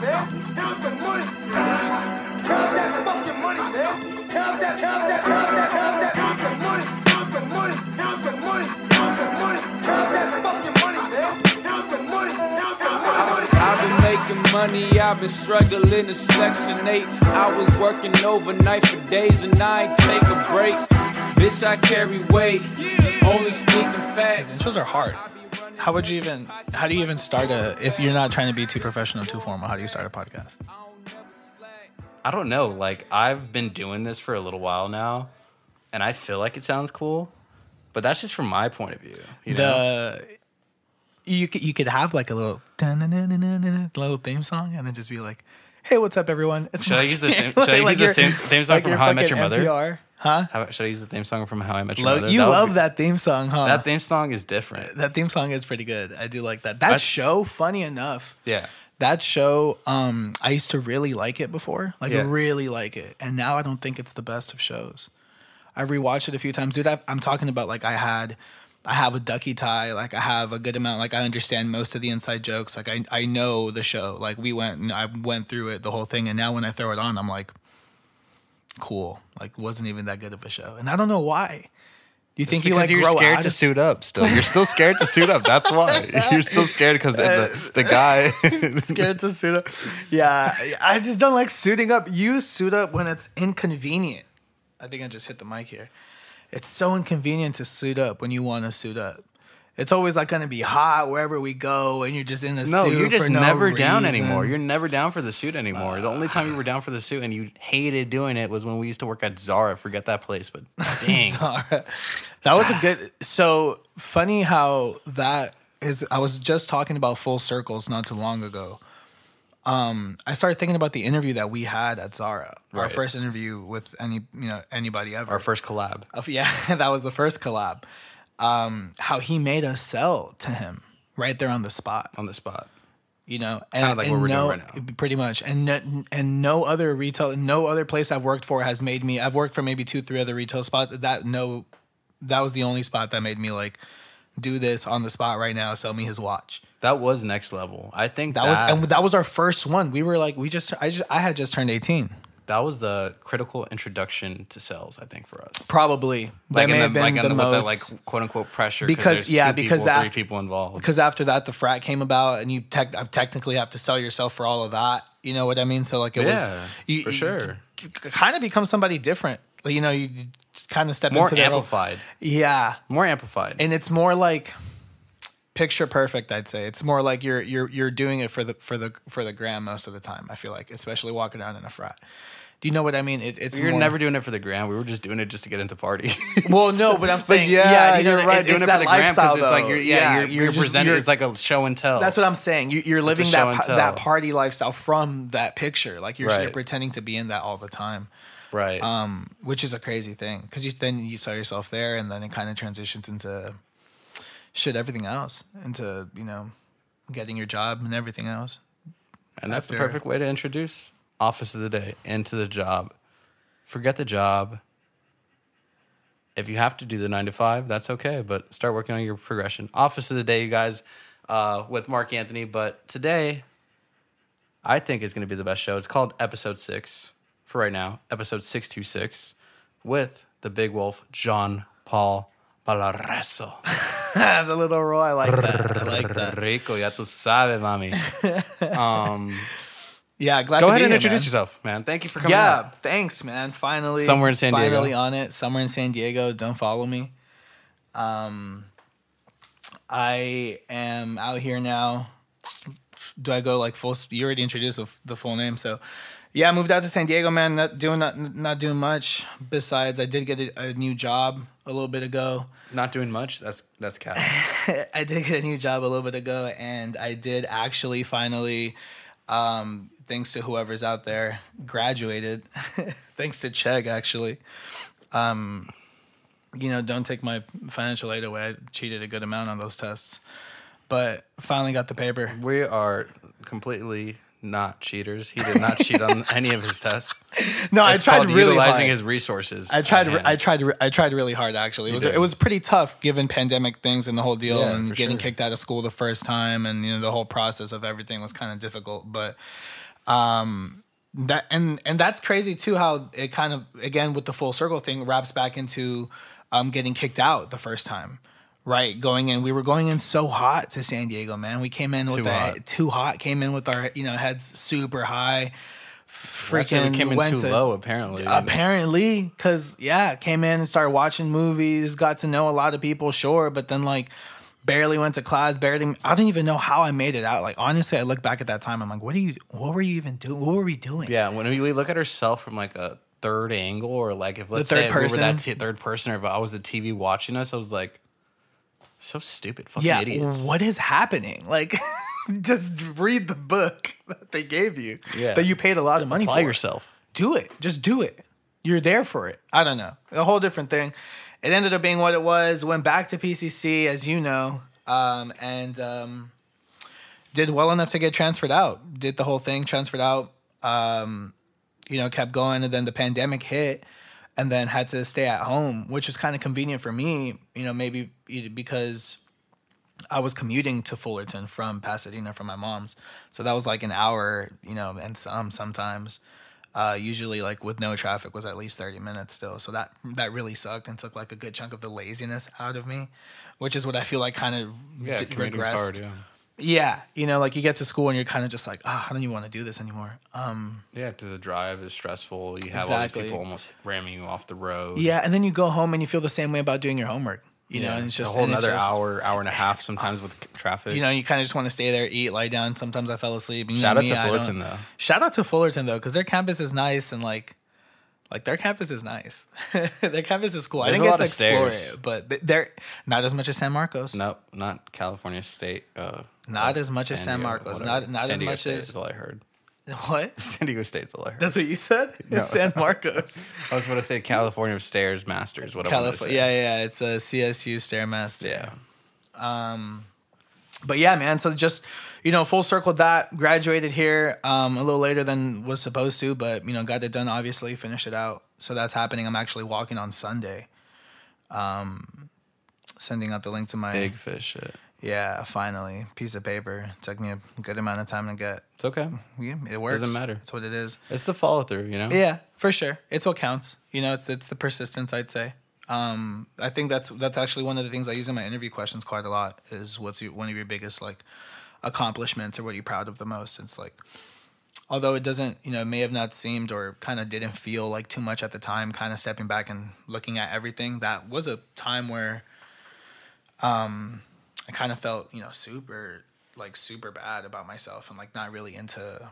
man. Count the money. Count that fucking money, man. Count that, count that, count that, count that. Count the money. Count the money. Count the money. Count the money. Count that fucking money, man. Count the money. Count the money. I've been making money, I've been struggling to section 8. I was working overnight for days and I ain't take a break. Bitch, I carry weight, only speaking facts. Intros are hard. How would you even? How do you even start a? If you're not trying to be too professional, too formal, how do you start a podcast? I don't know. Like I've been doing this for a little while now, and I feel like it sounds cool, but that's just from my point of view. You know, The you could you could have like a little little theme song, and then just be like, "Hey, what's up, everyone?" It's Should I use the theme- should I use the same theme song from How I Met Your Mother? NPR. Huh? How, should I use the theme song from How I Met Your Lo- Mother? you That love be- that theme song, huh? That theme song is different. that theme song is pretty good. I do like that. That show, funny enough, Yeah. that show, um, I used to really like it before, like Yeah. really like it, and now I don't think it's the best of shows. I've rewatched it a few times, dude. I, I'm talking about like I had, I have a ducky tie, like I have a good amount, like I understand most of the inside jokes, like I I know the show, like we went, and I went through it the whole thing, and now when I throw it on, I'm like, cool, like wasn't even that good of a show, and I don't know why. You think you like you're scared to suit up still. You're still scared to suit up. That's why. You're still scared because the, the guy. scared to suit up. Yeah, I just don't like suiting up. You suit up when it's inconvenient. I think I just hit the mic here. It's so inconvenient to suit up when you want to suit up. It's always like going to be hot wherever we go, and you're just in the suit. No, suit. you're just no never down anymore. You're never down for the suit anymore. the only time you were down for the suit and you hated doing it was when we used to work at Zara. Forget that place, but dang. Zara. That was a good. So funny how that is. I was just talking about full circles not too long ago. Um, I started thinking about the interview that we had at Zara, our first interview with any you know anybody ever. Our first collab. Of- yeah, that was the first collab. Um, how he made us sell to him right there on the spot, on the spot. you know, and, Kinda like and what we're doing no, right now. pretty much, and no, and no other retail, no other place I've worked for has made me. I've worked for maybe two, three other retail spots. That no, that was the only spot that made me like do this on the spot right now. Sell me his watch. That was next level. I think That, that, was and that was our first one. We were like, we just, I just, I had just turned eighteen. That was the critical introduction to sales. I think for us. Probably Like that may in have been like, the the, most that like quote unquote pressure Because- yeah, because people, that- three people involved. because after that the frat came about and you tech, technically have to sell yourself for all of that you know what i mean so like it Yeah, was you, for sure. kind of become somebody different Like, you know you kind of step More into amplified. yeah More amplified. and it's more like picture perfect i'd say it's more like you're you're you're doing it for the for the for the gram most of the time i feel like especially walking around in a frat do you know what i mean it, it's You're more- never doing it for the gram. We were just doing it just to get into party. well no but i'm But saying yeah, you know, you're right. it's- doing it's it for the gram because it's like you're yeah, you're, you're, just- presenting. you're- it's like a show and tell. That's what I'm saying. You, you're living that and pa- tell. that party lifestyle from that picture. Like you're, you're pretending to be in that all the time, right. um, which is a crazy thing because you then you saw yourself there, and then it kind of transitions into shit, everything else, into you know getting your job and everything else. And that's the perfect way to introduce office of the day into the job. Forget the job. If you have to do the nine to five, that's okay, but start working on your progression. Office of the day, you guys, uh, with Mark Anthony. But today, I think is going to be the best show. It's called Episode Six for right now, Episode Six Two Six, with the Big Wolf, John Paul Palareso. the little roll, I like that. I like that. Rico, ya tu sabes, mami. Um, Yeah, glad go to do that. Go ahead and here, introduce man. yourself, man. Thank you for coming. Yeah, thanks, man. Finally, Somewhere in San Diego. Finally on it. Somewhere in San Diego. Don't follow me. Um, I am out here now. Do I go like full? You already introduced the, full name, so yeah, I moved out to San Diego, man. Not doing not not doing much. Besides, I did get a, a new job a little bit ago. Not doing much. That's that's cap. I did get a new job a little bit ago, and I did actually finally, um, thanks to whoever's out there, graduated. thanks to Chegg, actually. Um, you know, don't take my financial aid away. I cheated a good amount on those tests, but finally got the paper. we are completely not cheaters. He did not cheat on any of his tests. No, It's I tried called really utilizing hard. his resources. I tried. at re- hand. I tried. I tried really hard. Actually, it was. did. It was pretty tough given pandemic things and the whole deal, Yeah, and getting sure. kicked out of school the first time, and you know the whole process of everything was kind of difficult. But Um, that and and that's crazy too. How it kind of again with the full circle thing wraps back into um getting kicked out the first time. Right, going in, we were going in so hot to San Diego, man. We came in with Too the hot. too hot. Came in with our you know heads super high. Freaking we came in went too to- low, apparently. apparently because yeah came in and started watching movies got to know a lot of people sure but then like barely went to class barely i don't even know how i made it out like honestly i look back at that time i'm like what are you what were you even doing what were we doing Yeah, when we, look at ourselves from like a third angle, or like if let's third say if we were that person? t- third person, or if I was the TV watching us, I was like, so stupid, fucking yeah idiots. what is happening like just read the book that they gave you Yeah. that you paid a lot of money Apply for yourself. do it. Just do it. You're there for it. I don't know. A whole different thing. It ended up being what it was. Went back to PCC, as you know, um, and um, did well enough to get transferred out. Did the whole thing, transferred out. Um, you know, kept going, and then the pandemic hit, and then had to stay at home, which was kind of convenient for me. You know, maybe because I was commuting to Fullerton from Pasadena from my mom's. So that was like an hour, you know, and some sometimes. Uh, usually like with no traffic was at least 30 minutes still. So that that really sucked and took like a good chunk of the laziness out of me, which is what I feel like kind of Yeah, d- regressed. hard. Yeah, Yeah, you know, like you get to school and you're kind of just like, ah, I don't even want to do this anymore. Um, yeah. To the drive is stressful. You have Exactly. all these people almost ramming you off the road. yeah, and then you go home and you feel the same way about doing your homework. You know, Yeah, and it's just a whole another just- hour, hour and a half sometimes with traffic. You know, you kind of just want to stay there, eat, lie down. Sometimes I fell asleep. You Shout know out me, to Fullerton though. Shout out to Fullerton though, because their campus is nice and like, like their campus is nice. their campus is cool. I There's didn't a get to explore stairs. it, but they're not as much as San Marcos. Nope, not California State. Uh, Not as much as San Marcos. whatever. Not- not San as Diego much State as- is all I heard. What? San Diego State's I. That's what you said. It's San Marcos, I was going to say California Stairs Masters. What I California. say. Yeah, yeah. It's a CSU Stairmaster. yeah. Um, but yeah, man. So just you know, full circle that graduated here um, a little later than was supposed to, but you know, got it done. Obviously, finished it out. So that's happening. I'm actually walking on Sunday. Um, sending out the link to my Big fish shit. Yeah. Finally, piece of paper. took me a good amount of time to get. It's okay. Yeah, it works. Doesn't matter. It's what it is. It's the follow through, you know? Yeah, for sure. It's what counts. You know, it's it's the persistence. I'd say. Um, I think that's that's actually one of the things I use in my interview questions quite a lot. Is what's your, one of your biggest like accomplishments or what are you proud of the most? It's like, although it doesn't, you know, it may have not seemed or kind of didn't feel like too much at the time. Kind of stepping back and looking at everything. That was a time where, um, I kind of felt you know super like super bad about myself and like not really into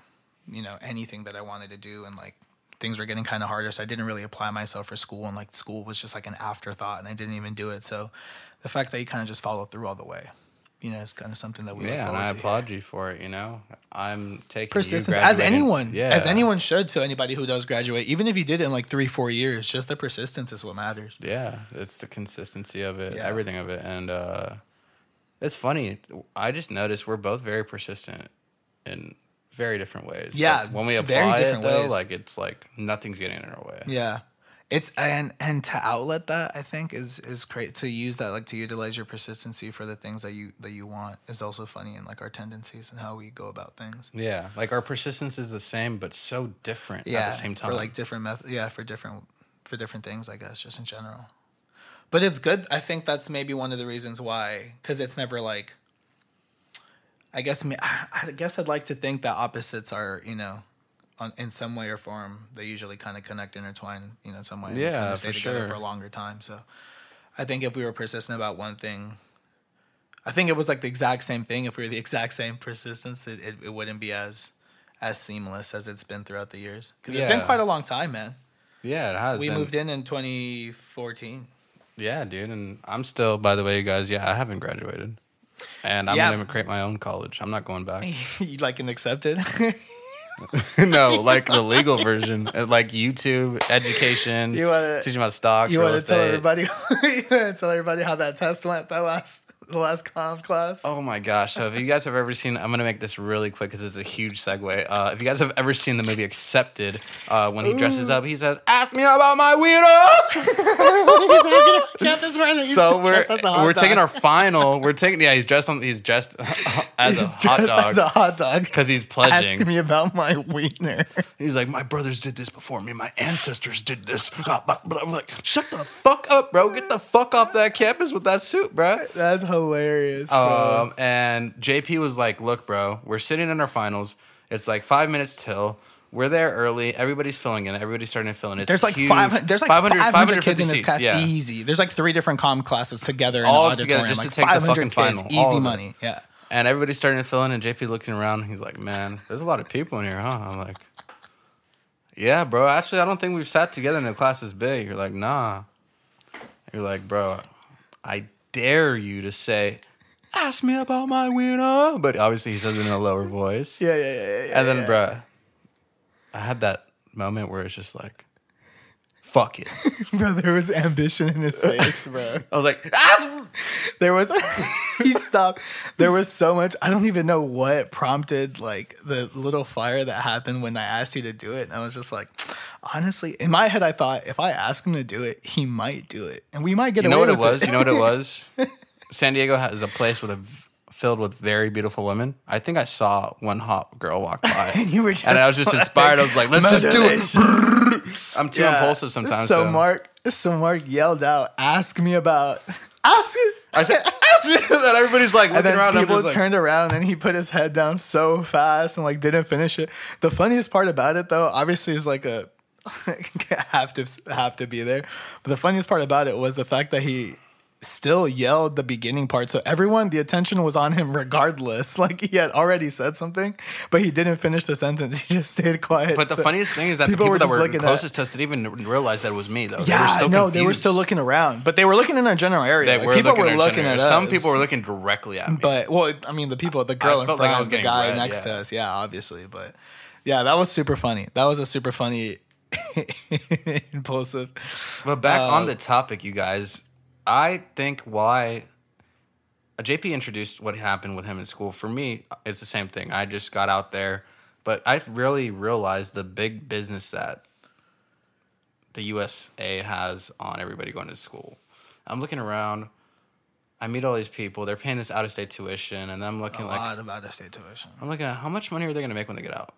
you know anything that I wanted to do and like things were getting kind of harder so I didn't really apply myself for school and like school was just like an afterthought and I didn't even do it so the fact that you kind of just follow through all the way you know it's kind of something that we Yeah, and I to here. applaud you for it, you know? I'm taking you persistence as anyone Yeah. as anyone should to anybody who does graduate even if you did it in like three four years just the persistence is what matters Yeah, it's the consistency of it, Yeah. everything of it, and uh, it's funny. I just noticed we're both very persistent in very different ways. Yeah, when we apply it different though, ways. like it's like nothing's getting in our way. Yeah. It's and and to outlet that I think is is great to use that like to utilize your persistency for the things that you that you want is also funny and like our tendencies and how we go about things. Yeah, like our persistence is the same, but so different Yeah. at the same time. For like different method yeah, for different for different things I guess just in general. But it's good. I think that's maybe one of the reasons why cuz it's never like I guess I guess I'd like to think that opposites are, you know, on, in some way or form, they usually kind of connect, intertwine, you know, in some way. and Yeah, kinda stay for together sure. for a longer time. So, I think if we were persistent about one thing, I think it was like the exact same thing. If we were the exact same persistence, it, it, it wouldn't be as as seamless as it's been throughout the years. Because it's been quite a long time, man. yeah, it has. We and- moved in in 2014. Yeah, dude, and I'm still. By the way, you guys, yeah, I haven't graduated, and I'm Yeah. gonna create my own college. I'm not going back. you like an accepted? no, like the legal version, uh, like YouTube education. You wanna- teaching about stocks, you want to tell everybody? you want to tell everybody how that test went? That last the last comp class. Oh my gosh! So if you guys have ever seen, I'm gonna make this really quick because it's a huge segue. Uh, if you guys have ever seen the movie Accepted, uh, when he dresses up, he says, "Ask me about my weirdo." so we're we're taking our final. We're taking yeah. He's dressed on. He's dressed as He's a hot dressed dog as a hot dog. because he's pledging. Ask me about my wiener. He's like, my brothers did this before me. My ancestors did this. But but I'm like, shut the fuck up, bro. Get the fuck off that campus with that suit, bro. That's hilarious. bro. Um, and JP was like, look, bro, we're sitting in our finals. It's like five minutes till. We're there early. Everybody's filling in. Everybody's starting to fill in. It's there's like huge. 500, there's like 500, 500 kids in this class. Yeah. Easy. There's like three different com classes together in All the together auditorium. just to take the 500 fucking kids, final, all Easy of it. money. Yeah. And everybody's starting to fill in, and JP looking around. He's like, "Man, there's a lot of people in here, huh?" I'm like, "Yeah, bro. Actually, I don't think we've sat together in a class this big." You're like, "Nah." You're like, "Bro, I dare you to say, ask me about my wiener," but obviously he says it in a lower voice. Yeah, yeah, yeah, yeah. And then, yeah. bruh, I had that moment where it's just like, "Fuck it." bro, there was ambition in his face, bro. I was like, "Ask." There was he stopped. There was so much. I don't even know what prompted like the little fire that happened when I asked you to do it. And I was just like, honestly, in my head, I thought if I ask him to do it, he might do it, and we might get You know what it was? You know what it was? San Diego has a place with a filled with very beautiful women. I think I saw one hot girl walk by, And you were just and I was just like, inspired. I was like, "Let's just do it." I'm too Yeah. impulsive sometimes. So So, Mark, so Mark yelled out, "Ask me about." Ask me. I said, "Ask me." And then everybody's like And looking then around. and people just like, turned around and he put his head down so fast and like didn't finish it. The funniest part about it though, obviously is like a have to have to be there. But the funniest part about it was the fact that he still yelled the beginning part. So everyone, the attention was on him regardless. Like he had already said something, but he didn't finish the sentence. He just stayed quiet. But the funniest thing is that the people people were that were looking at- closest to us didn't even realize that it was me, though. they yeah, still no, they were still looking around, but they were looking in our general area. They Like, were people looking were looking at us. Some people were looking directly at me. But well, I mean, the people, the girl I in front, like I was the guy read, next to us, yeah, obviously. But yeah, that was super funny. That was a super funny, impulsive. But back Uh, on the topic, you guys, I think why uh, JP introduced what happened with him in school. For me, it's the same thing. I just got out there, but I really realized the big business that the USA has on everybody going to school. I'm looking around. I meet all these people. They're paying this out of state tuition, and I'm looking A like lot of out of state tuition. I'm looking at how much money are they going to make when they get out?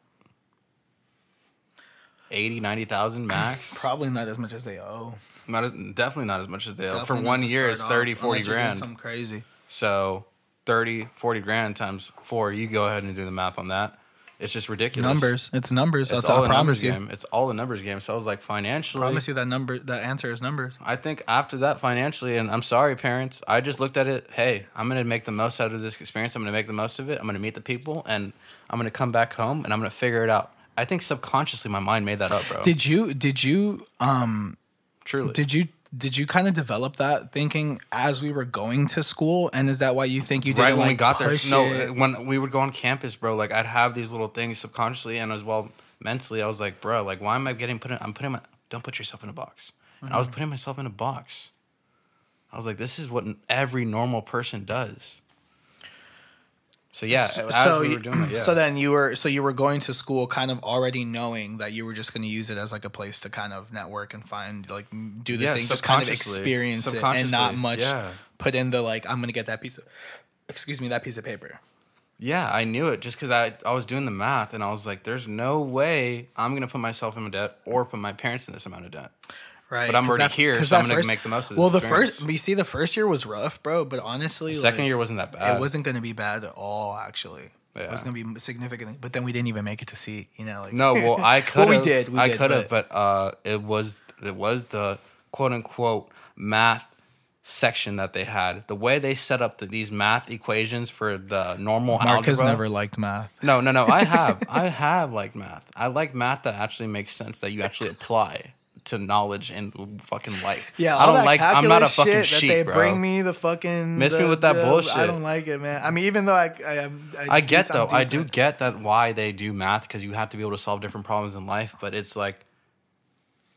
80, 90,000 max? Probably not as much as they owe. Not as, definitely not as much as they owe. For Definitely not one to year, it's off, 30, 40 unless you're doing grand. Something crazy. So 30, 40 grand times four. You go ahead and do the math on that. It's just ridiculous. Numbers. It's numbers. It's That's all I a promise numbers you. game. It's all a numbers game. So I was like, financially, Promise you that number. That answer is numbers. I think after that financially, and I'm sorry, parents, I just looked at it. Hey, I'm gonna make the most out of this experience. I'm gonna make the most of it. I'm gonna meet the people, and I'm gonna come back home, and I'm gonna figure it out. I think subconsciously my mind made that up, bro. Did you? Did you? Um. Truly. Did you? Did you kind of develop that thinking as we were going to school, and is that why you think you didn't right when like we got there. No, it? when we would go on campus, bro, like I'd have these little things subconsciously and as well mentally. I was like, bro, like why am I getting put in? I'm putting my. Don't put yourself in a box. And Mm-hmm. I was putting myself in a box. I was like, this is what every normal person does. So yeah, we you- were doing it, yeah. so then you were so you were going to school kind of already knowing that you were just going to use it as like a place to kind of network and find like do the Yeah, thing just kind of experience it and not much yeah. put in the like I'm going to get that piece of excuse me that piece of paper Yeah, I knew it just because I, I was doing the math and I was like, there's no way I'm going to put myself in a debt or put my parents in this amount of debt. Right But I'm already that- here, so I'm gonna make the most of this well the experience. first you see the first year was rough bro but honestly The second like, year wasn't that bad. it wasn't going to be bad at all actually it was going to be significant but then we didn't even make it to see you know like No, well, I could. well we did we I could have, but uh, it was it was the quote unquote math section that they had. The way they set up the, these math equations for the normal Mark has algebra. never liked math No, no, no. I have. I have liked math. I like math that actually makes sense that you actually apply to knowledge and fucking life. Yeah, I don't like. I'm not a fucking shit sheep, that they bro. bring me the fucking Miss me with that the- bullshit. I don't like it, man. I mean, even though I, I, I, I get though. I do get that why they do math because you have to be able to solve different problems in life. But it's like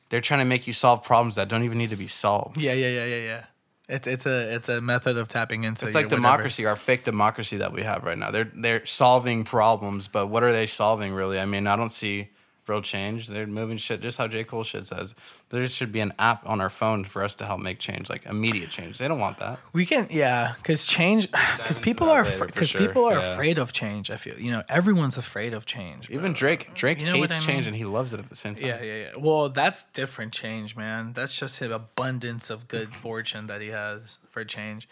they're trying to make you solve problems that don't even need to be solved. Yeah, yeah, yeah, yeah, yeah. It's it's a it's a method of tapping into. It's like whatever. democracy, our fake democracy that we have right now. They're they're solving problems, but what are they solving really? I mean, I don't see real change. They're moving shit just how J. Cole shit says. There should be an app on our phone for us to help make change, like immediate change. They don't want that. We can, yeah, because change, because people that are, later, for because sure, people are yeah. afraid of change. I feel, you know, everyone's afraid of change. bro. Even Drake, Drake You know hates I change and he loves it at the same time. Yeah, yeah, yeah. Well, that's different change, man. That's just his abundance of good fortune that he has for change.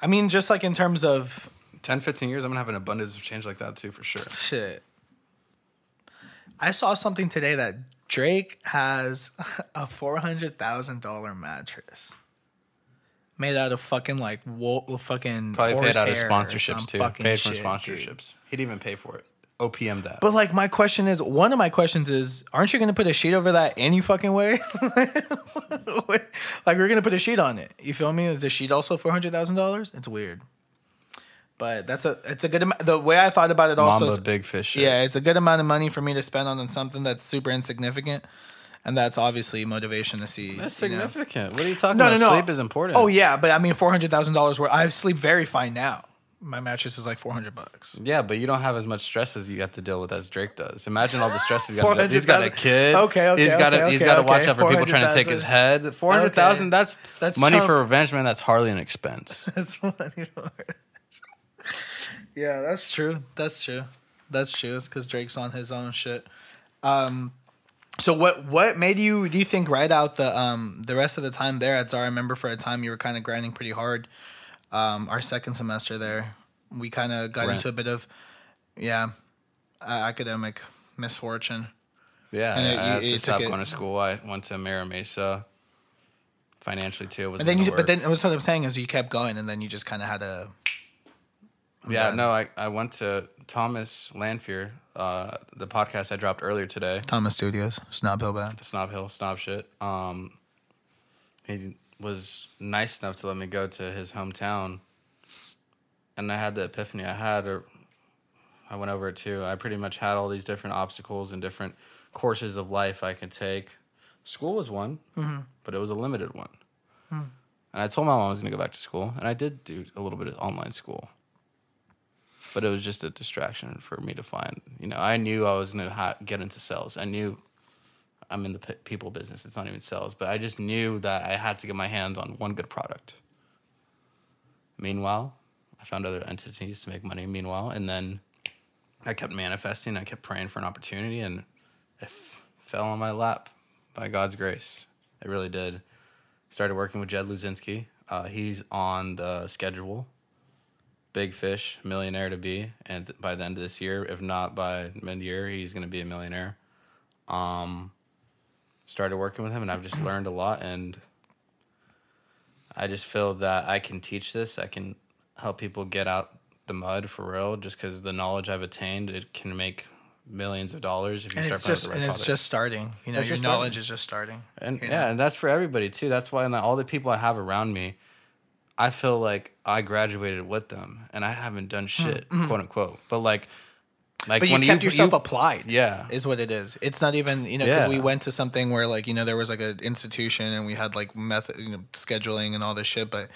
I mean, just like in terms of 10, 15 years, I'm gonna have an abundance of change like that too, for sure. shit. I saw something today that Drake has a four hundred thousand dollar mattress made out of fucking like wool, fucking Probably paid out of sponsorships too. Paid for shit, sponsorships. dude. He'd even pay for it. OPM that. But like my question is, one of my questions is, aren't you gonna put a sheet over that any fucking way? like we're gonna put a sheet on it. You feel me? Is the sheet also four hundred thousand dollars? It's weird. But that's a it's a good amount. The way I thought about it also, Mamba is, big fish. Shit. yeah, it's a good amount of money for me to spend on something that's super insignificant, and that's obviously motivation to see. That's you know? significant. What are you talking No, about? no, no. Sleep is important. Oh yeah, but I mean four hundred thousand dollars. worth. I sleep very fine now. My mattress is like four hundred bucks. Yeah, but you don't have as much stress as you have to deal with as Drake does. Imagine all the stress he's got. to. He's got a kid. Okay, okay, He's got to. okay, he's okay, got to watch okay. out for people trying to take his head. Four hundred thousand. Okay. That's That's money for revenge, man. That's hardly an expense. That's funny. Yeah, that's true. That's true. That's true. It's because Drake's on his own shit. Um, so what what made you do you think right out the um the rest of the time there at Zara? I remember for a time you were kind of grinding pretty hard. Um, our second semester there, we kind of got Right. into a bit of yeah, uh, academic misfortune. Yeah, And it- I you- had you to took stop it- going to school. I went to Mira Mesa. Financially too, it was. And then you, but then what's what I'm saying is you kept going, and then you just kind of had to. yeah, done. no, I, I went to Thomas Lanfear, uh, the podcast I dropped earlier today. Thomas Studios, Snob Hill Band. Snob Hill, Snob shit. Um, he was nice enough to let me go to his hometown, and I had the epiphany. I had a, I went over it too. I pretty much had all these different obstacles and different courses of life I could take. School was one, but it was a limited one. And I told my mom I was going to go back to school, and I did do a little bit of online school. But it was just a distraction for me to find. You know, I knew I was going to get into sales. I knew I'm in the p- people business. It's not even sales, but I just knew that I had to get my hands on one good product. Meanwhile, I found other entities to make money. Meanwhile, and then I kept manifesting. I kept praying for an opportunity, and it f- fell on my lap by God's grace. It really did. Started working with Jed Luzinski. Uh, he's on the schedule. Big fish, millionaire to be, and by the end of this year, if not by mid-year, he's going to be a millionaire um, started working with him, and I've just learned a lot. And I just feel that I can teach this. I can help people get out the mud for real. Just because the knowledge I've attained, it can make millions of dollars if you And start it's just the and right it's just starting. You know, It's your knowledge starting. is just starting. And yeah, know? and that's for everybody too. That's why like, all the people I have around me, I feel like I graduated with them, and I haven't done shit, quote unquote. But like, like Mm-hmm. But you kept yourself you, applied. Yeah. is what it is. It's not even you know because Yeah. we went to something where like you know there was like an institution and we had like method you know scheduling and all this shit, but.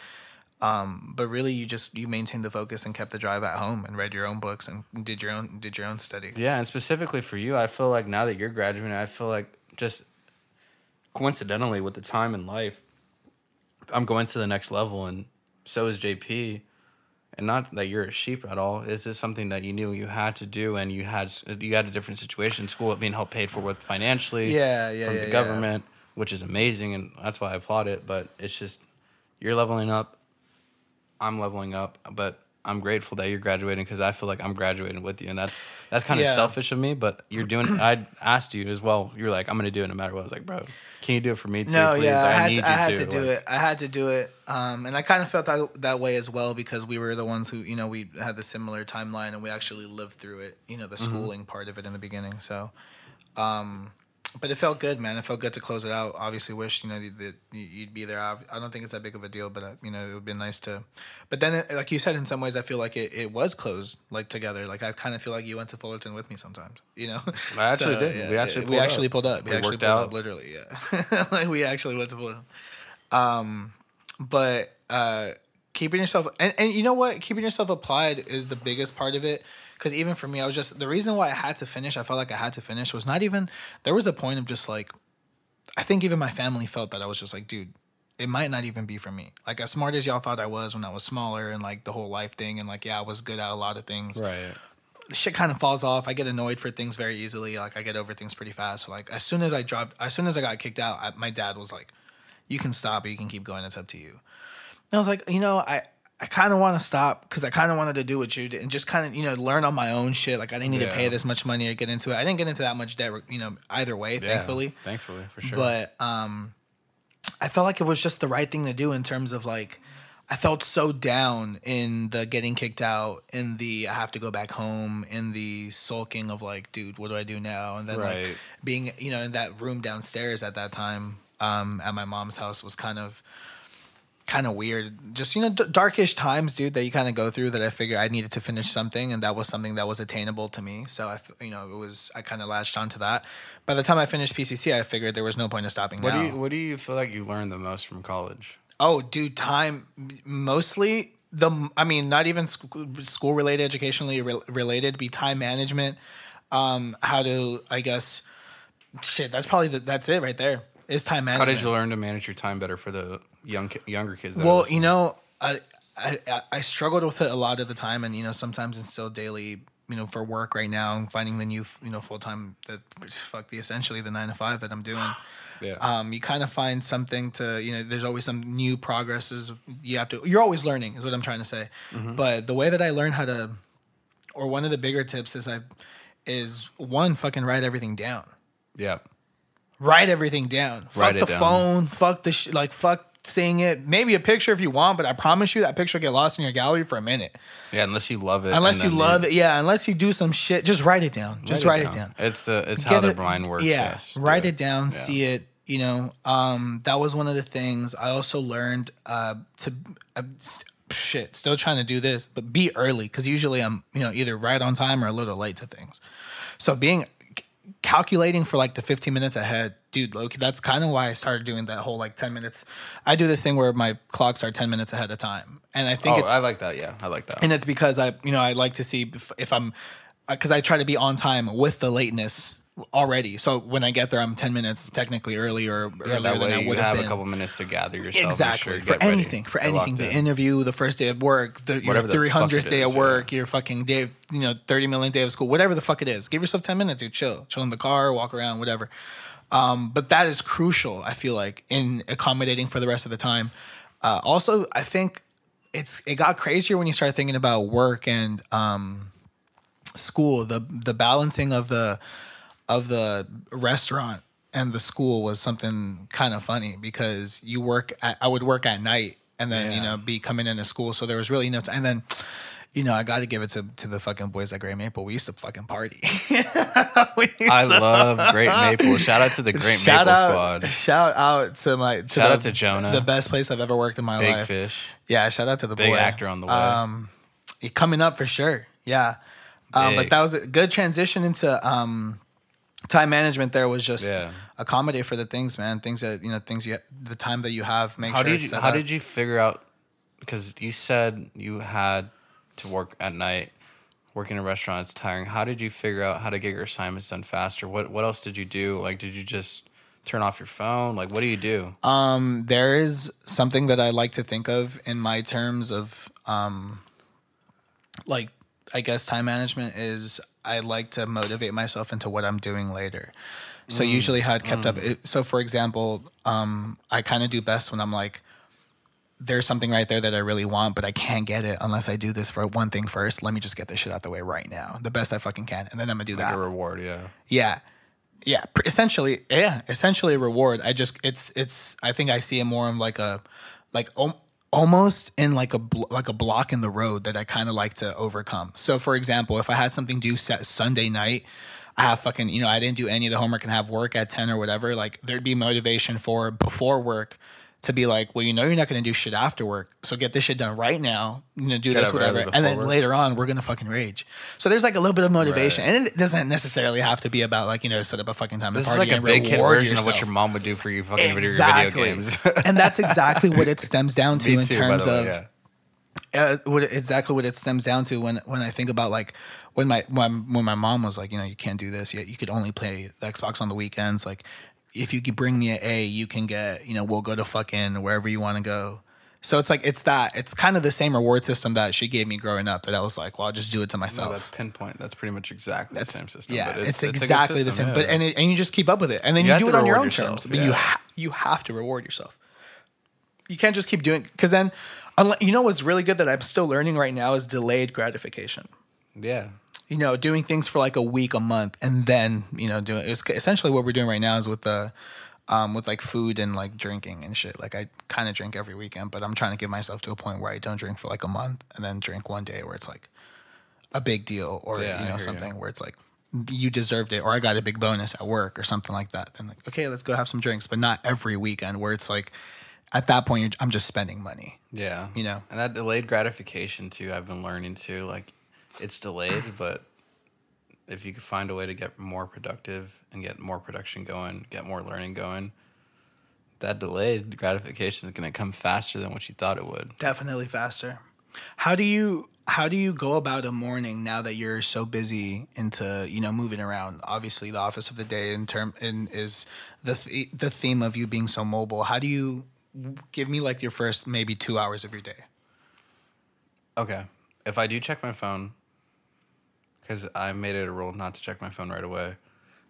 Um, but really, you just you maintained the focus and kept the drive at home and read your own books and did your own did your own study. Yeah, and specifically for you, I feel like now that you're graduating, I feel like just coincidentally with the time in life, I'm going to the next level, and so is JP. And not that you're a sheep at all. It's just something that you knew you had to do, and you had you had a different situation. School being helped paid for with financially, Yeah, yeah, from yeah, the yeah. government, which is amazing, and that's why I applaud it. But it's just you're leveling up, I'm leveling up, but I'm grateful that you're graduating because I feel like I'm graduating with you, and that's that's kind of Yeah. selfish of me. But you're doing. I asked you as well. You're like, I'm gonna do it no matter what. I was like, bro, can you do it for me too? No, please? yeah, I, had, need to, I had you to do Like, it. I had to do it, um, and I kind of felt that that way as well because we were the ones who, you know, we had the similar timeline and we actually lived through it. You know, the Mm-hmm. schooling part of it in the beginning. So, um, but it felt good, man. It felt good to close it out. Obviously, wish you know that you- you'd be there. I don't think it's that big of a deal, but uh, you know, it would be nice to. But then, it, like you said, in some ways, I feel like it, it was closed like together. Like I kind of feel like you went to Fullerton with me sometimes. You know, I actually did. We actually we pulled actually up. pulled up. We, We actually pulled out. up literally. Yeah, like we actually went to Fullerton. Um, but uh, keeping yourself and, and you know what keeping yourself applied is the biggest part of it because even for me i was just the reason why i had to finish i felt like i had to finish was not even there was a point of just like i think even my family felt that i was just like dude it might not even be for me like as smart as y'all thought i was when i was smaller and like the whole life thing and like yeah i was good at a lot of things Right. shit kind of falls off. I get annoyed for things very easily. Like I get over things pretty fast. So like as soon as I dropped, as soon as I got kicked out, I, my dad was like, "You can stop or you can keep going. It's up to you." And I was like, you know, I I kind of want to stop because I kind of wanted to do what you did and just kind of you know learn on my own shit. Like I didn't need to pay this much money or get into it. I didn't get into that much debt, you know, either way, Yeah, thankfully. Thankfully, for sure. But um, I felt like it was just the right thing to do in terms of like, I felt so down in the getting kicked out, in the I have to go back home, in the sulking of like, dude, what do I do now? And then Right. like being, you know, in that room downstairs at that time um, at my mom's house was kind of kind of weird. Just you know, d- darkish times, dude, that you kind of go through. That I figured I needed to finish something, and that was something that was attainable to me. So I, f- you know, it was I kind of latched onto that. By the time I finished PCC, I figured there was no point in stopping. what now. do you what do you feel like you learned the most from college? Oh, dude, time mostly the I mean, not even school related, educationally re- related, be time management. Um, how to I guess shit. That's probably the, that's it right there. Is time management. How did you learn to manage your time better for the young younger kids? That Well, you know, I, I I- struggled with it a lot of the time, and you know, sometimes it's still daily. You know, for work right now, and finding the new, you know, full time that fuck the essentially the nine to five that I'm doing. yeah. um, you kind of find something to you know there's always some new progresses you have to you're always learning is what i'm trying to say but the way that i learned how to or one of the bigger tips is i is one fucking write everything down yeah. write everything down fuck Write it the down. phone fuck the sh- like fuck seeing it maybe a picture if you want but i promise you that picture will get lost in your gallery for a minute Yeah, unless you love it. unless you love it yeah unless you do some shit just write it down just write, it down It's the it's how the it- brain works. Yeah, yes. write it down, Yeah. see it. You know, um, that was one of the things I also learned uh, to. Uh, shit, still trying to do this, but be early because usually I'm you know either right on time or a little late to things. So being calculating for like the 15 minutes ahead, dude, lowkey, that's kind of why I started doing that whole like 10 minutes. I do this thing where my clocks are 10 minutes ahead of time, and I think Oh, it's I like that. Yeah, I like that. and it's because I, you know, I like to see if, if I'm, uh, because I try to be on time with the lateness already. So when I get there, I'm ten minutes technically early or yeah, earlier that than I way would have have been. a couple minutes to gather yourself. Exactly sure, for get ready, anything, for anything. The in. interview, the first day of work, the, your Whatever the three fuck hundredth it day is, of work, your fucking day, you know, thirty million day of school, whatever the fuck it is. Give yourself ten minutes, dude. Chill, chill in the car, walk around, whatever. Um, but that is crucial. I feel like in accommodating for the rest of the time. Uh, also, I think it's it got crazier when you start thinking about work and um, school. The the balancing of the of the restaurant and the school was something kind of funny because you work at, I would work at night and then you know be coming into school so there was really no time and then you know I got to give it to to the fucking boys at Great Maple we used to fucking party I love Great Maple. Shout out to the Great shout Maple out, Squad. shout out to my to Shout the- out to Jonah. the best place I've ever worked in my Big life Fish. yeah shout out to the Big boy actor on the way. um coming up for sure yeah um, but that was a good transition into um time management there was just Yeah. accommodate for the things man. Things that you know things you the time that you have make how sure did it's you how up. did you figure out because you said you had to work at night working in a restaurant is tiring. How did you figure out how to get your assignments done faster? What what else did you do? Like did you just turn off your phone? Like what do you do? Um, there is something that I like to think of in my terms of um, like I guess time management is I like to motivate myself into what I'm doing later. So usually how it kept up. It, so for example, um, I kind of do best when I'm like, there's something right there that I really want, but I can't get it unless I do this for one thing first. Let me just get this shit out the way right now, the best I fucking can, and then I'm gonna do like that. a reward yeah Yeah. Yeah, essentially, yeah, essentially a reward. I just it's it's I think I see it more of like a like om- almost in like a like a block in the road that I kind of like to overcome. So for example, if I had something due set Sunday night, I have fucking, you know, I didn't do any of the homework and have work at 10 or whatever, like there'd be motivation for before work to be like, well, you know, you're not going to do shit after work, so get this shit done right now. You know, do Get this, whatever, and then later on, we're gonna fucking rage. So there's like a little bit of motivation, Right. and it doesn't necessarily have to be about like you know set up a fucking time to This is like a big kid version of what your mom would do for you fucking video, Exactly. video games. and that's exactly what it stems down to Me in too, terms way, of yeah. uh, what exactly what it stems down to when when I think about like when my when when my mom was like, you know, you can't do this yet. You could only play the Xbox on the weekends. Like, if you could bring me an A, you can get you know we'll go to fucking wherever you want to go. So it's like it's that it's kind of the same reward system that she gave me growing up. That I was like, well, I'll just do it to No, myself. that's pinpoint. That's pretty much exactly the same system. Yeah, but it's, good exactly the system, same. But yeah. and it, and you just keep up with it, and then You you, do it on your own yourself, terms. But you ha- you have to reward yourself. You can't just keep doing because then, you know what's really good that I'm still learning right now is delayed gratification. yeah, You know, doing things for like a week, a month, and then you know doing it's essentially what we're doing right now is with the. Um, with like food and like drinking and shit. Like I kind of drink every weekend, but I'm trying to get myself to a point where I don't drink for like a month and then drink one day where it's like a big deal or Yeah, you know you. something where it's like you deserved it or I got a big bonus at work or something like that. Then like okay, let's go have some drinks, but not every weekend where it's like at that point you're, I'm just spending money. yeah. You know. and that delayed gratification too. I've been learning too. Like, it's delayed, but if you could find a way to get more productive and get more production going, get more learning going, that delayed gratification is going to come faster than what you thought it would. Definitely faster. How do you how do you go about a morning now that you're so busy into you know moving around? Obviously, the office of the day in term in is the th- the theme of you being so mobile. How do you give me like your first maybe two hours of your day? Okay. If I do check my phone, because I made it a rule not to check my phone right away.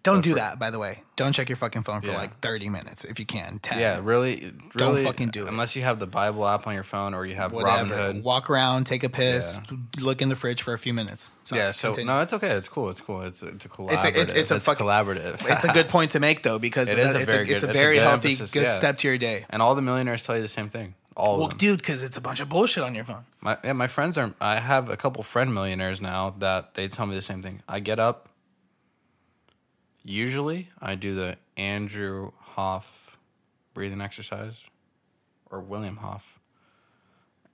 Don't But do for- that, by the way. Don't check your fucking phone for Yeah. like thirty minutes if you can. Ten. Yeah, really, Don't fucking do it. Unless you have the Bible app on your phone or you have Whatever. Robinhood. Walk around, take a piss, look in the fridge for a few minutes. Sorry, yeah, so continue. no, it's okay. It's cool. It's cool. It's it's a collaborative. It's a- it's- it's a fucking- collaborative. it's a good point to make though because It is a it's, very a, it's good- a it's very healthy, emphasis, good yeah. step to your day. and all the millionaires tell you the same thing. All Well, dude, because it's a bunch of bullshit on your phone. My yeah, my friends are. I have a couple friend millionaires now that they tell me the same thing. I get up. Usually, I do the Andrew Hoff breathing exercise, or William Hoff.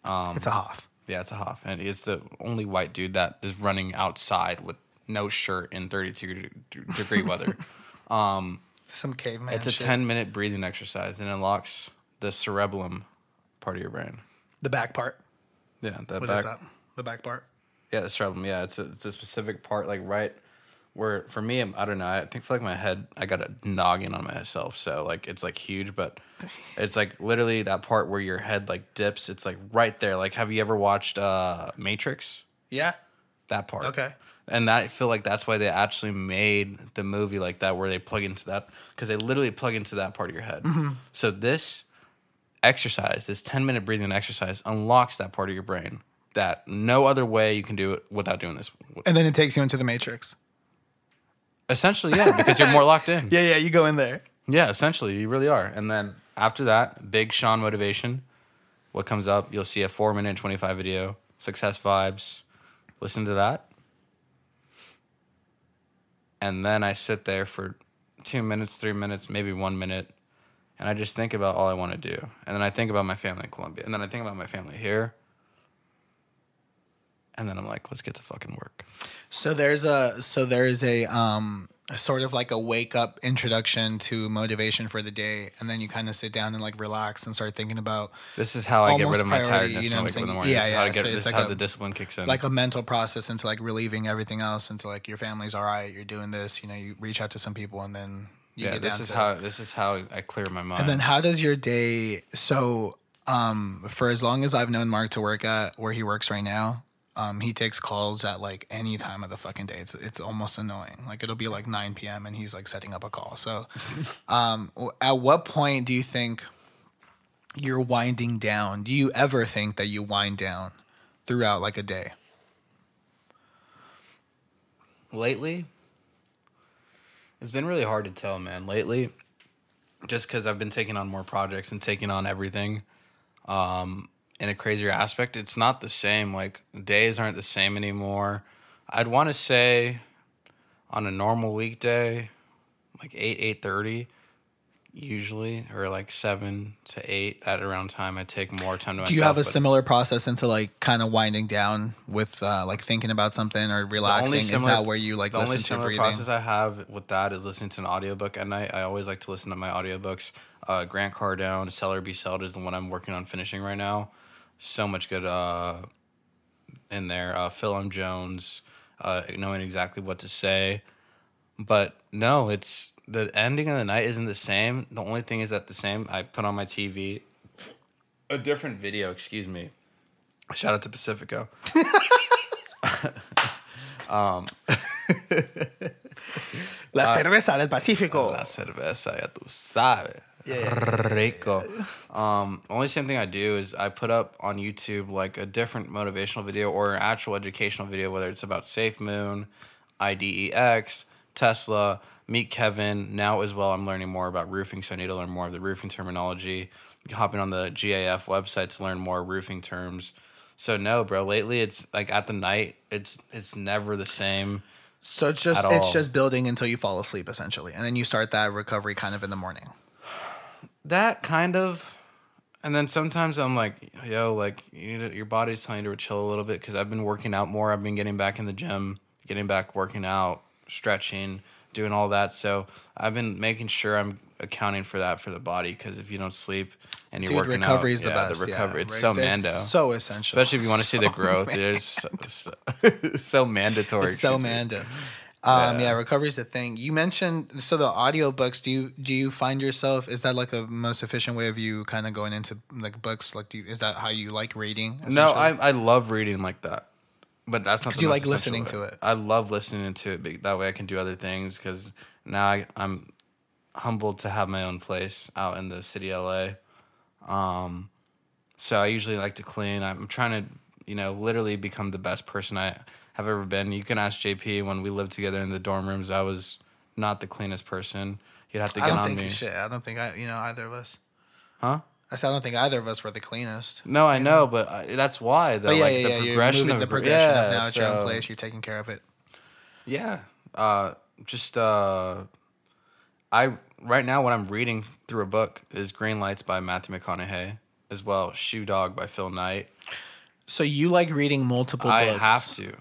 Um, it's a Hoff. Yeah, it's a Hoff, and it's the only white dude that is running outside with no shirt in 32 degree weather. Um, Some caveman. It's a shit. 10 minute breathing exercise and unlocks the cerebellum part of your brain. The back part. Yeah, the What is back. that? The back part. Yeah, the cerebellum. Yeah, it's a, it's a specific part, like right where for me, I don't know. I think for like my head, I got a noggin on myself, so like it's like huge, but it's like literally that part where your head like dips. It's like right there. Like, have you ever watched uh Matrix? Yeah. That part. Okay. And that, I feel like that's why they actually made the movie like that, where they plug into that because they literally plug into that part of your head. Mm-hmm. So this exercise, this ten minute breathing exercise, unlocks that part of your brain that no other way you can do it without doing this. And then it takes you into the Matrix. Essentially, yeah, because you're more locked in. Yeah, yeah. You go in there. Yeah, essentially, you really are. And then after that, big Sean motivation. What comes up? You'll see a four minute twenty five video. Success vibes. Listen to that. And then I sit there for two minutes, three minutes, maybe one minute, and I just think about all I want to do. And then I think about my family in Colombia. And then I think about my family here. And then I'm like, let's get to fucking work. So there's a so there's a um sort of like a wake up introduction to motivation for the day, and then you kind of sit down and like relax and start thinking about This is how I get rid of my priority, tiredness you know when I wake up in the morning. Yeah, this is how, yeah, to get, so this is like how a- the discipline kicks in. like a mental process into like relieving everything else into like your family's all right, you're doing this, you know, you reach out to some people and then you yeah, get this down is to how this is how I clear my mind. And then how does your day so um for as long as I've known Mark to work at where he works right now, um he takes calls at like any time of the fucking day. It's it's almost annoying. Like it'll be like 9 p.m. and he's like setting up a call. So um at what point do you think you're winding down? Do you ever think that you wind down throughout like a day? lately, it's been really hard to tell, man. Lately, just because I've been taking on more projects and taking on everything, um, in a crazier aspect, it's not the same. Like days aren't the same anymore. I'd want to say, on a normal weekday, like eight eight thirty, usually, or like seven to eight. That around time, I take more time to myself. Do you have a similar process into like kind of winding down with uh, like thinking about something or relaxing? Is that where you like the listen only to similar breathing? process I have with that is listening to an audiobook at night. I always like to listen to my audiobooks. Uh, Grant Cardone, Sell or Be Sold is the one I'm working on finishing right now. So much good uh, in there. Uh, Phil M. Jones, uh, knowing exactly what to say. But no, it's the ending of the night isn't the same. The only thing is that the same. I put on my TV a different video. Excuse me. Shout out to Pacifico. La cerveza del Pacífico. La cerveza, ya tú sabes. Rico. Um, only same thing I do is I put up on YouTube like a different motivational video or an actual educational video, whether it's about Safe Moon, IDEX, Tesla, Meet Kevin. Now as well, I'm learning more about roofing, so I need to learn more of the roofing terminology. Hopping on the GAF website to learn more roofing terms. So no, bro. Lately, it's like at the night, it's it's never the same. So it's just it's all. just building until you fall asleep essentially, and then you start that recovery kind of in the morning. That kind of, and then sometimes I'm like, yo, like you need to, your body's telling you to chill a little bit because I've been working out more. I've been getting back in the gym, getting back working out, stretching, doing all that. So I've been making sure I'm accounting for that for the body because if you don't sleep and you're Dude, working recovery out, is the yeah, best. the yeah. recovery, it's so mando. so essential, Especially if you want to see the growth, man- it is so, so, so mandatory. It's so mando. Um, Yeah. yeah. recovery is the thing. You mentioned so the audiobooks. Do you do you find yourself? Is that like a most efficient way of you kind of going into like books? Like, do you, is that how you like reading? No. I I love reading like that, but that's not. 'Cause the you like listening to it. I love listening to it. but That way, I can do other things. Because now I, I'm humbled to have my own place out in the city, of LA. Um, so I usually like to clean. I'm trying to, you know, literally become the best person I have ever been. You can ask JP when we lived together in the dorm rooms. I was not the cleanest person. You'd have to I get don't on think me, shit. I don't think I you know either of us. huh? I said I don't think either of us were the cleanest. No, I know, but I, that's why though. But yeah, like yeah, the yeah. Progression of the progression yeah, of now at your own so- place. You're taking care of it. Yeah. Uh just uh I right now what I'm reading through a book is Green Lights by Matthew McConaughey as well, Shoe Dog by Phil Knight. So you like reading multiple I books? I have to.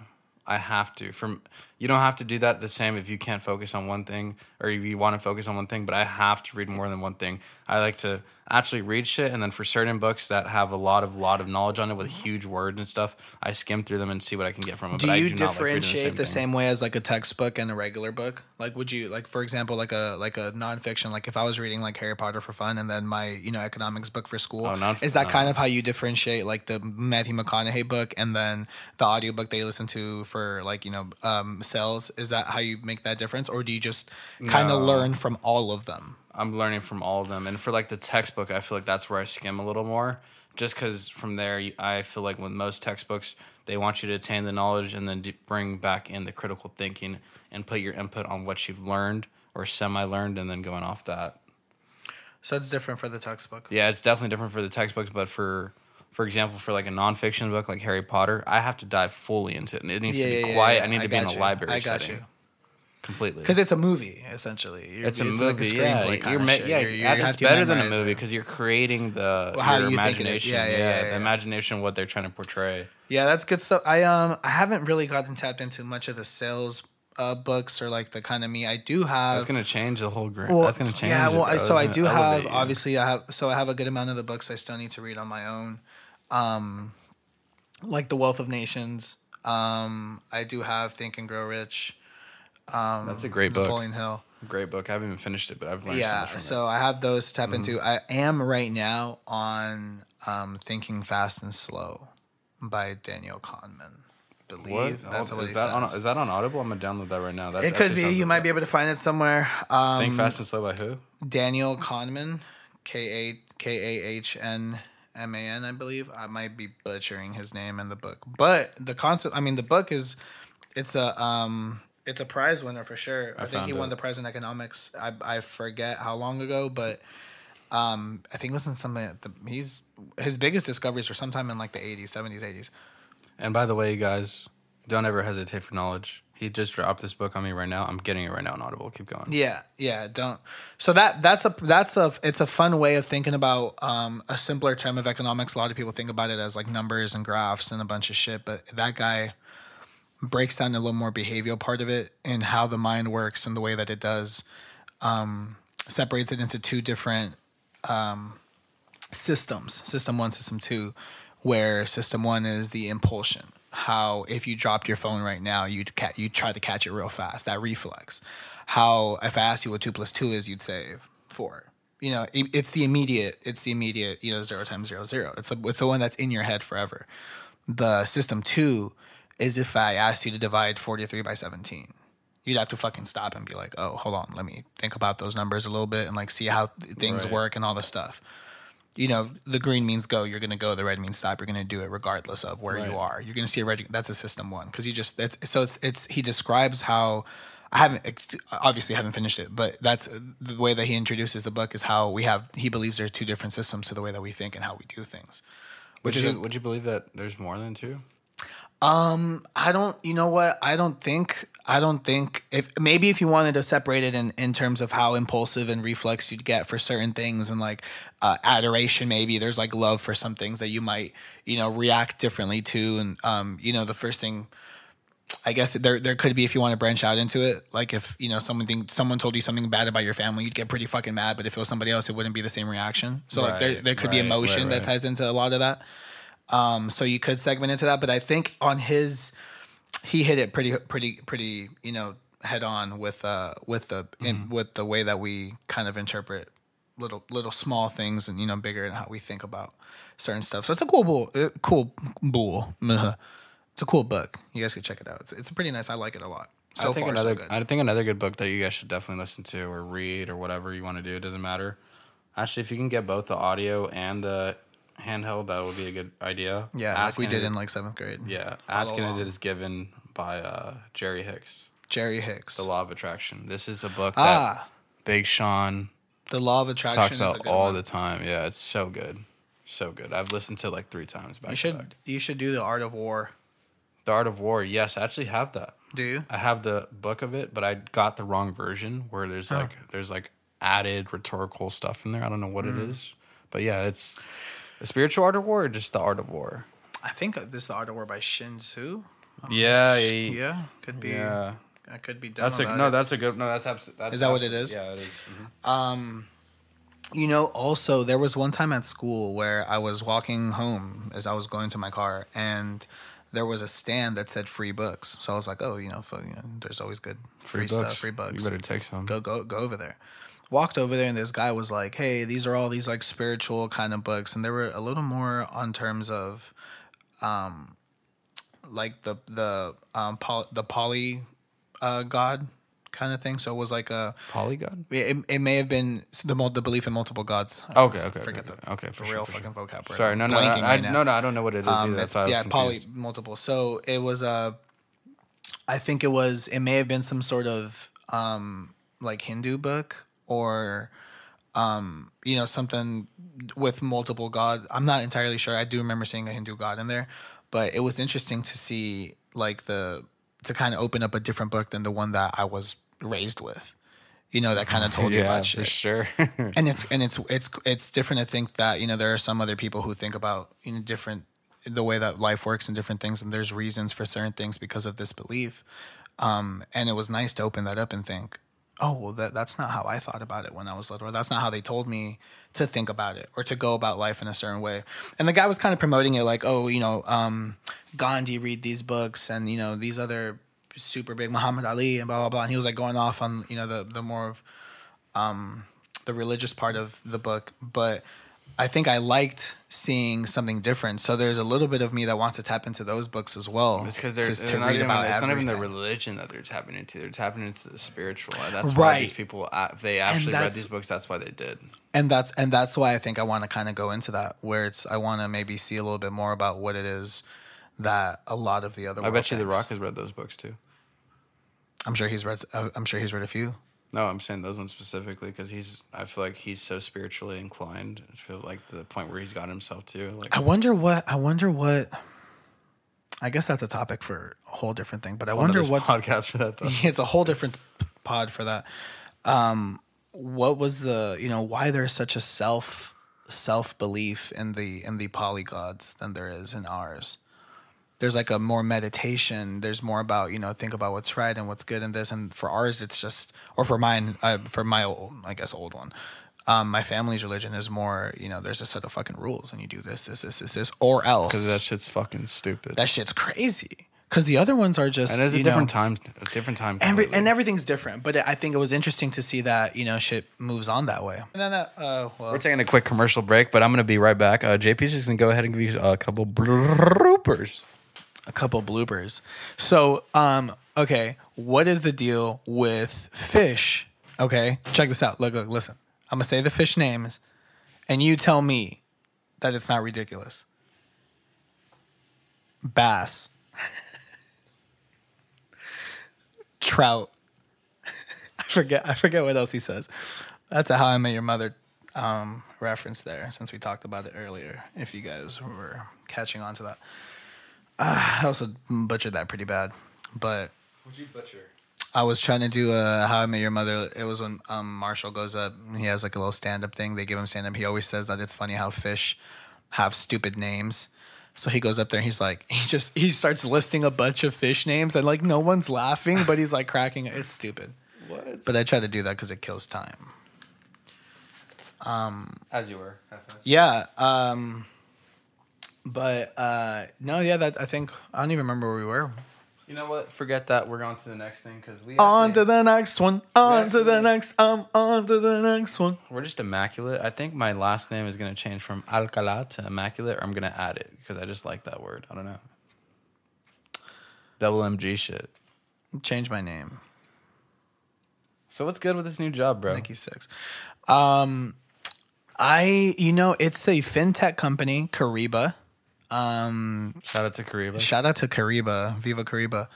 I have to. From you don't have to do that the same if you can't focus on one thing or if you want to focus on one thing, but I have to read more than one thing. I like to actually read shit and then for certain books that have a lot of lot of knowledge on it with huge words and stuff, I skim through them and see what I can get from them. Do but I you do not like reading differentiate the same way as like a textbook and a regular book? Like, would you like, for example, like a like a nonfiction? Like, if I was reading like Harry Potter for fun, and then my you know economics book for school, Oh, non- is that kind of how you differentiate like the Matthew McConaughey book and then the audiobook they listen to for like you know um, sales? Is that how you make that difference, or do you just kind of No. learn from all of them? I'm learning from all of them. And for like the textbook, I feel like that's where I skim a little more. Just because from there, I feel like with most textbooks, they want you to attain the knowledge and then bring back in the critical thinking and put your input on what you've learned or semi learned and then going off that. So it's different for the textbook. Yeah, it's definitely different for the textbooks, but for for example, for like a nonfiction book like Harry Potter, I have to dive fully into it. And it needs Yeah, to be yeah, quiet. yeah, I need I to be in got a you. library I got setting. you. Completely. Because it's a movie, essentially. You're- It's a movie, like a yeah. You're ma- yeah, You're- you and have it's better than a movie because you're creating the Well, your you it- imagination. yeah, yeah, yeah, the yeah. imagination, what they're trying to portray. Yeah, that's good stuff. I um I haven't really gotten tapped into much of the sales uh books or like the kind of me. I do have That's gonna change the whole grant. well, That's gonna change. Yeah, well, I, bro. so I do have you. obviously I have so I have a good amount of the books I still need to read on my own. Um like The Wealth of Nations. Um I do have Think and Grow Rich. That's a great book. Napoleon Hill. Great book. I haven't even finished it, but I've learned so Yeah, much from so I have those to tap Mm-hmm. into. I am right now on um Thinking Fast and Slow by Daniel Kahneman. Believe What? that's Oh, what is he that on? Is that on Audible? I'm gonna download that right now. That's It could be. You like might that. be able to find it somewhere. Um, Think Fast and Slow by who? Daniel Kahneman, K A K A H N M A N, I believe. I might be butchering his name in the book, but the concept. I mean, the book is it's a um it's a prize winner for sure. I, think found he won the prize in economics. I I forget how long ago, but um I think it was in. At the, he's his biggest discoveries were sometime in like the eighties, seventies, eighties. And by the way, guys, don't ever hesitate for knowledge. He just dropped this book on me right now. I'm getting it right now on Audible. Keep going. Yeah, yeah, don't. So that that's a that's a it's a fun way of thinking about um, a simpler term of economics. A lot of people think about it as like numbers and graphs and a bunch of shit, but that guy breaks down a little more behavioral part of it and how the mind works and the way that it does. Um, separates it into two different um, systems: system one, system two. Where system one is the impulsion, how if you dropped your phone right now, you'd ca- you'd try to catch it real fast. That reflex. How if I asked you what two plus two is, you'd say four. You know, it, it's the immediate. It's the immediate. You know, zero times zero zero. It's the it's the one that's in your head forever. The system two is if I asked you to divide forty three by seventeen. You'd have to fucking stop and be like, oh, hold on, let me think about those numbers a little bit and like see how th- things Right. work and all this stuff you know, the green means go, you're to go. The red means stop. You're to do it regardless of where you are. You're to see a red. That's a system one because you just that's so it's it's he describes how I haven't obviously haven't finished it, but that's uh, the way that he introduces the book is how we have he believes there are two different systems to the way that we think and how we do things. Would Which is you a- would you believe that there's more than two? I don't, you know what? I don't think, I don't think if maybe if you wanted to separate it in, in terms of how impulsive and reflex you'd get for certain things and like uh, adoration, maybe there's like love for some things that you might, you know, react differently to. And, um, you know, the first thing, I guess there there could be if you want to branch out into it. Like if you know someone think, someone told you something bad about your family, you'd get pretty fucking mad. But if it was somebody else, it wouldn't be the same reaction. So like there there could be emotion right, that ties into a lot of that. Um, so you could segment into that, but I think on his, he hit it pretty pretty pretty you know head on with uh with the Mm-hmm. with the way that we kind of interpret little little small things and you know bigger and how we think about certain stuff. So it's a cool bull, uh, cool bull. It's a cool book. You guys could check it out. It's it's pretty nice. I like it a lot. So I think far, another so good. I think another good book that you guys should definitely listen to or read or whatever you want to do. It doesn't matter. Actually, if you can get both the audio and the handheld, that would be a good idea. yeah, like we did It- in like seventh grade. yeah. Follow Asking along. it is given by uh, Jerry Hicks. Jerry Hicks. The Law of Attraction. This is a book that ah, Big Sean the law of attraction talks is a about good all one. the time. Yeah, it's so good, so good. I've listened to it like three times. Back You should back. you should do the art of war. The Art of War. Yes, I actually have that. Do you? I have the book of it, but I got the wrong version where there's like there's like added rhetorical stuff in there. I don't know what it Mm. is, but yeah, it's a spiritual art of war or just the art of war. I think uh, this is the art of war by Shin Tzu. Um, yeah, yeah, Yeah, could be. yeah. I could be dumb That's a no. it. That's a good. No, that's absolutely. Is that what it is? Yeah, it is. Mhm. You know, also there was one time at school where I was walking home as I was going to my car, and there was a stand that said free books. So I was like, oh, you know, fuck, you know there's always good free, stuff, free books. You better take some. Go go go over there. Walked over there, and this guy was like, hey, these are all these like spiritual kind of books, and they were a little more on terms of, um, like the the um poly, the poly, uh, god kind of thing. So it was like a Polygon. it, it may have been the the belief in multiple gods. Okay, okay, Forget okay, the okay, for sure, real for fucking vocab. right Sorry, no, no, no, Blanking I, no, no, I don't know what it is Um. That's why I was yeah, poly multiple. So it was a. I think it was. It may have been some sort of um like Hindu book or um you know something with multiple gods. I'm not entirely sure. I do remember seeing a Hindu god in there, but it was interesting to see like the to kind of open up a different book than the one that I was raised with. You know that kind of told you yeah, about for shit sure. and it's and it's it's it's different to think that you know there are some other people who think about you know different the way that life works and different things and there's reasons for certain things because of this belief um and it was nice to open that up and think oh well that that's not how i thought about it when i was little or that's not how they told me to think about it or to go about life in a certain way. And the guy was kind of promoting it like oh you know um gandhi read these books and you know these other super big muhammad ali and blah blah blah. And he was like going off on you know the the more of the religious part of the book, but I think I liked seeing something different. So there's a little bit of me that wants to tap into those books as well. It's because they're, just they're not even, it's not even the religion that they're tapping into. They're tapping into the spiritual. And that's Right. why these people, if they actually read these books, that's why they did. and that's and that's why I think I want to kind of go into that, where it's I want to maybe see a little bit more about what it is that a lot of the other. I bet you The. Rock has read those books too. I'm sure he's read. uh, I'm sure he's read a few. No, I'm saying those ones specifically because he's. I feel like he's so spiritually inclined. I feel like the point where he's got himself to. Like, I wonder what. I wonder what. I guess that's a topic for a whole different thing. But I wonder what podcast for that. Though. it's a whole different pod for that. Um, what was the you know why there's such a self self belief in the in the polygods than there is in ours? There's like a more meditation. There's more about you know think about what's right and what's good in this. And for ours, it's just or for mine, uh, for my old, I guess old one. Um, my family's religion is more, you know, there's a set of fucking rules, and you do this, this, this, this, this, or else. Because that shit's fucking stupid. that shit's crazy. Because the other ones are just and there's a you different know, time, a different time. Every, and everything's different, but I think it was interesting to see that you know shit moves on that way. And then, uh, uh, well, We're taking a quick commercial break, but I'm gonna be right back. Uh, JP's just gonna go ahead and give you a couple bloopers. A couple bloopers. So, um, okay, what is the deal with fish? Okay, check this out. Look, look, listen. I'm gonna say the fish names, and you tell me that it's not ridiculous. Bass, trout. I forget. I forget what else he says. That's a How I Met Your Mother um, reference there, since we talked about it earlier. If you guys were catching on to that. I also butchered that pretty bad, but What'd you butcher? I was trying to do a How I Met Your Mother. It was when um, Marshall goes up. And he has like a little stand up thing. They give him stand up. He always says that it's funny how fish have stupid names. So he goes up there and he's like, he just he starts listing a bunch of fish names and like no one's laughing, but he's like cracking. It's stupid. What? But I try to do that because it kills time. Um. As you were. Yeah. Um, but uh, no, yeah. That I think I don't even remember where we were. You know what? Forget that. We're on to the next thing because we. On to the next one. On to the next. Um. On to the next one. We're just immaculate. I think my last name is gonna change from Alcala to immaculate, or I'm gonna add it because I just like that word. I don't know. Double MG shit. Change my name. So what's good with this new job, bro? Nikki Six. Um, I you know it's a fintech company, Kyriba. Shout out to Kyriba. Shout out to Kyriba, Viva Kyriba.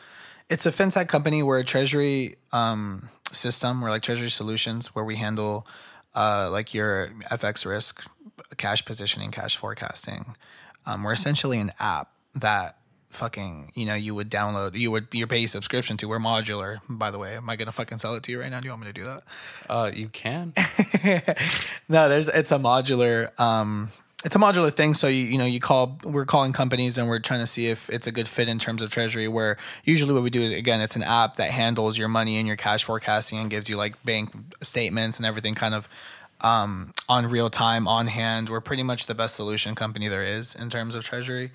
It's a fintech company. We're a treasury um, system. We're like treasury solutions where we handle uh, like your FX risk, cash positioning, cash forecasting. Um, we're essentially an app that fucking you know you would download you would you pay subscription to we're modular by the way am i gonna fucking sell it to you right now do you want me to do that Uh, you can. no, there's it's a modular um it's a modular thing. So you you know you call we're calling companies and we're trying to see if it's a good fit in terms of treasury. Where usually what we do is again it's an app that handles your money and your cash forecasting and gives you like bank statements and everything kind of um, on real time on hand. We're pretty much the best solution company there is in terms of treasury.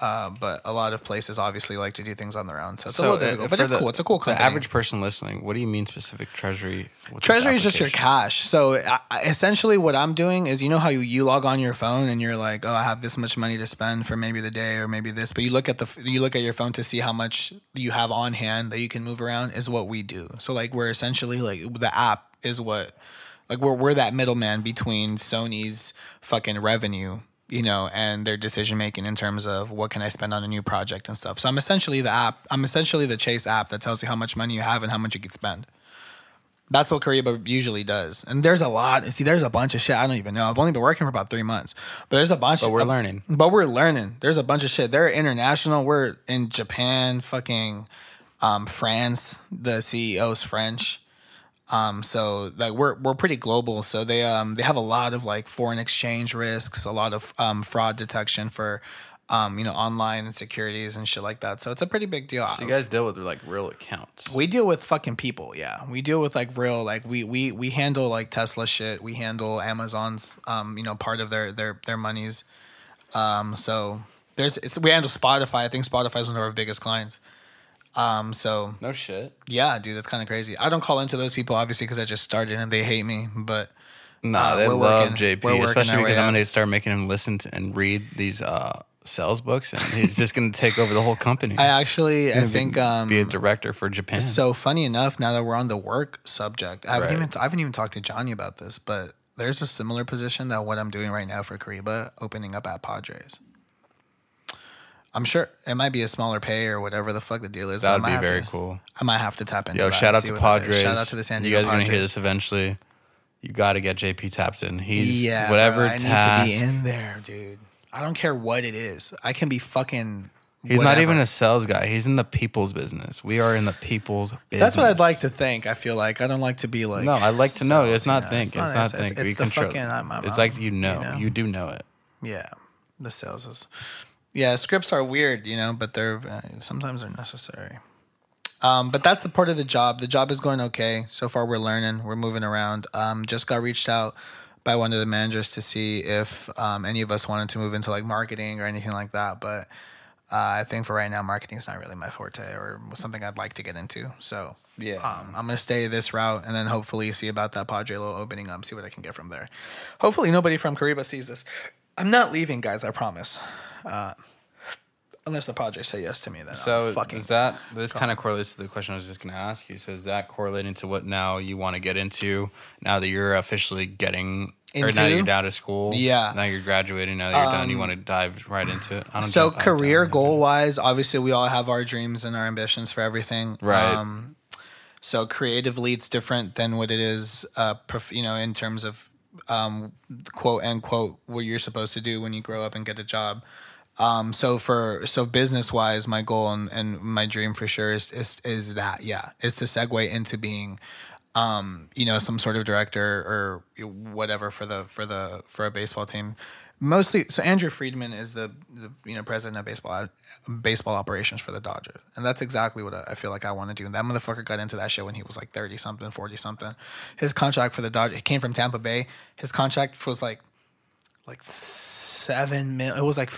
Uh, but a lot of places obviously like to do things on their own, so it's a little uh, difficult. But it's the- cool. It's a cool company. The average person listening, what do you mean specific treasury? Treasury is just your cash. So I, I- essentially, what I'm doing is, you know how you, you log on your phone and you're like, oh, I have this much money to spend for maybe the day or maybe this, but you look at the you look at your phone to see how much you have on hand that you can move around. Is what we do. So like we're essentially like the app is what like we're we're that middleman between Sony's fucking revenue. You know, and their decision making in terms of what can I spend on a new project and stuff. So I'm essentially the app. I'm essentially the Chase app that tells you how much money you have and how much you can spend. That's what Kyriba usually does. And there's a lot. See, there's a bunch of shit I don't even know. I've only been working for about three months, but there's a bunch. But we're learning. But we're learning. There's a bunch of shit. They're international. We're in Japan, fucking um, France. The CEO's French. Um, so like we're we're pretty global. So they um they have a lot of like foreign exchange risks, a lot of um fraud detection for um you know online and securities and shit like that. So it's a pretty big deal. So you guys deal with like real accounts. We deal with fucking people, yeah. We deal with like real, like we we we handle like Tesla shit. We handle Amazon's, um, you know, part of their their their monies. Um, so there's it's, we handle Spotify. I think Spotify is one of our biggest clients. Um, so No shit. yeah, dude, that's kind of crazy. I don't call into those people obviously because I just started and they hate me, but Nah, Uh, they we're love working- JP, especially because I'm gonna start making him listen to and read these uh, sales books, and he's just gonna take over the whole company. I actually I Gonna be- think um be a director for Japan. So funny enough, now that we're on the work subject, I haven't Right. even I haven't even talked to Johnny about this, but there's a similar position that what I'm doing right now for Kyriba, opening up at Padres. I'm sure it might be a smaller pay or whatever the fuck the deal is. but That'd might be have very to- cool. I might have to tap into. Yo, that shout and out see to what that is. Padres. Shout out to the San Diego You guys are gonna hear this eventually. You got to get JP tapped in. He's Yeah, whatever bro, I task. need to be in there, dude. I don't care what it is. I can be fucking He's not whatever. even a sales guy. He's in the people's business. We are in the people's business. That's what I'd like to think. I feel like I don't like to be like. No, I'd like to know. It's not think. It's, not, think. It's, we the control. fucking. I'm, I'm, it's I'm- like you know. you do know it. Yeah, the sales is. Yeah, scripts are weird, you know, but they're uh, sometimes they're necessary. Um, but that's the part of the job. The job is going okay so far. We're learning. We're moving around. Um, just got reached out by one of the managers to see if um, any of us wanted to move into like marketing or anything like that. But uh, I think for right now, marketing is not really my forte or something I'd like to get into. So Yeah. um, I'm gonna stay this route and then hopefully see about that Padre Lo opening up. See what I can get from there. Hopefully nobody from Kyriba sees this. I'm not leaving, guys. I promise. Uh, unless the Padres say yes to me, then So I'm fucking. is that this kind of correlates to the question I was just going to ask you? So is that correlating to what now you want to get into now that you're officially getting or now you're out of school? Yeah. Um, Now you're graduating. Now that you're done, you want to dive right into it. I don't so career goal wise, obviously we all have our dreams and our ambitions for everything. Right. Um, so creatively, it's different than what it is, uh, prof- you know, in terms of um, quote unquote what you're supposed to do when you grow up and get a job. Um, so for so business wise, my goal and, and my dream for sure is, is is that yeah is to segue into being um, you know, some sort of director or whatever for the for the for a baseball team. Mostly, so Andrew Friedman is the, the you know president of baseball baseball operations for the Dodgers, and that's exactly what I feel like I want to do. And that motherfucker got into that shit when he was like thirty something, forty something. His contract for the Dodgers, came from Tampa Bay. His contract was like like seven mil. It was like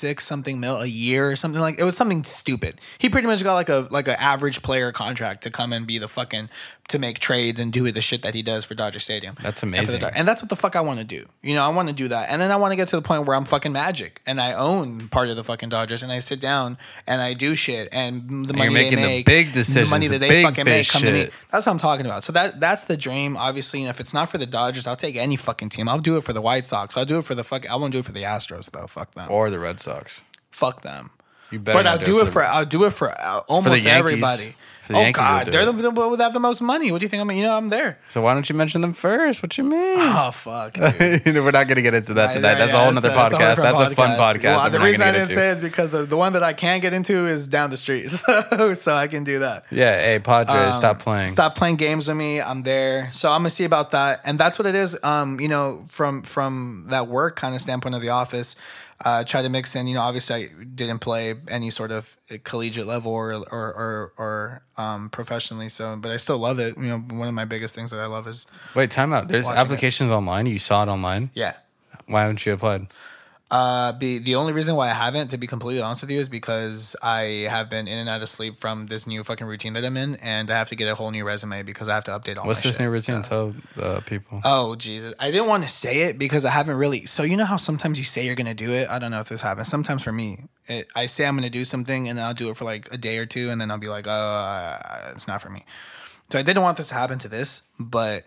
six something mil a year or something like. It was something stupid. He pretty much got like a like an average player contract to come and be the fucking to make trades and do the shit that he does for Dodger Stadium. That's And for the amazing. And that's what the fuck I want to do. You know, I want to do that, and then I want to get to the point where I'm fucking Magic and I own part of the fucking Dodgers, and I sit down and I do shit, and the money making they make, big the money that they fucking make, come to me. That's what I'm talking about. So that that's the dream. Obviously, and if it's not for the Dodgers, I'll take any fucking team. I'll do it for the White Sox. I'll do it for the fuck. I won't do it for the Astros though. Fuck them. or the Red Sox. fuck them. You better But I'll do it the- for I'll do it for uh, almost Yankees. everybody. The oh Yankees, God, they're the, the one that have the most money. What do you think? I'm you know I'm there. So why don't you mention them first? What you mean? Oh fuck. Dude. We're not gonna get into that tonight. That's a whole nother that's- podcast. that's That's a fun podcast. Well, the reason I didn't get say into. is because the, the one that I can't get into is down the street, so, so I can do that. Yeah, hey Padres, stop playing. Um, Stop playing games with me. I'm there. So I'm gonna see about that. And that's what it is. Um, you know, from from that work kind of standpoint of the office, uh, try to mix in. You know, obviously I didn't play any sort of collegiate level or or or, or um, professionally. So, but I still love it. You know, one of my biggest things that I love is Wait, time out. There's Watching it. applications online. You saw it online. yeah. Why haven't you applied? Uh, be the only reason why I haven't, to be completely honest with you, is because I have been in and out of sleep from this new fucking routine that I'm in, and I have to get a whole new resume because I have to update all. What's this shit. new routine? Tell the people. Oh Jesus! I didn't want to say it because I haven't really. So you know how sometimes you say you're gonna do it. I don't know if this happens. Sometimes for me, it, I say I'm gonna do something and then I'll do it for like a day or two, and then I'll be like, "Oh, uh, it's not for me." So I didn't want this to happen to this, but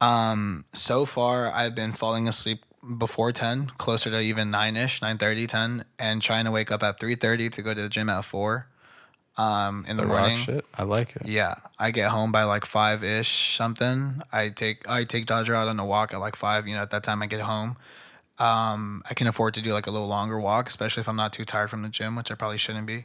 um, so far I've been falling asleep before 10 closer to even 9ish 9.30 10 and trying to wake up at 3.30 to go to the gym at 4 um in the, the rock morning shit. I like it. yeah, I get home by like five ish something. I take I take Dodger out on a walk at like five. You know, at that time I get home. Um, I can afford to do like a little longer walk, especially if I'm not too tired from the gym, which I probably shouldn't be.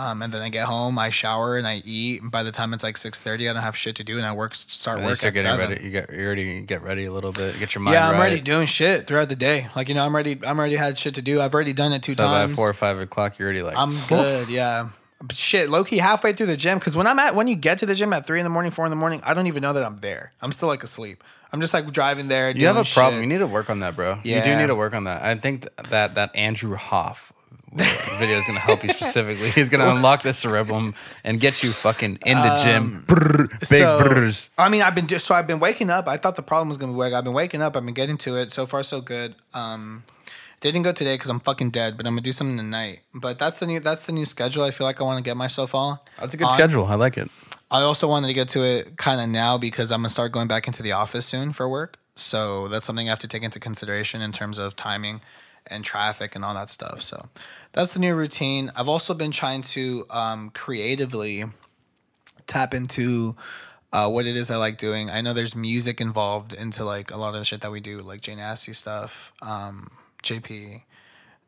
Um, and then I get home, I shower and I eat. And by the time it's like six thirty, I don't have shit to do, and I work start And then you work at getting seven. ready. You get you already get ready a little bit. Get your mind Yeah, I'm right. already doing shit throughout the day. Like you know, I'm ready. I'm already had shit to do. I've already done it two So by times. four or five o'clock, you're already like, I'm good. Yeah. But shit, low key halfway through the gym because when I'm at when you get to the gym at three in the morning, four in the morning, I don't even know that I'm there. I'm still like asleep. I'm just like driving there. You have a problem. shit. You need to work on that, bro. You do need to work on that. I think th- that that Andrew Hoff video is gonna help you specifically. He's gonna unlock the cerebellum and get you fucking in the gym. Brrr, big Um, So, brrrs. I mean, I've been just so I've been waking up. I thought the problem was gonna be wake. I've been waking up. I've been getting to it. So far, so good. Um, didn't go today because I'm fucking dead. But I'm gonna do something tonight. But that's the new that's the new schedule. I feel like I want to get myself all. That's a good on. schedule. I like it. I also wanted to get to it kind of now because I'm gonna start going back into the office soon for work. So that's something I have to take into consideration in terms of timing and traffic and all that stuff. So that's the new routine. I've also been trying to um, creatively tap into uh, what it is I like doing. I know there's music involved into like a lot of the shit that we do, like Jane Nasty stuff, um, JP,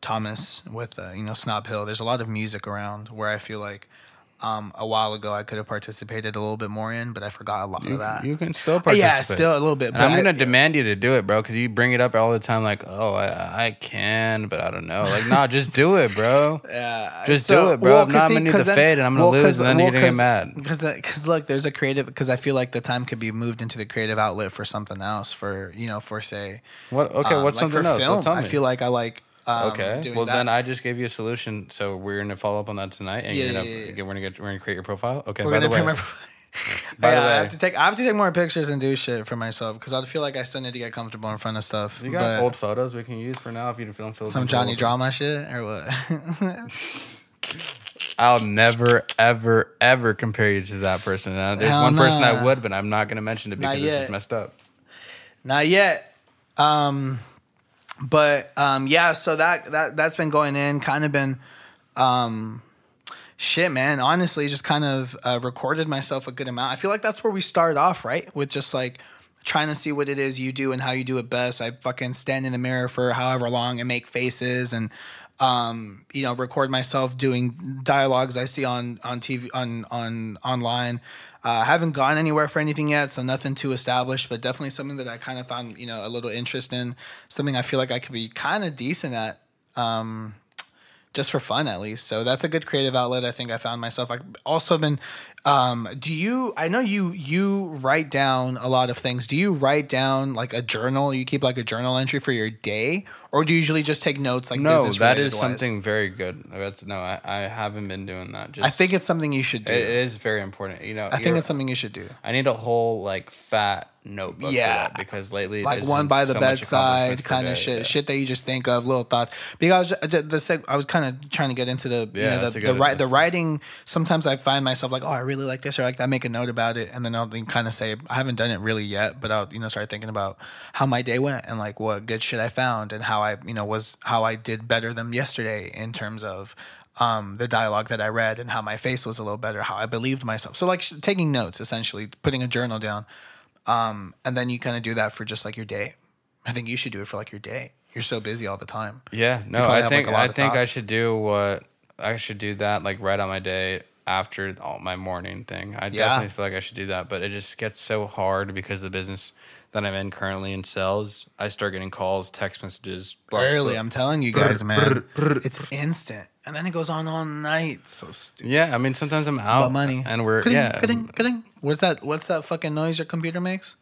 Thomas with uh, you know Snob Hill. There's a lot of music around where I feel like um, a while ago I could have participated a little bit more in, but I forgot a lot You, of that. you can still participate. yeah, still a little bit. But I'm gonna I- demand you to do it, bro, because you bring it up all the time. Like, oh, I, I can, but I don't know. Like, nah, just do it, bro. Yeah, Just do it, bro. Not, I'm not gonna do the fade and I'm gonna lose, and then you're gonna get mad. Because because look, there's a creative. Because I feel like the time could be moved into the creative outlet for something else. For you know, for say, What? Okay, um, what's like something else? So Film. I feel like I like. Um, okay. Well, that. then I just gave you a solution. So we're gonna follow up on that tonight, and Yeah, you're gonna yeah, yeah, yeah. we're gonna get we're gonna create your profile. Okay. We're by the way, my. By the yeah, I have to take. I have to take more pictures and do shit for myself because I feel like I still need to get comfortable in front of stuff. you got old photos we can use for now if you don't feel some Johnny drama shit or what? I'll never, ever, ever compare you to that person. Now, there's Hell one person I would, but I'm not gonna mention it because it's just messed up. Not yet. Um, but um, yeah, so that that that's been going in, kind of been, um, shit, man. Honestly, just kind of uh, recorded myself a good amount. I feel like that's where we start off, right? With just like trying to see what it is you do and how you do it best. I fucking stand in the mirror for however long and make faces and. Um, you know, record myself doing dialogues I see on on TV on on online. Uh, I haven't gone anywhere for anything yet, so nothing too established, but definitely something that I kind of found you know a little interest in. Something I feel like I could be kind of decent at. Um, just for fun at least. So that's a good creative outlet. I think I found myself. I've also been. Um, do you? I know you. You write down a lot of things. Do you write down like a journal? You keep like a journal entry for your day, or do you usually just take notes like No, that is wise? something very good. That's no, I, I haven't been doing that. Just I think it's something you should do. it, it is very important. You know, I think it's something you should do. I need a whole like fat notebook. Yeah. for that because lately, like one by the so bedside kind of shit yeah. shit that you just think of little thoughts because I was- the seg- I was kind of trying to get into the you know the the, ri- the writing sometimes I find myself like oh I really like this or like that make a note about it and then I'll kind of say I haven't done it really yet but I'll you know start thinking about how my day went and like what good shit I found and how I you know was how I did better than yesterday in terms of um, the dialogue that I read and how my face was a little better, how I believed myself. So like sh- taking notes, essentially putting a journal down, um, and then you kind of do that for just like your day. I think you should do it for like your day. You're so busy all the time. Yeah, no, I think like, I think I should do what I should do that like right on my day after all my morning thing. I Yeah. definitely feel like I should do that, but it just gets so hard because the business that I'm in currently in sales, I start getting calls, text messages. blah, Early, blah. I'm telling you guys, man. It's instant, and then it goes on all night. So stupid. Yeah, I mean sometimes I'm out About money and we're Ka-ding, yeah, ka-ding, ka-ding. What's that? What's that fucking noise your computer makes?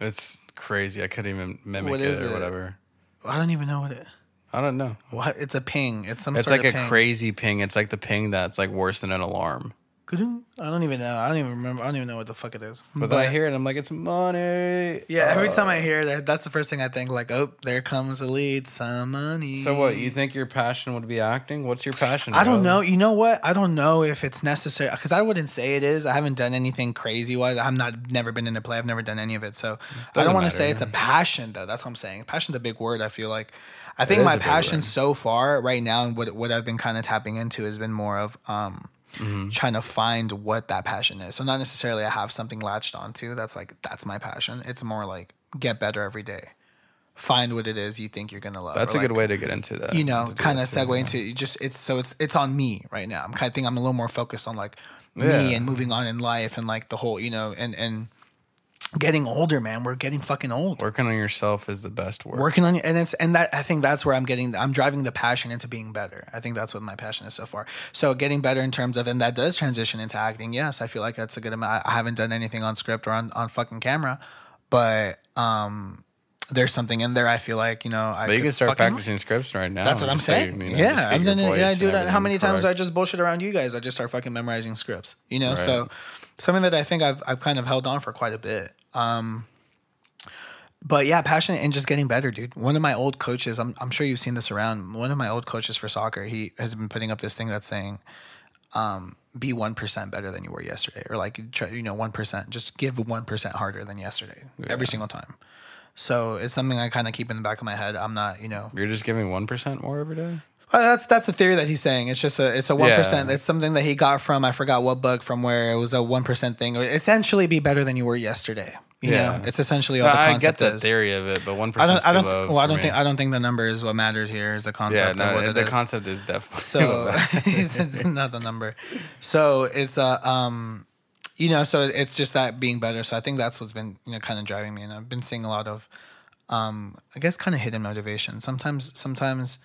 it's crazy. I couldn't even mimic What it is or it? whatever. I don't even know what it. I don't know. What? It's a ping. It's some. It's sort like a ping. crazy ping. It's like the ping that's like worse than an alarm. Ka-ding. I don't even know. I don't even remember. I don't even know what the fuck it is. But, then I hear it, I'm like, it's money. Yeah, every time I hear that, that's the first thing I think. Like, oh, there comes a lead, some money. So what? You think your passion would be acting? What's your passion? I don't bro? know. You know what? I don't know if it's necessary because I wouldn't say it is. I haven't done anything crazy wise. I'm not never been into play. I've never done any of it. So I Doesn't don't want to say it's a passion though. That's what I'm saying. Passion's a big word. I feel like. I think my passion so far right now and what what I've been kind of tapping into has been more of um Mm-hmm. trying to find what that passion is. So not necessarily I have something latched onto. That's like that's my passion. It's more like get better every day. Find what it is you think you're gonna love. That's or a good way to get into that. you know, kind of segue yeah. into just it's so it's it's on me right now. I'm kind of think I'm a little more focused on like me and moving on in life and like the whole you know and and getting older, man. We're getting fucking old. Working on yourself is the best work. Working on and it's and that I think that's where I'm getting I'm driving the passion into being better. I think that's what my passion is so far. So getting better in terms of and that does transition into acting. Yes, I feel like that's a good amount. I haven't done anything on script or on on fucking camera, but um. There's something in there. I feel like you know. I But you could can start fucking- practicing scripts right now. that's what I'm just so you- saying. you know, yeah, I'm done it. Yeah, I do that. How many times I just bullshit around you guys? I just start fucking memorizing scripts. You know, Right. so something that I think I've I've kind of held on for quite a bit. Um, but yeah, passionate and just getting better, dude. One of my old coaches, I'm I'm sure you've seen this around. One of my old coaches for soccer, he has been putting up this thing that's saying, um, be one percent better than you were yesterday, or like try, you know, one percent. Just give one percent harder than yesterday every single time. So it's something I kind of keep in the back of my head. I'm not, you know, You're just giving one percent more every day. Well, that's that's the theory that he's saying. It's just a it's a one Yeah. It's something that he got from I forgot what book from where it was a one percent thing. Essentially, be better than you were yesterday. You Yeah. know, it's essentially all No, the I get the is. theory of it, but one I don't. I don't. low. well, I don't think. I don't think the number is what matters here. Is the Yeah, concept what no, the is. concept is definitely So it's not the number. So it's uh, um, you know, so it's just that being better. So I think that's what's been you know kind of driving me, and I've been seeing a lot of, um, I guess kind of hidden motivation. Sometimes, sometimes,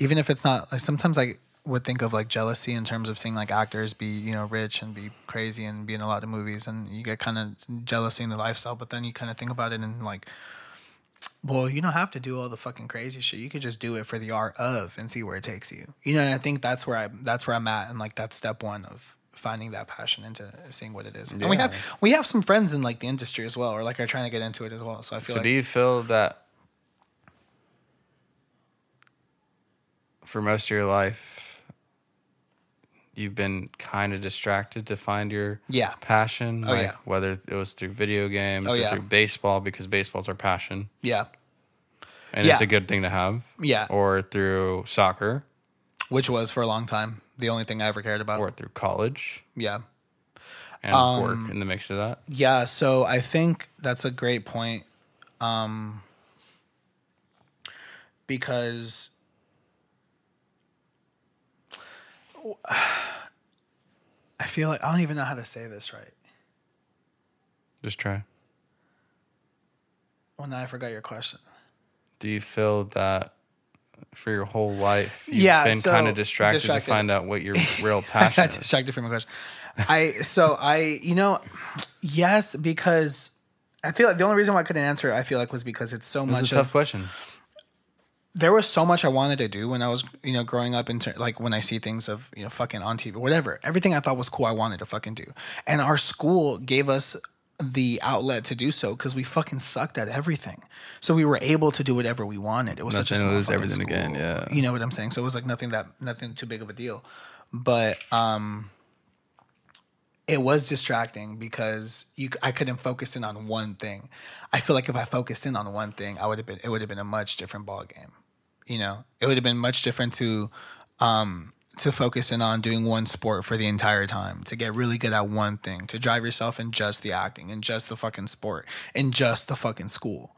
even if it's not like sometimes I would think of like jealousy in terms of seeing like actors be you know rich and be crazy and be in a lot of movies, and you get kind of jealousy in the lifestyle. But then you kind of think about it and like. Well, you don't have to do all the fucking crazy shit. You could just do it for the art of and see where it takes you. You know, and I think that's where I that's where I'm at and like that's step one of finding that passion into seeing what it is. And we have we have some friends in like the industry as well, or like are trying to get into it as well. So I feel So like do you feel that for most of your life you've been kind of distracted to find your Yeah. passion? Oh, like yeah. whether it was through video games Oh, or yeah. through baseball because baseball's our passion yeah, and it's a good thing to have. yeah, Or through soccer which was for a long time the only thing I ever cared about. or through college Yeah, and Um, work in the mix of that. Yeah, so I think that's a great point. Um because I feel like I don't even know how to say this right. Just try. Well, now I forgot your question. Do you feel that for your whole life you've Yeah, been so kind of distracted, distracted. to find out what your real passion I got is? distracted from my question. I so I you know yes because I feel like the only reason why I couldn't answer it I feel like was because it's so This much is a tough of, question. There was so much I wanted to do when I was, you know, growing up. In ter- like when I see things of, you know, fucking on TV, whatever. Everything I thought was cool, I wanted to fucking do. And our school gave us the outlet to do so because we fucking sucked at everything. So we were able to do whatever we wanted. It was such a small lose, everything school. yeah. you know what I'm saying. So it was like nothing that nothing too big of a deal, but um, it was distracting because you I couldn't focus in on one thing. I feel like if I focused in on one thing, I would have been it would have been a much different ball game. You know, it would have been much different to um to focus in on doing one sport for the entire time, to get really good at one thing, to drive yourself in just the acting and just the fucking sport and just the fucking school.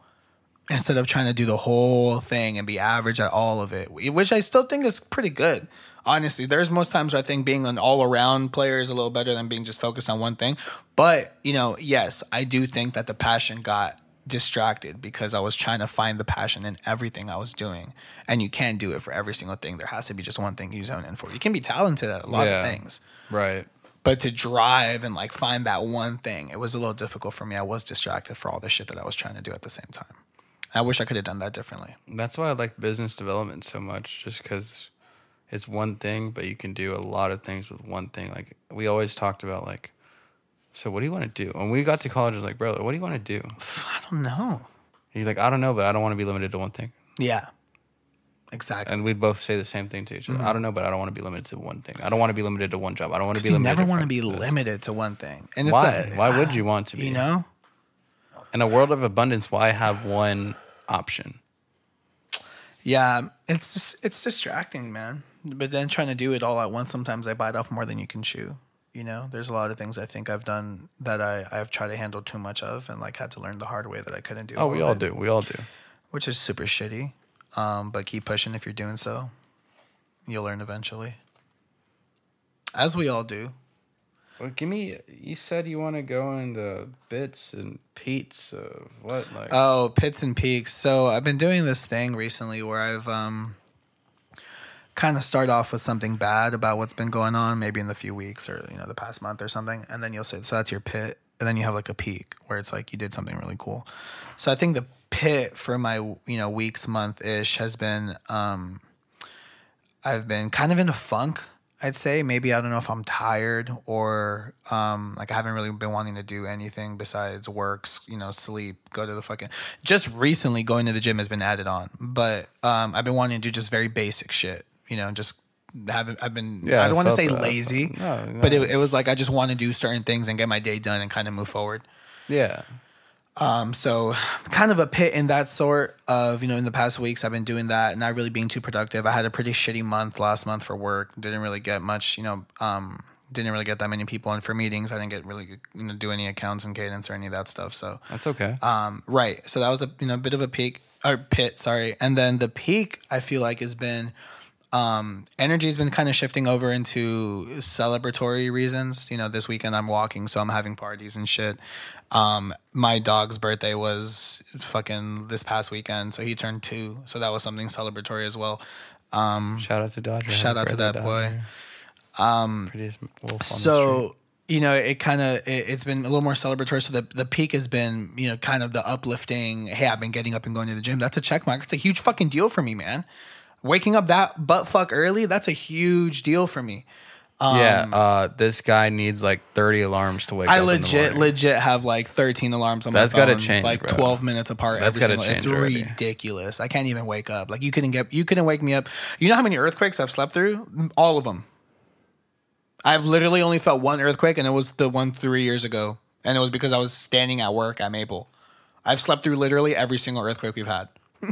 Instead of trying to do the whole thing and be average at all of it, which I still think is pretty good. Honestly, there's most times where I think being an all around player is a little better than being just focused on one thing. But, you know, yes, I do think that the passion got distracted because I was trying to find the passion in everything I was doing. And you can't do it for every single thing. There has to be just one thing you zone in for. You can be talented at a lot Yeah. of things. Right. But to drive and like find that one thing, it was a little difficult for me. I was distracted for all the shit that I was trying to do at the same time. I wish I could have done that differently. That's why I like business development so much, just because it's one thing, but you can do a lot of things with one thing. Like we always talked about, like, so what do you want to do? When we got to college, I was like, bro, what do you want to do? I don't know. He's like, I don't know, but I don't want to be limited to one thing. Yeah. Exactly. And we'd both say the same thing to each other. I mm-hmm. don't know, but I don't want to be limited to one thing. I don't want to be limited to one job. I don't want to be limited. you never want to be limited to one thing. And it's Why? that- Why would you want to be? You know? In a world of abundance, why have one option? Yeah, it's just, it's distracting, man. But then trying to do it all at once, sometimes I bite off more than you can chew. You know, there's a lot of things I think I've done that I I've tried to handle too much of, and like had to learn the hard way that I couldn't do. Oh, we all do. We all do. which is super shitty. Um, but keep pushing if you're doing so. You'll learn eventually, as we all do. Well, give me. You said you want to go into bits and Pete's of what? Like, Oh, pits and peaks. So I've been doing this thing recently where I've um kind of start off with something bad about what's been going on, maybe in the few weeks or you know the past month or something, and then you'll say so that's your pit, and then you have like a peak where it's like you did something really cool. So I think the pit for my you know weeks month ish has been um I've been kind of in a funk. I'd say maybe I don't know if I'm tired or um, like I haven't really been wanting to do anything besides works, you know, sleep, go to the fucking. Just recently, going to the gym has been added on, but um, I've been wanting to do just very basic shit, you know, just haven't. I've been. Yeah, I don't want to say that. lazy, No, no. but it, it was like I just want to do certain things and get my day done and kind of move forward. yeah. Um, so kind of a pit in that sort of, you know, in the past weeks I've been doing that, not really being too productive. I had a pretty shitty month last month for work. Didn't really get much, you know, um, didn't really get that many people in for meetings. I didn't get really you know do any accounts and cadence or any of that stuff. So That's okay. um, right. So that was a you know bit of a peak or pit, sorry. And then the peak I feel like has been um energy's been kind of shifting over into celebratory reasons. You know, this weekend I'm walking, so I'm having parties and shit. Um my dog's birthday was fucking this past weekend, so he turned 2. So that was something celebratory as well. shout out to Dodger. Shout out to that boy. Um, prettiest wolf on the street. so you know it kind of it, it's been a little more celebratory so the, the peak has been you know kind of the uplifting hey i've been getting up and going to the gym that's a check mark it's a huge fucking deal for me man waking up that butt fuck early that's a huge deal for me yeah, uh, this guy needs like 30 alarms to wake um, I up. in the legit, legit have like 13 alarms on That's my phone, change, like bro. 12 minutes apart. That's every gotta single, It's change already. ridiculous. I can't even wake up. Like you couldn't get, you couldn't wake me up. You know how many earthquakes I've slept through? All of them. I've literally only felt one earthquake, and it was the one three years ago, and it was because I was standing at work at Maple. I've slept through literally every single earthquake we've had.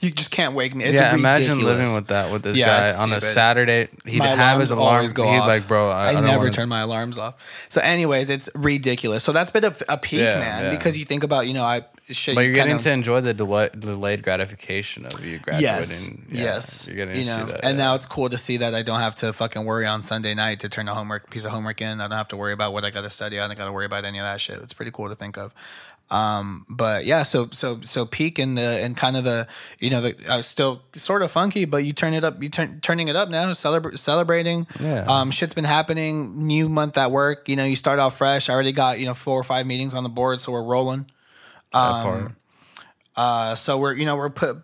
you just can't wake me. It's yeah, imagine ridiculous. living with that with this Yeah, guy on a. Saturday. He'd My have his alarms alarm. go he'd off. like, bro, I, I, I never turn my alarms off. So, anyways, it's ridiculous. So that's been a, a peak, Yeah, man, yeah. because you think about, you know, I shit. But you you're getting kinda- to enjoy the delay, delayed gratification of you graduating. Yes, yes. You're getting you to know, see that. and now it's cool to see that I don't have to fucking worry on Sunday night to turn a homework piece of homework in. I don't have to worry about what I got to study. I don't got to worry about any of that shit. It's pretty cool to think of. Um, but yeah, so so so peak in the and kind of the you know the uh, still sort of funky, but you turn it up. You turn turning it up now, celebra- celebrating. Yeah. Um, shit's been happening. New month at work. You know, you start off fresh. I already got you know four or five meetings on the board, so we're rolling. Um. Uh, so we're you know we're pu-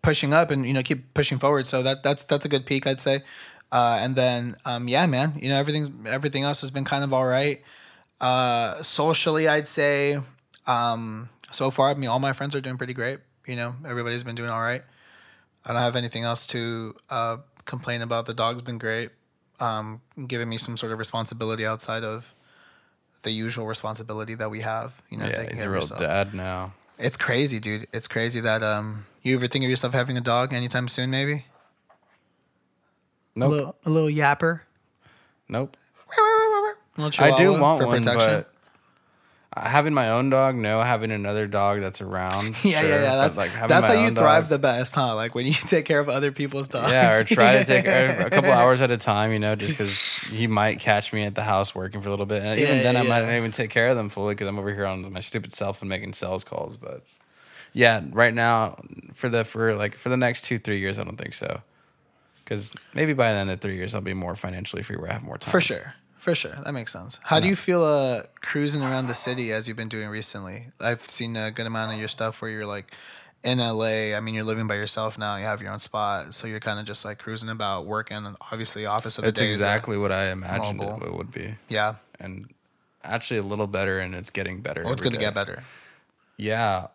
pushing up and you know keep pushing forward. So that that's that's a good peak, I'd say. Uh, and then um, yeah, man, you know everything's everything else has been kind of all right. Uh, socially, I'd say um, so far, I mean, all my friends are doing pretty great. You know, everybody's been doing all right. I don't have anything else to uh, complain about. The dog's been great, um, giving me some sort of responsibility outside of the usual responsibility that we have. You know, Yeah, taking he's care a of real yourself. dad now. It's crazy, dude. It's crazy that um you ever think of yourself having a dog anytime soon, maybe? Nope. A little, a little yapper. Nope. A little I do want for one, protection. but having my own dog, no. Having another dog that's around, yeah, sure, yeah, yeah. but, That's like having that's how you thrive dog- the best, huh? Like when you take care of other people's dogs. Yeah, or try to take a, a couple hours at a time, you know, just because he might catch me at the house working for a little bit. And even Yeah, then, I might yeah. not even take care of them fully because I'm over here on my stupid self and making sales calls. But yeah, right now, for the for like for the next two three years, I don't think so. Because maybe by the end of three years, I'll be more financially free where I have more time. For sure. For sure. That makes sense. How do you feel uh cruising around the city as you've been doing recently? I've seen a good amount of your stuff where you're like in LA. I mean, you're living by yourself now. You have your own spot, so you're kind of just like cruising about, working. And obviously, office of the It's day. is, uh, exactly what I imagined it, mobile. would be, yeah. and actually a little better, and it's getting better. Oh, it's every gonna day. get better. Yeah.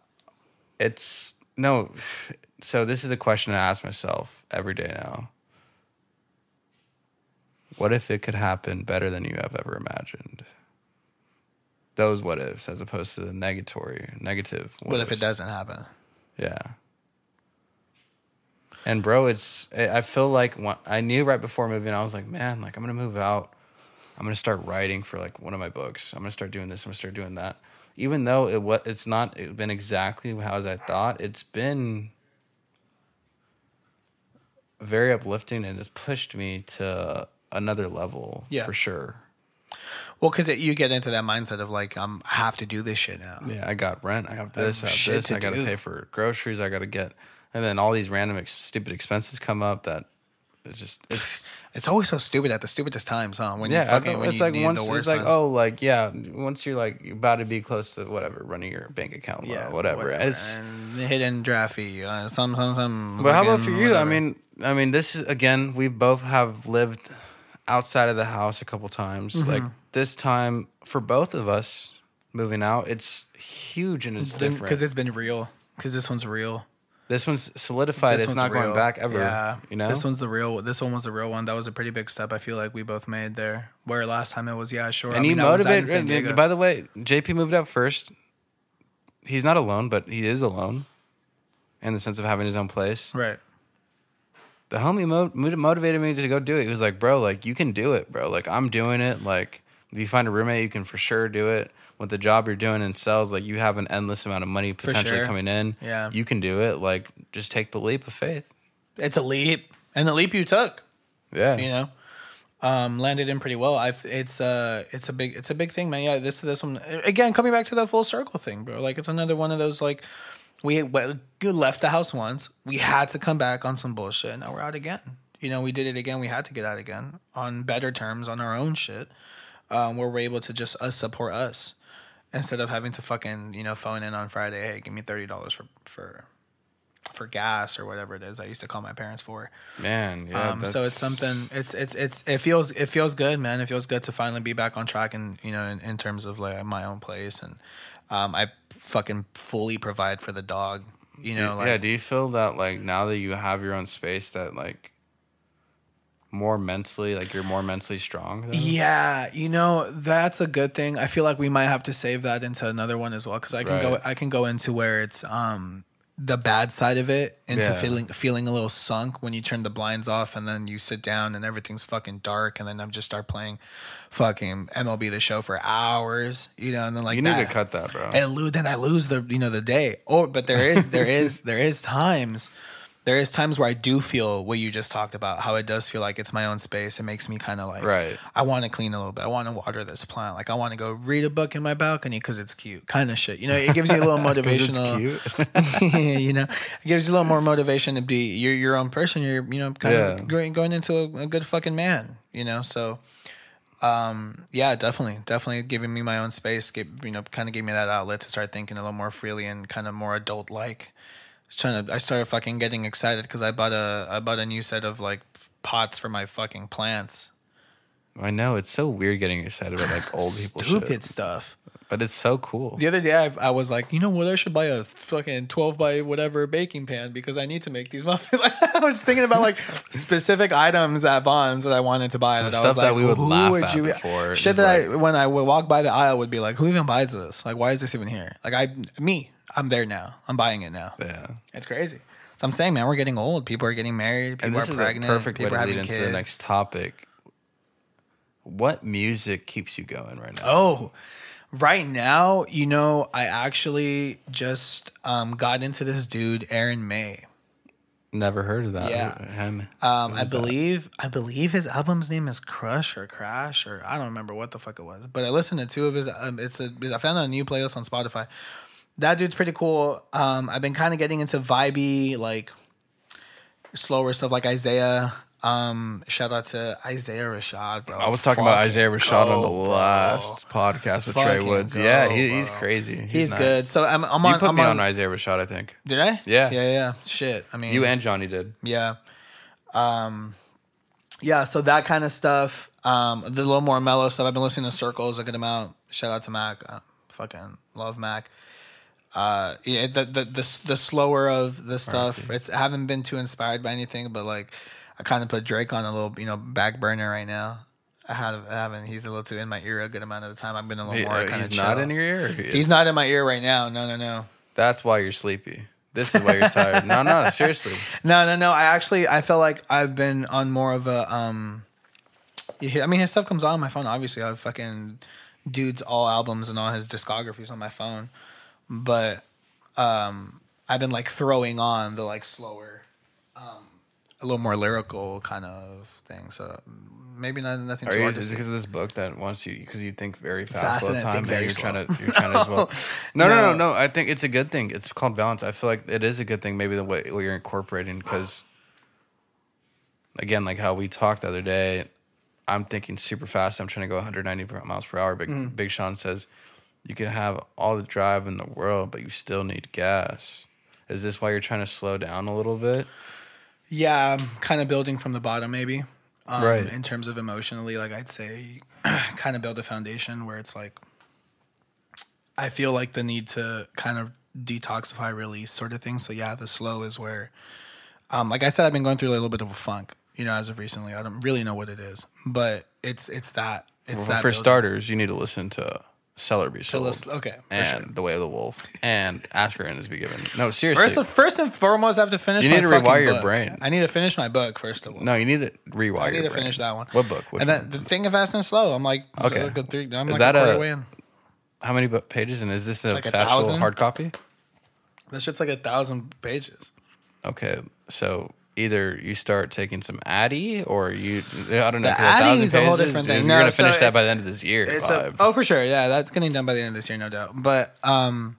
It's no. So this is a question I ask myself every day now. What if it could happen better than you have ever imagined? Those what ifs, as opposed to the negatory, negative. What if it doesn't happen? Yeah. And bro, it's I feel like when, I knew right before moving, I was like, man, like I'm gonna move out. I'm gonna start writing for like one of my books. I'm gonna start doing this. I'm gonna start doing that. Even though it what it's not it been exactly how as I thought. It's been very uplifting and it's pushed me to another level Yeah. for sure. Well, because you get into that mindset of like, um, I have to do this shit now. Yeah, I got rent. I have this. I have shit this. I got to pay for groceries. I got to get, and then all these random ex- stupid expenses come up that it's just it's It's always so stupid at the stupidest times, huh? When yeah. I fucking, know, when it's like once the it's like times. oh like yeah once you're like about to be close to whatever running your bank account yeah whatever. And it's and hidden drafty, uh, some, some, some. but how about for you? I mean I mean this is again we both have lived outside of the house a couple times. Mm-hmm. Like this time for both of us moving out, it's huge and it's, different because it's been real. Because this one's real. This one's solidified. This it's one's not going back ever. Yeah, You know? this one's the real. This one was the real one. That was a pretty big step. I feel like we both made there. Where last time it was, yeah, sure. and I you mean, I was out in motivate. San and- by the way, JP moved out first. He's not alone, but he is alone in the sense of having his own place. right. The homie mo- mo- motivated me to go do it. He was like, bro, like you can do it, bro. Like I'm doing it. Like if you find a roommate, you can for sure do it. With the job you're doing in sales, like you have an endless amount of money potentially sure. coming in. Yeah. you can do it. Like just take the leap of faith. It's a leap, and the leap you took, Yeah, you know, um, landed in pretty well. I've it's uh it's a big it's a big thing, man. Yeah, this this one again coming back to the full circle thing, bro. Like it's another one of those like we left the house once, we had to come back on some bullshit. Now we're out again. You know, we did it again. We had to get out again on better terms on our own shit, um, where we're able to just us support us instead of having to fucking you know phone in on Friday. Hey, give me thirty dollars for for for gas or whatever it is I used to call my parents for. man. Yeah, Um, so it's something. It's it's it's it feels it feels good, man. It feels good to finally be back on track, and you know, in, in terms of like my own place, and um, I fucking fully provide for the dog. You Do- know, like yeah. Do you feel that like now that you have your own space, that like more mentally, like you're more mentally strong? Yeah, you know that's a good thing. I feel like we might have to save that into another one as well because I can go I can go into where it's um the bad side of it into Yeah. feeling feeling a little sunk when you turn the blinds off and then you sit down and everything's fucking dark and then I just start playing fucking MLB the show for hours, you know, and then like you need that, to cut that, bro. and lose then I lose the you know the day. Or but there is there is there is times there is times where I do feel what you just talked about, how it does feel like it's my own space. It makes me kind of like Right. I want to clean a little bit. I want to water this plant. Like I want to go read a book in my balcony because it's cute, kind of shit. You know, it gives you a little motivational. you know, it gives you a little more motivation to be you're your own person. You're you know kind Yeah. of going, going into a, a good fucking man. You know, so um yeah definitely definitely giving me my own space give, you know kind of gave me that outlet to start thinking a little more freely and kind of more adult like was trying to I started fucking getting excited because I bought a I bought a new set of like pots for my fucking plants. I know it's so weird getting excited about like old people stupid shit, stuff. But it's so cool. the other day I, I was like you know what? I should buy a fucking 12 by whatever baking pan because I need to make these muffins. I was thinking about like specific items at Vons that I wanted to buy that I Stuff was that like we would laugh would at you before shit that I when I would walk by the aisle would be like who even buys this? Like why is this even here? Like I me I'm there now I'm buying it now Yeah, It's crazy. So I'm saying, man, we're getting old. People are getting married. People and this are is pregnant. a perfect way to are lead into kids. the next topic. What music keeps you going right now? Oh, right now, you know, I actually just um, got into this dude, Aaron May. Never heard of that. Yeah. Him. Um, I Who's that? believe I believe his album's name is Crush or Crash or I don't remember what the fuck it was. But I listened to two of his. Um, it's a I found a new playlist on Spotify. That dude's pretty cool. Um, I've been kind of getting into vibey like slower stuff like Isaiah. Um, shout out to Isaiah Rashad, bro. I was talking about Isaiah Rashad on the go, bro. last podcast with Trey Woods. go, yeah, he, he's crazy. He's, nice. good. So I'm, I'm You put I'm me on, on Isaiah Rashad, I think. Did I? Yeah. Yeah, yeah. Shit. I mean, You and Johnny did. Yeah. Um yeah, so that kind of stuff. Um the little more mellow stuff. I've been listening to Circles a good amount. Shout out to Mac. Uh, fucking love Mac. Uh yeah, the the the, the slower of the stuff. It's I haven't been too inspired by anything, but like I kind of put Drake on a little, you know, back burner right now. I have I haven't he's a little too in my ear a good amount of the time. I've been a little He- more uh, kind of he's not in your ear. He He's not in my ear right now. No, no, no. That's why you're sleepy. This is why you're tired. no, no, seriously. No, no, no. I actually I feel like I've been on more of a um. I mean, his stuff comes on my phone. Obviously, I have fucking dudes all albums and all his discographies on my phone, but um, I've been like throwing on the like slower, um, a little more lyrical kind of thing. So maybe not nothing Are too you, is it because of this book that wants you because you think very fast, Fast all the time that you're slow. trying to you're trying to as well. No, no, no, No. no. I think it's a good thing. It's called balance. I feel like it is a good thing. Maybe the way what you're incorporating because again, like how we talked the other day, I'm thinking super fast. I'm trying to go 190 miles per hour. Big Mm. Big Sean says you can have all the drive in the world, but you still need gas. Is this why you're trying to slow down a little bit? Yeah, I'm kind of building from the bottom, maybe. Um, Right. In terms of emotionally, like I'd say, kind of build a foundation where it's like, I feel like the need to kind of detoxify, release, sort of thing. So yeah, the slow is where, um, like I said, I've been going through a little bit of a funk, you know, as of recently. I don't really know what it is, but it's it's that it's Well, that for building. starters, you need to listen to Celery Till sold. this- okay, and sure. The Way of the Wolf and Askren is be given. No, seriously. First, first and foremost, I have to finish. You need to rewire your book. brain. I need to finish my book first of all. no, you need to rewire. I need to brain. finish that one. What book? Which and then the thing of Fast and Slow. I'm like, Okay. like a three, I'm Is like that a way in. How many pages? And is this a Like factual hard copy? That shit's like a thousand pages. Okay, so either you start taking some Addy, or you I don't know. The 'cause a thousand Addy is a whole different thing. You're gonna so finish that by the end of this year. A, oh, for sure. Yeah, that's getting done by the end of this year, no doubt. But um,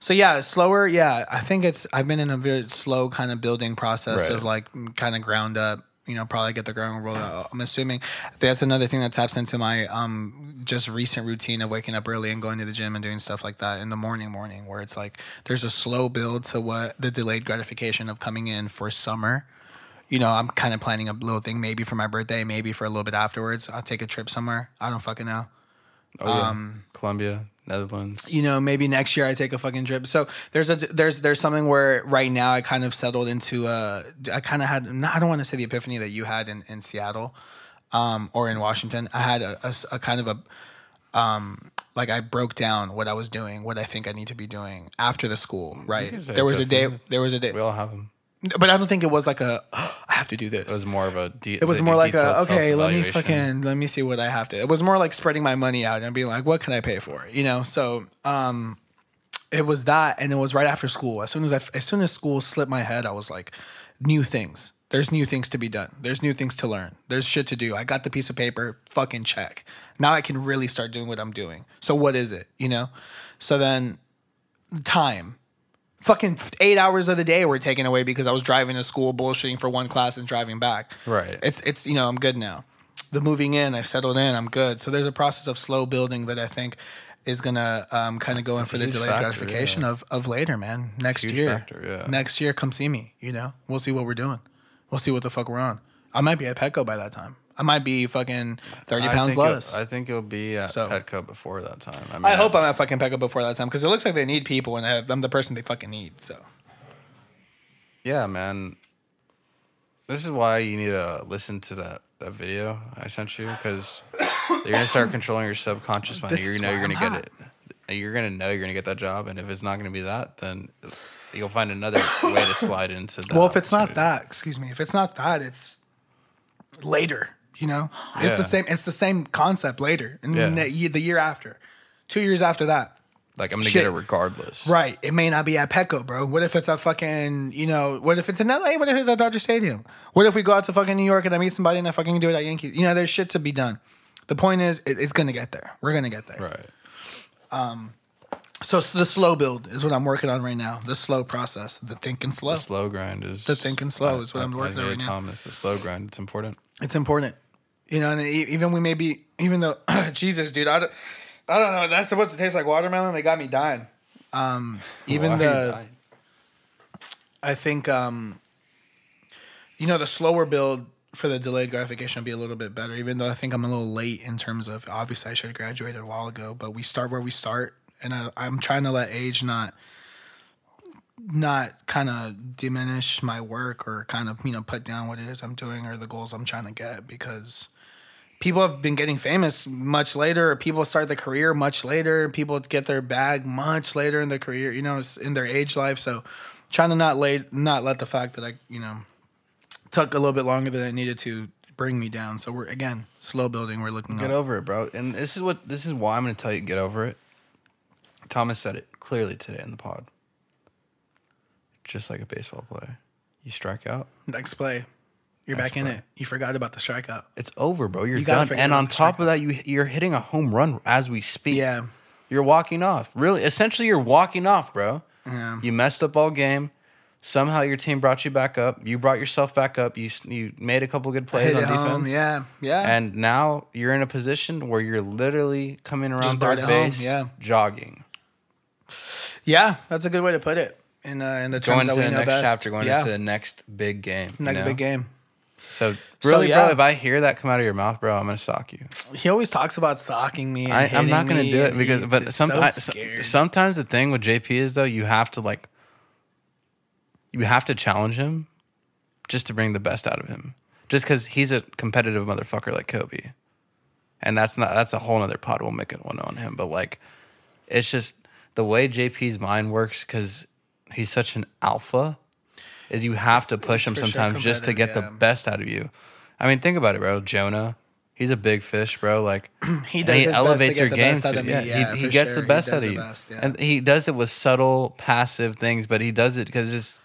so yeah, slower. Yeah, I think it's. I've been in a very slow kind of building process Right. of like kind of ground up. You know, probably get the ground rolled out. I'm assuming that's another thing that taps into my um just recent routine of waking up early and going to the gym and doing stuff like that in the morning. Morning, where it's like there's a slow build to what the delayed gratification of coming in for summer you know, I'm kind of planning a little thing maybe for my birthday, maybe for a little bit afterwards. I'll take a trip somewhere. I don't fucking know. oh, yeah. um, Colombia, Netherlands. You know, maybe next year I take a fucking trip. So there's a there's there's something where right now I kind of settled into uh I kind of had I don't want to say the epiphany that you had in in Seattle, um or in Washington. I had a kind of a um like I broke down what I was doing, what I think I need to be doing after the school. Right. There was a day. There was a day. We all have them. But I don't think it was like a I have to do this. It was more of a. De- It was more like a okay, let me fucking let me see what I have to. It was more like spreading my money out and being like, what can I pay for? You know, so um, it was that, and it was right after school. As soon as I, as soon as school slipped my head, I was like, new things. There's new things to be done. There's new things to learn. There's shit to do. I got the piece of paper. Fucking check. Now I can really start doing what I'm doing. So what is it? You know. So then, time fucking eight hours of the day were taken away because I was driving to school, bullshitting for one class and driving back. Right. It's it's you know I'm good now. The moving in, I settled in, I'm good. So there's a process of slow building that I think is gonna um, kind of go in for the delayed factor, gratification yeah. of of later, man. Next year, factor, yeah. next year, come see me. You know, we'll see what we're doing. We'll see what the fuck we're on. I might be at Petco by that time. I might be fucking thirty I pounds think less. I think it'll be at So- Petco before that time. I, mean, I hope I'm at fucking Petco before that time because it looks like they need people and I have, I'm the person they fucking need. So Yeah, man. This is why you need to listen to that, that video I sent you because you're gonna start controlling your subconscious mind. This You is know why you're gonna I'm get it. You're gonna know you're gonna get that job, and if it's not gonna be that, then you'll find another way to slide into that. Well, if it's not opportunity. that, excuse me, if it's not that, it's later. You know, it's the same. It's the same concept later, and Yeah. the, the year after, two years after that. like I'm gonna shit. get it regardless. Right. It may not be at Petco, bro. What if it's at fucking, you know, what if it's in LA? What if it's at Dodger Stadium? What if we go out to fucking New York and I meet somebody and I fucking do it at Yankees? You know, there's shit to be done. The point is, it, it's gonna get there. We're gonna get there. Right. Um. So s- the slow build is what I'm working on right now. The slow process, the thinking slow. The slow grind is The thinking slow is what I'm working on right now. Thomas, the slow grind. It's important. It's important. You know, and even we may be, even though, Jesus, dude, I don't, I don't know. That's supposed to taste like watermelon. They got me dying. Um, even Why the? I think, um, you know, the slower build for the delayed gratification will be a little bit better. Even though I think I'm a little late in terms of obviously I should have graduated a while ago, but we start where we start, and I, I'm trying to let age not, not kind of diminish my work or kind of you know put down what it is I'm doing or the goals I'm trying to get because people have been getting famous much later. People start their career much later. People get their bag much later in their career. You know, in their age life. So, trying to not lay, not let the fact that I, you know, took a little bit longer than it needed to bring me down. So we're again slow building. We're looking Get up. over it, bro. And this is what this is why I'm going to tell you get over it. Thomas said it clearly today in the pod. Just like a baseball player, you strike out, Next play, you're Next back in play. it. You forgot about the strikeout. it's over, bro. You're You gotta done. forget And about on the top of that, you you're hitting a home run as we speak. Yeah, You're walking off. Really, essentially, you're walking off, bro. Yeah. You messed up all game. Somehow your team brought you back up. You brought yourself back up. You s- you made a couple good plays hit on it defense. home. Yeah, yeah. And now you're in a position where you're literally coming around brought third it home, base, yeah. jogging, yeah, that's a good way to put it. In uh, in the terms going that to we the know next best. chapter, going yeah. into the next big game. you next know? big game. So So, really, yeah. bro, if I hear that come out of your mouth, bro, I'm gonna sock you. He always talks about socking me. And I, I'm not gonna do it because, he- but some, so I- sometimes the thing with JP is though, you have to like, you have to challenge him, just to bring the best out of him. Just because he's a competitive motherfucker like Kobe, and that's not that's a whole other pod. We'll make it one on him, but like, it's just the way JP's mind works because he's such an alpha. Is you have to push it's him sure sometimes just to get the best out of you. I mean, think about it, bro. Jonah, he's a big fish, bro. Like He and does he his best to elevates get your game to yeah, Yeah, he, he gets sure. the best out of you, best, yeah. and he does it with subtle, passive things. But he does it because just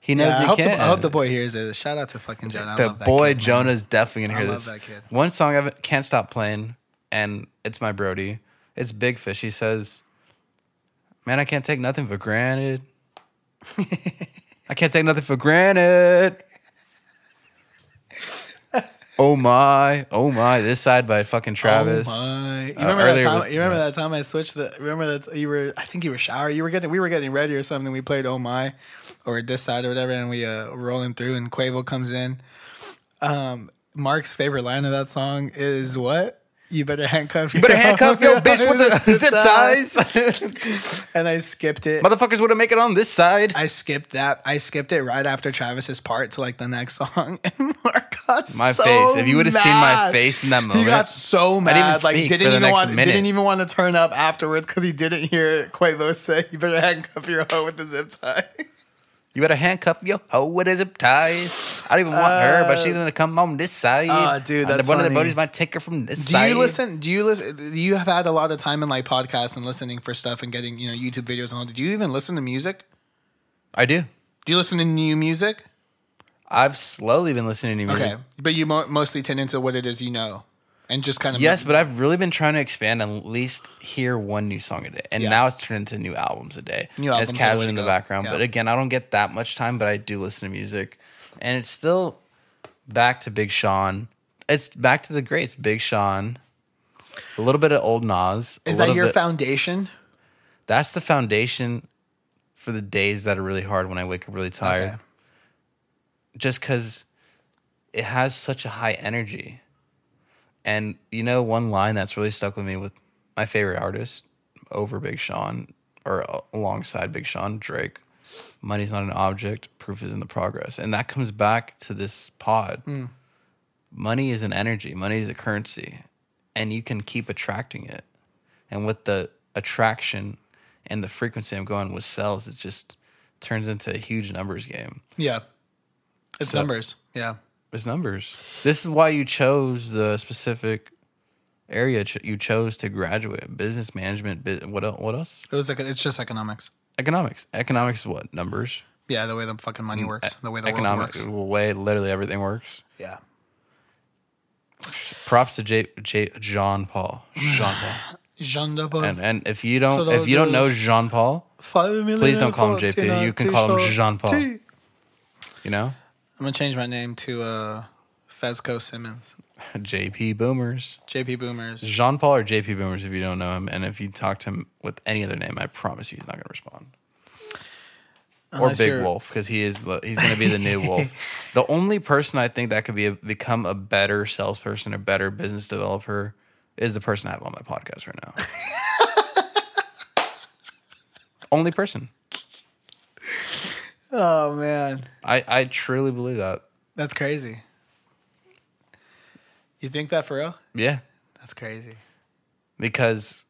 he knows Yeah, he hope, can. the, I hope the boy hears it. Shout out to fucking Jonah. I the love that boy kid, man. Jonah's definitely gonna I hear love this. that kid. One song I can't stop playing, and it's my Brody. It's Big Fish. He says, "Man, I can't take nothing for granted. I can't take nothing for granted." oh my, oh my! This side by fucking Travis. Oh my! You Uh, remember that earlier time? with- you remember yeah. that time I switched the? Remember that you were? I think you were showering. You were getting. We were getting ready or something. We played Oh My, or this side or whatever, and we uh rolling through, and Quavo comes in. Um, Mark's favorite line of that song is what? You better handcuff. You better handcuff your bitch with the zip ties. and I skipped it. Motherfuckers would have make it on this side. I skipped that. I skipped it right after Travis's part to like the next song, and Mark got My so face. If you would have seen my face in that moment, he got so I mad. didn't even like didn't even want minute. didn't even want to turn up afterwards because he didn't hear Quavo say, "You better handcuff your hoe with the zip tie." You better handcuff your hoe with a zip ties. I don't even want her, but she's gonna come on this side. Ah, dude, Uh, that's one of the funny. buddies might take her from this Do side. Do you listen? Do you listen? You have had a lot of time in like podcasts and listening for stuff and getting you know YouTube videos and all. Do you even listen to music? I do. Do you listen to new music? I've slowly been listening to new music. Okay, but you mo- mostly tend into what it is you know, and just kind of Yes, but I've really been trying to expand and at least hear one new song a day. And Yeah. now it's turned into new albums a day. New albums it's are the casual way in the go. background. Yeah. But again, I don't get that much time, but I do listen to music. And it's still back to Big Sean. It's back to the greats. Big Sean. A little bit of old Nas. is that your bit- foundation? That's the foundation for the days that are really hard when I wake up really tired. Okay. Just because it has such a high energy. And you know, one line that's really stuck with me with my favorite artist over Big Sean or alongside Big Sean, Drake money's not an object, proof is in the progress. And that comes back to this pod. Hmm. Money is an energy, money is a currency, and you can keep attracting it. And with the attraction and the frequency I'm going with cells, it just turns into a huge numbers game. Yeah, it's So- numbers. Yeah, It's numbers. This is why you chose the specific area ch- you chose to graduate. Business management. bu- What else? What else? it was like it's just economics. Economics. Economics is what? Numbers. Yeah, the way the fucking money works, the way the Mm, Economics. world The works. way literally everything works. Yeah, Props to J, J, John Paul. Jean Paul. Jean Paul. And and if you don't if you don't know Jean Paul, Please don't call him JP. You can call him. Jean-Paul. You know I'm gonna change my name to uh, Fezco Simmons. JP Boomers. JP Boomers. Jean Paul or JP Boomers if you don't know him, and if you talk to him with any other name, I promise you he's not going to respond. or Big you're- Wolf because he is he's going to be the new Wolf. The only person I think that could be a, become a better salesperson a better business developer is the person I have on my podcast right now. only person. Oh man, I I truly believe that. that's crazy. You think that for real? Yeah, That's crazy. because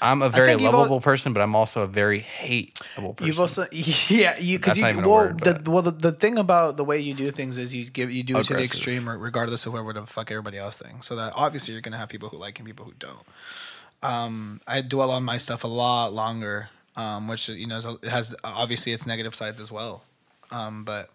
I'm a very think you've al- lovable person, but I'm also a very hateable person. You've also yeah you because you well word, the well the, the thing about the way you do things is you give you do it to the extreme regardless of whatever the fuck everybody else thinks. So that obviously you're gonna have people who like and people who don't. Um, I dwell on my stuff a lot longer, um, which you know is a- it has obviously its negative sides as well. Um, but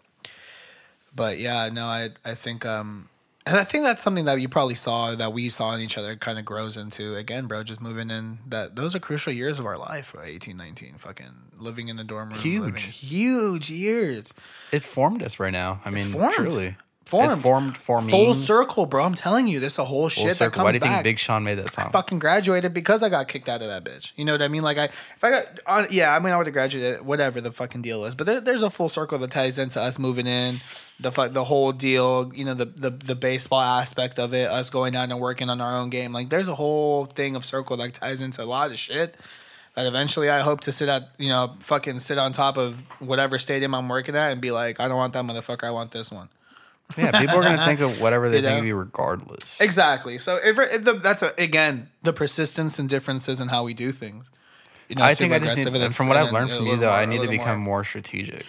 but yeah, no, I I think um and I think that's something that you probably saw that we saw in each other kind of grows into again, bro. Just moving in that those are crucial years of our life, right? 18, 19, fucking living in the dorm room, Huge. living- huge years, it formed us right now. I mean, formed. truly, Formed. It's formed for me. full circle, bro. I'm telling you, this a whole Full shit that comes Why do you back. think Big Sean made that song? I fucking graduated because I got kicked out of that bitch. You know what I mean? Like I, if I got, on, yeah, I mean I would have graduated, whatever the fucking deal is. But there, there's a full circle that ties into us moving in, the fu- the whole deal. You know the the the baseball aspect of it, us going out and working on our own game. Like there's a whole thing of circle that ties into a lot of shit. That eventually I hope to sit at, you know, fucking sit on top of whatever stadium I'm working at and be like, I don't want that motherfucker, I want this one. Yeah, people are gonna think of whatever they You think know? of you, regardless. Exactly. So if, if the, that's a, again the persistence and differences in how we do things. you know, I think I just need, and from what I've learned a from you little though, more- I a need to little become more. strategic.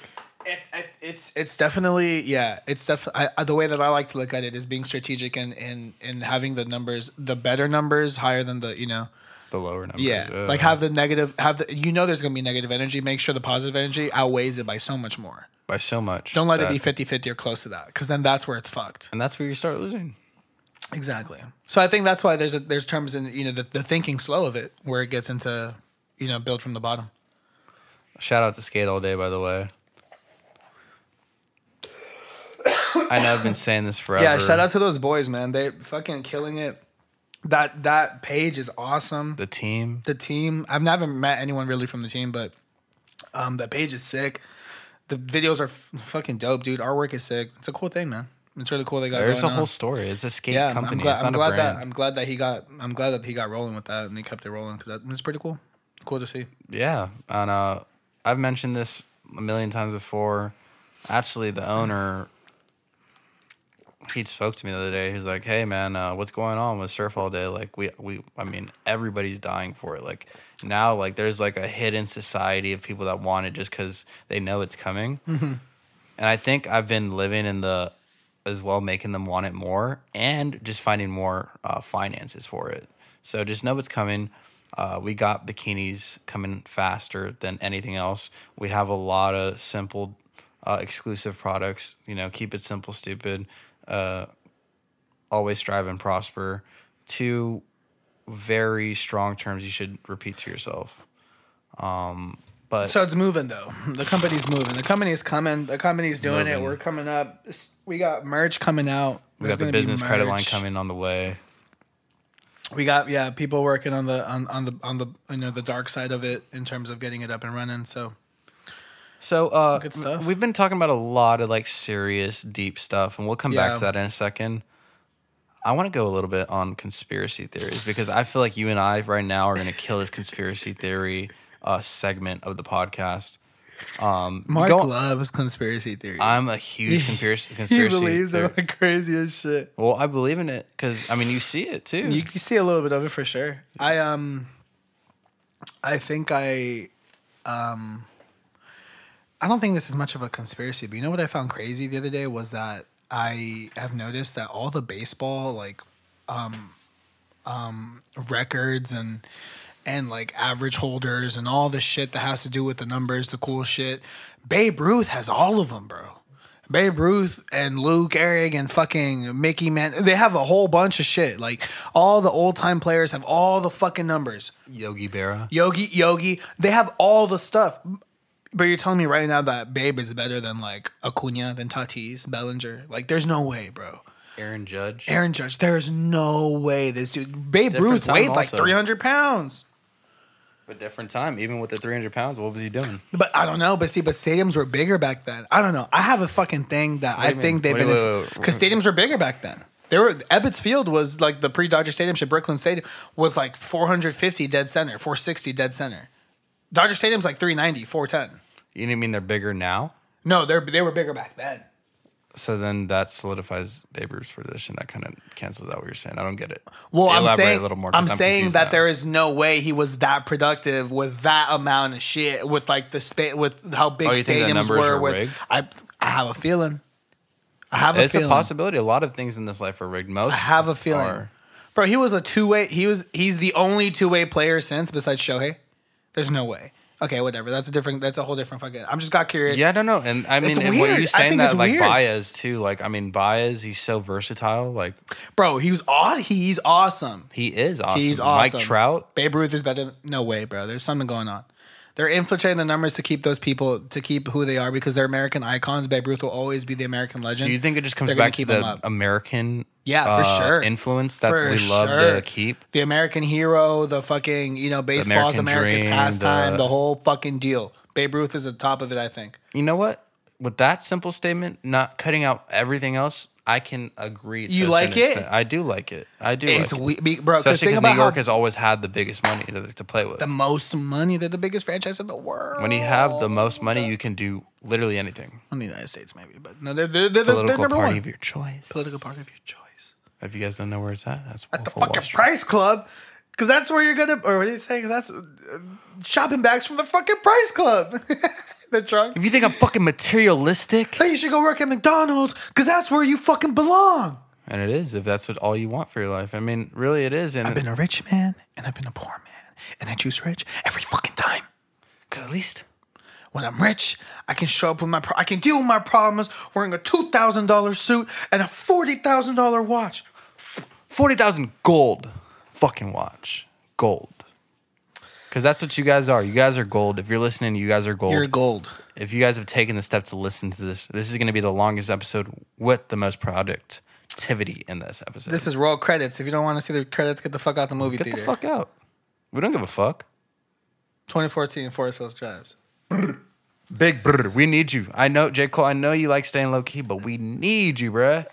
It, it, it's it's definitely yeah. It's definitely the way that I like to look at it is being strategic and and and having the numbers, the better numbers higher than the you know The lower numbers. yeah, like have the negative have the you know there's gonna be negative energy. Make sure the positive energy outweighs it by so much more. By so much. Don't let it be 50-50 or close to that because then that's where it's fucked. and that's where you start losing. Exactly. So I think that's why there's a, there's terms in you know the, the thinking slow of it where it gets into you know build from the bottom. Shout out to Skate All Day, by the way. I know I've been saying this forever. Yeah, shout out to those boys, man. They fucking killing it. That that page is awesome. the team. The team, I've never met anyone really from the team, but um, the page is sick. The videos are f- fucking dope, dude. Artwork is sick. It's a cool thing, man. It's really cool they got. There's a whole on. story. It's a skate yeah. I'm- company. I'm glad, I'm glad that I'm glad that he got. I'm glad that he got rolling with that and he kept it rolling because it's pretty cool. It's cool to see. Yeah, and uh, I've mentioned this a million times before. Actually, the owner, he spoke to me the other day. He's like, "Hey, man, uh, what's going on with Surf All Day? Like, we we, I mean, everybody's dying for it. Like now, like there's like a hidden society of people that want it just because they know it's coming. And I think I've been living in the as well, making them want it more, and just finding more uh, finances for it. So just know it's coming. Uh, we got bikinis coming faster than anything else. We have a lot of simple, uh, exclusive products. You know, keep it simple, stupid. Uh, always strive and prosper. Two very strong terms you should repeat to yourself. Um, but So it's moving though. The company's moving. The company's coming. The company's doing it. We're coming up. We got merch coming out. we got the business credit line coming on the way. We got yeah, people working on the on, on the on the you know the dark side of it in terms of getting it up and running. So So uh, Good stuff. we've been talking about a lot of like serious, deep stuff, and we'll come back to that in a second. I want to go a little bit on conspiracy theories because I feel like you and I right now are going to kill this conspiracy theory uh, segment of the podcast. Um, Mark go- loves conspiracy theories. I'm a huge conspiracy he conspiracy. believes in the craziest shit. Well, I believe in it because I mean you see it too. You can see a little bit of it for sure. I um, I think I um, I don't think this is much of a conspiracy, but you know what I found crazy the other day was that I have noticed that all the baseball like um um records and and like average holders and all the shit that has to do with the numbers, the cool shit. Babe Ruth has all of them, bro. Babe Ruth and Lou Gehrig and fucking Mickey Man, they have a whole bunch of shit. Like all the old time players have all the fucking numbers. Yogi Berra. Yogi, Yogi, they have all the stuff. But you're telling me right now that Babe is better than like Acuna, than Tatis, Bellinger. Like, there's no way, bro. Aaron Judge. Aaron Judge, there's no way this dude. Babe Different Ruth time weighed like also. 300 pounds. But different time, even with the 300 pounds, what was he doing? But I don't know. But see, but stadiums were bigger back then. I don't know. I have a fucking thing that I do you think mean? they've What do been you- because stadiums were bigger back then. They were Ebbets Field was like the pre Dodger Stadium shit. Brooklyn Stadium was like 450 dead center, 460 dead center. Dodger Stadium's like 390, 410. You didn't mean they're bigger now? No, they they were bigger back then. So then that solidifies Babe Ruth's position. That kind of cancels out what you're saying. I don't get it. Well, I'm saying, a little more. 'cause I'm, saying that now. there is no way he was that productive with that amount of shit with like the spa- with how big Oh, you think the stadiums were. with, rigged? I I have a feeling. I have a It's feeling. a possibility. A lot of things in this life are rigged. Most I have a feeling. are. Bro, he was a two way. He was. He's the only two way player since besides Shohei. There's no way. Okay, whatever. That's a different. That's a whole different fucking. I'm just got curious. Yeah, I don't know. And I mean, and what you saying that like weird. Baez too. Like I mean, Baez, he's so versatile. Like bro. He was aw- He's awesome. he is awesome. He's awesome. Mike Trout. Babe Ruth is better. No way, bro. There's something going on. They're infiltrating the numbers to keep those people to keep who they are because they're American icons. Babe Ruth will always be the American legend. Do you think it just comes They're back to the. American? Yeah, for uh, sure. Influence that For we love sure. to keep. the American hero, the fucking you know baseball's America's dream, pastime, the- the whole fucking deal. Babe Ruth is at the top of it, I think. You know what? With that simple statement, not cutting out everything else, I can agree. To You like it? extent. I do like it. I do. It's like we, be- bro. Especially because New York has always had the biggest money to, to play with. the most money. They're the biggest franchise in the world. when you have the most money, you can do literally anything. in the United States, maybe, but no, they're they're, they're, they're Political party one. of your choice. Political party of your choice. If you guys don't know where it's at, that's At the Wolf of Wall fucking Price Club. Because that's where you're gonna, or what are you saying? That's uh, shopping bags from the fucking Price Club. the trunk. If you think I'm fucking materialistic, Hey, you should go work at McDonald's because that's where you fucking belong. and it is, if that's what all you want for your life. I mean, really, it is. And I've been a rich man and I've been a poor man, and I choose rich every fucking time. Cause at least When I'm rich, I can show up with my, pro- I can deal with my problems wearing a two thousand dollar suit and a forty thousand dollar watch. forty thousand gold fucking watch, gold. Because that's what you guys are. You guys are gold. If you're listening, you guys are gold. You're gold. if you guys have taken the step to listen to this, this is going to be the longest episode with the most productivity in this episode. This is roll credits. If you don't want to see the credits, get the fuck out the movie get theater. the fuck out. We don't give a fuck. 2014 Forest Hills Drives. Big brr, we need you. I know, J. Cole, I know you like staying low key, but we need you, bruh.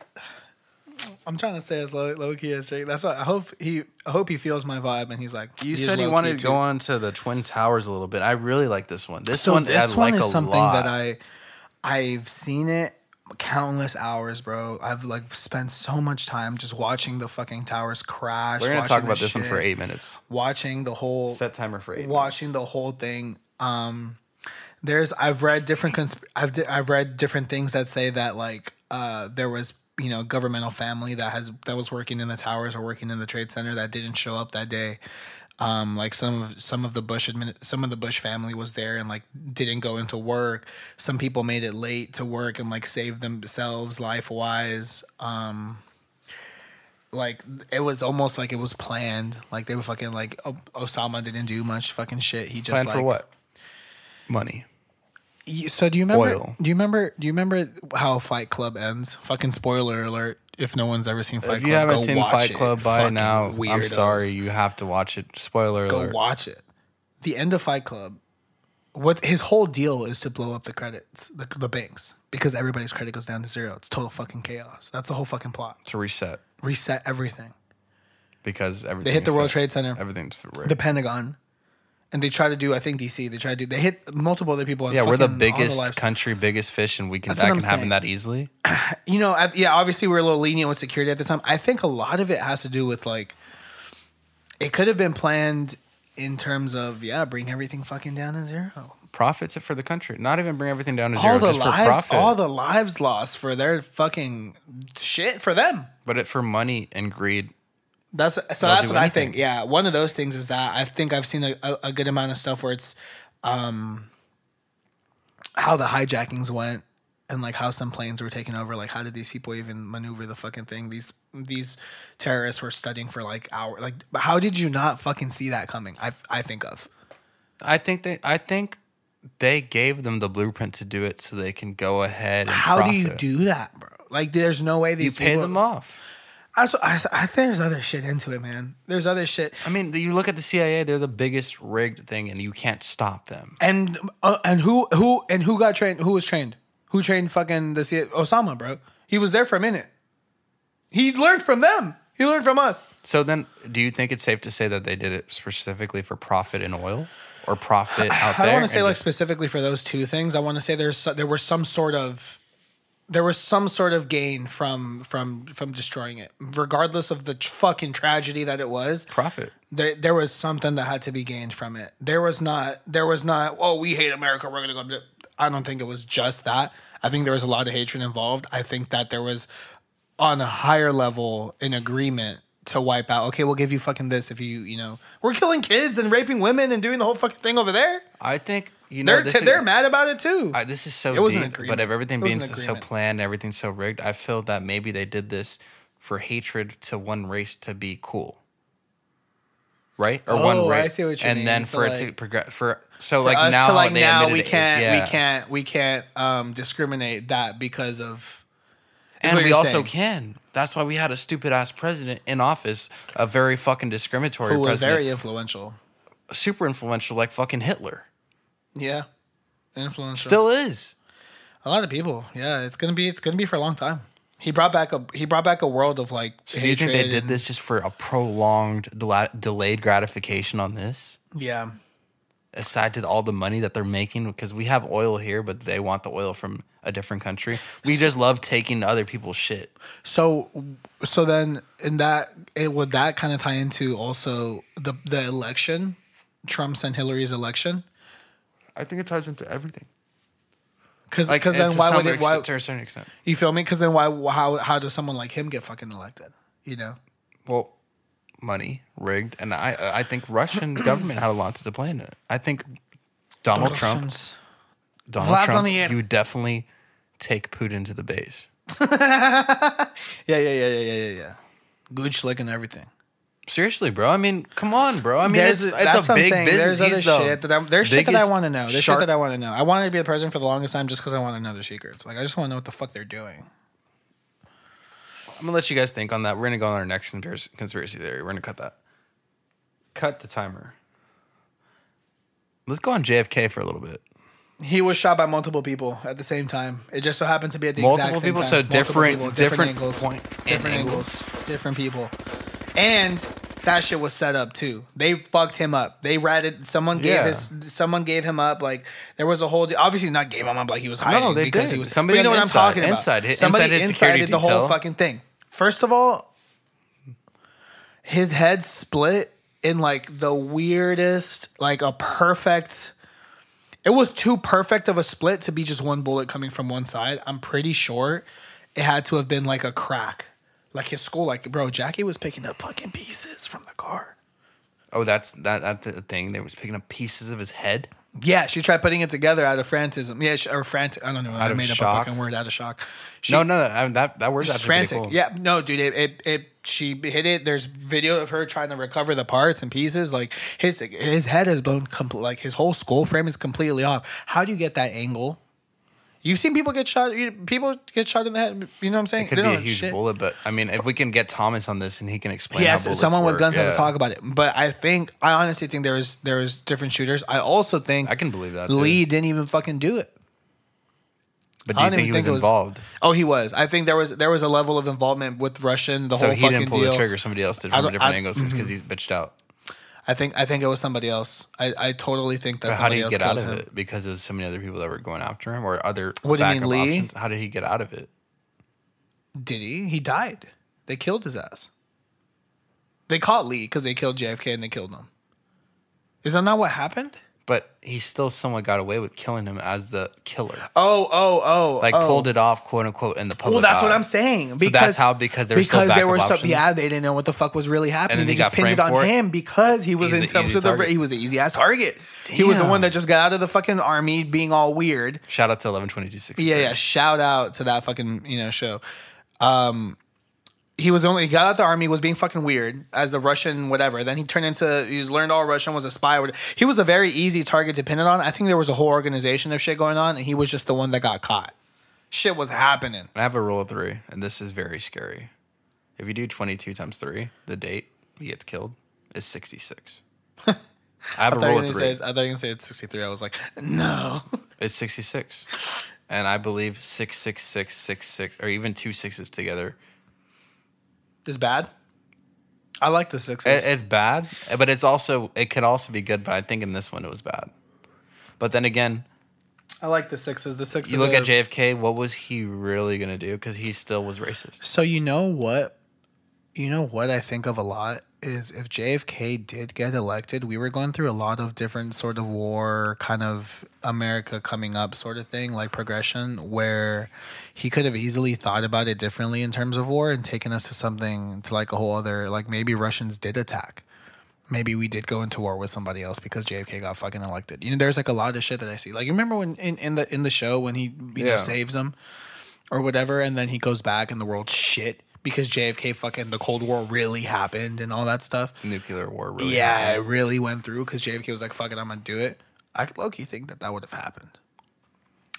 I'm trying to say as low, low key as Jake. That's why I hope he I hope he feels my vibe and he's like. You he's said you wanted to go on to the Twin Towers a little bit. I really like this one. This So one, this I one like is a something lot. that I I've seen it countless hours, bro. I've like spent so much time just watching the fucking towers crash. We're gonna talk about this one for eight minutes. Watching the whole Set timer for eight. watching the whole thing. Um, there's I've read different consp- I've di- I've read different things that say that like uh there was you know governmental family that has that was working in the towers or working in the trade center that didn't show up that day. Um, like some of some of the Bush admin, some of the Bush family was there and like didn't go into work. Some people made it late to work and like saved themselves life wise. Um, like it was almost like it was planned. Like they were fucking like O- Osama didn't do much fucking shit. He just Plan like for what? Money. So do you remember? Oil. Do you remember? Do you remember how Fight Club ends? Fucking spoiler alert! If no one's ever seen Fight if Club, you haven't go seen watch Fight it, Club by fucking now, I'm sorry. You have to watch it. Spoiler Go alert. Go watch it. The end of Fight Club. What his whole deal is to blow up the credits, the, the banks, because everybody's credit goes down to zero. It's total fucking chaos. That's the whole fucking plot. to reset Reset everything. because everything. They hit the World Trade Center, Everything's rigged. the Pentagon, and they try to do. I think DC. They try to do. They hit multiple other people. yeah, we're the biggest lives- country, biggest fish, and we can That's that can happen that easily. you know, at, yeah, obviously we are a little lenient with security at the time. I think a lot of it has to do with like, it could have been planned in terms of yeah, bring everything fucking down to zero. Profits for the country. Not even bring everything down to zero, the just for profit. all the lives lost for their fucking shit for them. but it for money and greed. That's so. They'll that's what I think. Yeah, one of those things is that I think I've seen a, a, a good amount of stuff where it's, um, how the hijackings went and like how some planes were taken over. Like how did these people even maneuver the fucking thing? These these terrorists were studying for like hours. Like how did you not fucking see that coming? I I think of. I think they. I think they gave them the blueprint to do it, so they can go ahead. And How do you do that, bro? Like there's no way You these pay people, them off. I, I, I think there's other shit into it, man. There's other shit. I mean, you look at the CIA; they're the biggest rigged thing, and you can't stop them. And uh, and who who and who got trained? Who was trained? Who trained fucking the CIA? Osama, bro? He was there for a minute. He learned from them. He learned from us. So then, do you think it's safe to say that they did it specifically for profit in oil, or profit out there? I there? don't want to say and like just- specifically for those two things. I want to say there's so- there was some sort of there was some sort of gain from from from destroying it, regardless of the fucking tragedy that it was. profit. There, there was something that had to be gained from it. There was not. There was not. Oh, we hate America. We're gonna go. do-" I don't think it was just that. I think there was a lot of hatred involved. I think that there was on a higher level an agreement to wipe out. Okay, we'll give you fucking this if you you know we're killing kids and raping women and doing the whole fucking thing over there. I think you know They're t- is- they're mad about it too. I, this is so It deep, agreement. but if everything being so, so planned, everything's so rigged, I feel that maybe they did this for hatred to one race to be cool, right? Or Oh, one I race, see what you and mean. then So, for it to progress. For so For like now, like they now we can't yeah. we can't we can't um discriminate that because of and we also saying. can. That's why we had a stupid ass president in office, a very fucking discriminatory who was president, very influential. super influential, like fucking Hitler. Yeah. Influential. Still is. a lot of people. Yeah, it's gonna be it's gonna be for a long time. He brought back a he brought back a world of like So do you think they did this just for a prolonged, dela- delayed gratification on this? Yeah. aside to all the money that they're making because we have oil here, but they want the oil from a different country. We just love taking other people's shit. So, so then in that, it would that kind of tie into also the the election, Trump's and Hillary's election, I think it ties into everything. because Like, because then why would it? Why, to a certain extent? you feel me? Because then why? How how does someone like him get fucking elected? You know. Well, money rigged, and I I think Russian government had a lot to play in it. I think Donald Trump, Donald Vlad's Trump, the air. would definitely take Putin to the base. Yeah, yeah, yeah, yeah, yeah, yeah, yeah. Good schlick and everything. Seriously, bro. I mean, come on, bro. I mean, there's, it's, it's a big business. There's other He's shit that I, there's shit that I want to know. There's shark- shit that I want to know. I wanted to be the president for the longest time just because I want to know their secrets. Like I just want to know what the fuck they're doing. I'm gonna let you guys think on that. We're gonna go on our next conspiracy, theory. We're gonna cut that. Cut the timer. Let's go on JFK for a little bit. He was shot by multiple people at the same time. It just so happened to be at the Multiple exact same time. Multiple people? time. So Multiple different- different angles, point different angles, different people, and that shit was set up too. They fucked him up. They ratted. Someone gave Yeah. his. Someone gave him up. Like there was a whole. Obviously, not gave him up like he was hiding. they because did. he was. Somebody you know what the I'm inside- talking about. inside his- Somebody inside his inside did the whole fucking thing. First of all, his head split in like the weirdest, like a perfect. It was too perfect of a split to be just one bullet coming from one side. I'm pretty sure it had to have been like a crack, like his school, Like, bro, Jackie was picking up fucking pieces from the car. Oh, that's that. That's a thing. They was picking up pieces of his head. Yeah, she tried putting it together out of frantism. Yeah, she- or frantic. I don't know. I of made up shock? a fucking word out of shock. She, no, no, no, I- that that word's actually frantic. cool. Yeah, no, dude. It, it it she hit it. There's video of her trying to recover the parts and pieces. Like his his head is blown. Compl- like his whole skull frame is completely off. How do you get that angle? You've seen people get shot. you- People get shot in the head. You know what I'm saying? It could They be a huge shit. bullet, but I mean, if we can get Thomas on this and he can explain, Yes, someone with work, guns has to talk about it. But I think I honestly think there was there was different shooters. I also think I can believe that, too. Lee didn't even fucking do it. But do you think he was was- involved? Oh, he was. I think there was there was a level of involvement with Russian. The So whole he fucking didn't pull deal. the trigger. Somebody else did from don't- different I- angles because mm-hmm. he's bitched out. I think I think it was somebody else. I, I totally think that But how somebody did he get out of him. it? Because there's so many other people that were going after him, or other What do you mean, backup Lee? options. How did he get out of it? Did he? He died. They killed his ass. They caught Lee because they killed JFK and they killed him. Is that not what happened? He still somewhat got away with killing him as the killer. Oh, oh, oh! Like oh. pulled it off, quote unquote, in the public. Well, that's what. I'm saying. So that's how because there were because there were some yeah they didn't know what the fuck was really happening. They just pinned it on it? him because he was He's in terms of the he was an easy ass target. He was the one that just got out of the fucking army being all weird. Shout out to eleven twenty two sixty. Yeah, yeah. Shout out to that fucking you know show. Um, he was the only he got out the army was being fucking weird as the Russian whatever. Then he turned into he's learned all Russian was a spy. He was a very easy target to pin it on. I think there was a whole organization of shit going on, and he was just the one that got caught. Shit was happening. I have a rule of three, and this is very scary. If you do twenty two times three, the date he gets killed is sixty six. I have I a rule of three. say, I thought you were gonna say it's 63. I was like, no. It's 66. And I believe 666, 66, or even two sixes together. It's bad. I like the sixes. It- it's bad, but it's also, it could also be good, but I think in this one it was bad. But then again, I like the sixes. The sixes. you look are- at JFK, what was he really going to do? Because he still was racist. So you know what? You know what I think of a lot is if JFK did get elected, we were going through a lot of different sort of war, kind of America coming up sort of thing, like progression, where he could have easily thought about it differently in terms of war and taken us to something to like a whole other like maybe Russians did attack. Maybe we did go into war with somebody else because JFK got fucking elected. You know, there's like a lot of shit that I see. Like you remember when in, in the in the show when he you know saves them or whatever, and then he goes back and the world shit because JFK fucking the Cold War really happened and all that stuff. Nuclear war really. yeah, happened. it really went through because JFK was like, "Fuck it, I'm gonna do it." I lowkey think that that would have happened.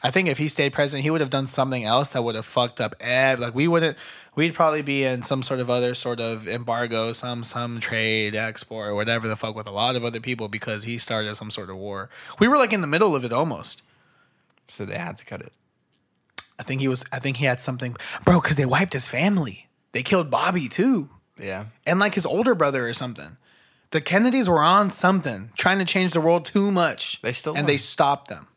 I think if he stayed president, he would have done something else that would have fucked up. Ed, Like we wouldn't. We'd probably be in some sort of other sort of embargo, some some trade export or whatever the fuck with a lot of other people because he started some sort of war. We were like in the middle of it almost. So they had to cut it. I think he was. I think he had something, bro. Because they wiped his family. They killed Bobby too, Yeah. and like his older brother or something. The Kennedys were on something, trying to change the world too much. They still and are. they stopped them.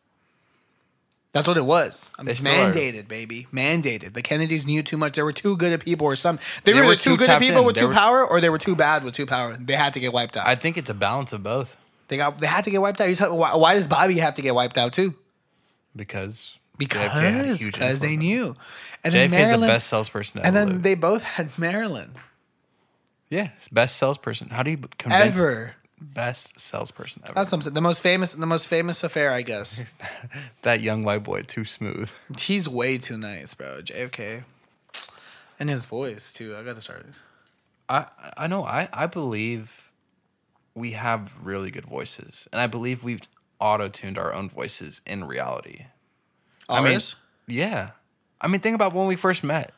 That's what it was. I mean, They still are. mandated, baby, mandated. The Kennedys knew too much. They were too good at people, or some. They, They were, were too good at people in. with They too were- power, or they were too bad with too power. They had to get wiped out. I think it's a balance of both they got. They had to get wiped out. Why, why does Bobby have to get wiped out too? because Because JFK had a huge because they knew. And JFK then is the best salesperson to and then they both had Marilyn. yeah, best salesperson. How do you convince Ever. best salesperson ever? That's something. The most famous, the most famous affair, I guess. that young white boy too smooth. He's way too nice, bro. JFK, and his voice too. I gotta start. I I know. I I believe we have really good voices, and I believe we've auto tuned our own voices in reality. I mean, yeah. I mean, think about when we first met,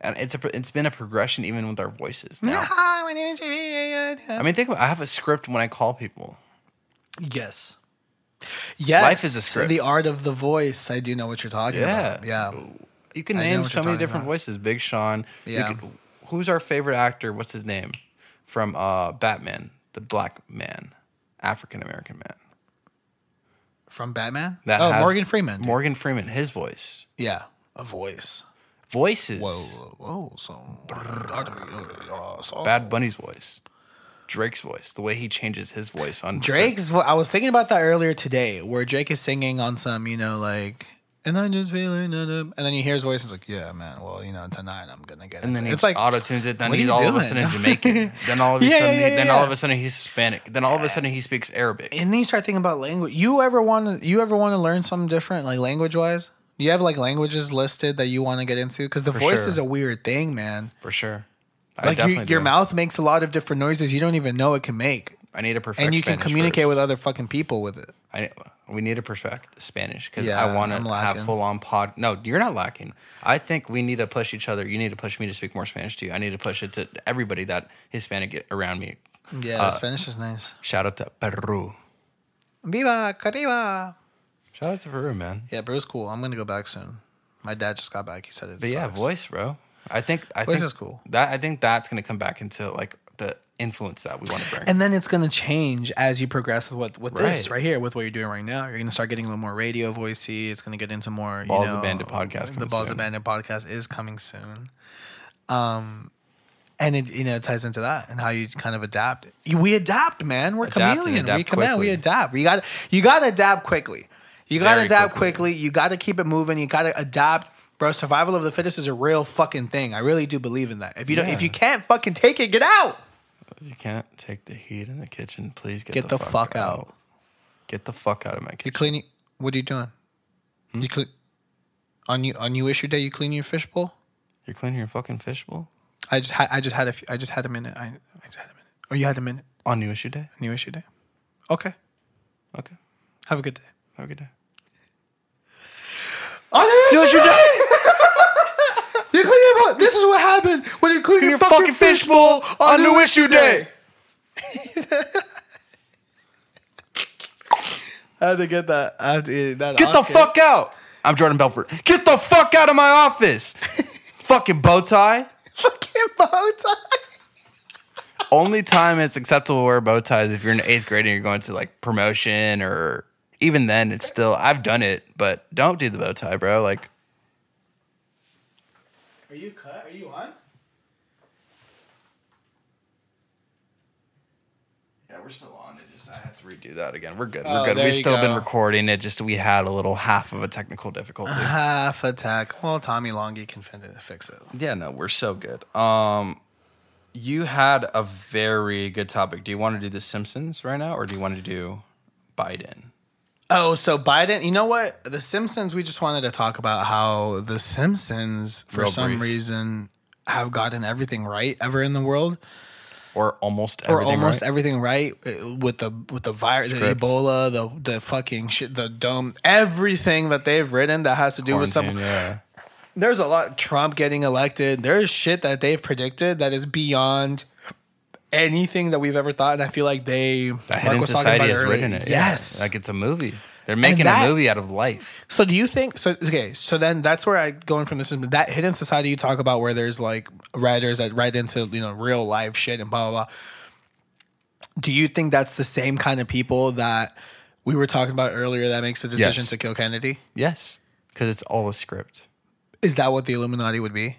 and it's a it's been a progression even with our voices now. Hi, my name is. I mean, think about. I have a script when I call people. yes, yes. Life is a script. The art of the voice. I do know what you're talking Yeah. about. Yeah. You can I name so many different about. voices. Big Sean. Yeah. could- who's our favorite actor? What's his name? From uh, Batman, the black man, African American man. From Batman. That oh, has- Morgan Freeman. dude. Morgan Freeman, his voice. Yeah, a voice. Voices. Whoa, whoa, so. Bad Bunny's voice. Drake's voice. The way he changes his voice on Drake's. vo- I was thinking about that earlier today, where Drake is singing on some, you know, like, and I just feeling, it up," and then you hear his voice. It's like, yeah, man. Well, you know, tonight I'm gonna get. And then he it's like auto tunes it. Then he's all of a sudden Jamaican. then all of a Yeah, sudden, yeah, he- then yeah, all of a sudden he's Hispanic. Then all of a sudden he speaks Arabic. and then you start thinking about language. You ever want to? You ever want to learn something different, like language wise? You have like languages listed that you want to get into because the voice sure. is a weird thing, man. For sure. I Like you, your mouth makes a lot of different noises you don't even know it can make, I need a perfect and you can communicate first. with other fucking people with it. I we need to perfect Spanish because Yeah, I want to have full on pod. No, you're not lacking. I think we need to push each other. You need to push me to speak more Spanish to you. I need to push it to everybody that Hispanic around me. Yeah, Uh, Spanish is nice. Shout out to Peru. Viva Kyriba. Shout out to Peru, man. Yeah, Peru's cool. I'm gonna go back soon. My dad just got back. He said it. But yeah, voice, bro. I think I Voice think is cool. That I think that's gonna come back into like influence that we want to bring. And then it's gonna change as you progress with what with this Right. right here, with what you're doing right now. You're gonna start getting a little more radio voicey. It's gonna get into more Balls you know, Bandit podcast The Balls soon. Bandit podcast is coming soon. Um, and it you know it ties into that and how you kind of adapt. We adapt, man. We're Adapt chameleon. we adapt come out. We adapt. We got you got to adapt quickly. You got to adapt quickly. quickly. You got to keep it moving. You got to adapt. Bro, survival of the fittest is a real fucking thing. I really do believe in that. If you don't, if you can't fucking take it, get out. You can't take the heat in the kitchen. Please get, Get the fuck out. Get the fuck out of my kitchen. You cleaning? What are you doing? Hmm? You clean on you on new issue day. You clean your fishbowl. You're cleaning your fucking fishbowl I just had I just had a few, I just had a minute. I, I just had a minute. Oh, you had a minute. on New Issue Day. New issue day. Okay. Okay, Have a good day. have a good day. On new issue day. You clean your This is what happened when you clean your, fucking, fishbowl on new issue day. I had to get that. I have to get that Get the fuck out! I'm Jordan Belfort. Get the fuck out of my office! fucking bow tie. fucking bow tie. Only time it's acceptable to wear bow ties if you're in eighth grade and you're going to like promotion or even then it's still I've done it, but don't do the bow tie, bro. Like Are you cut? Are you on? Yeah, we're still on. It just I had to redo that again. We're good. Oh, We're good. there We've you still been recording it. Just we had a little half of a technical difficulty. Half attack. Well, Tommy Longy can fin- fix it. yeah, no, we're so good. Um, you had a very good topic. Do you want to do The Simpsons right now, or do you want to do Biden? Oh, so Biden, you know what? The Simpsons, we just wanted to talk about how the Simpsons, for Real some brief. reason, have gotten everything right ever in the world. Or almost Or everything, almost right? everything right uh, with the with the virus, the Script. Ebola, the the fucking shit, the dome, everything that they've written that has to do with Quarantine, some. yeah. There's a lot. Trump getting elected. There's shit that they've predicted that is beyond anything that we've ever thought, and I feel like they. The Hidden Society has written it. yeah. Yes. like it's a movie. They're making that- a movie out of life. So do you think so? Okay, so then that's where I going from this is that hidden society you talk about where there's like writers that write into you know real life shit and blah blah blah. Do you think that's the same kind of people that we were talking about earlier that makes the decision Yes. to kill Kennedy? Yes, because it's all a script. Is that what the Illuminati would be?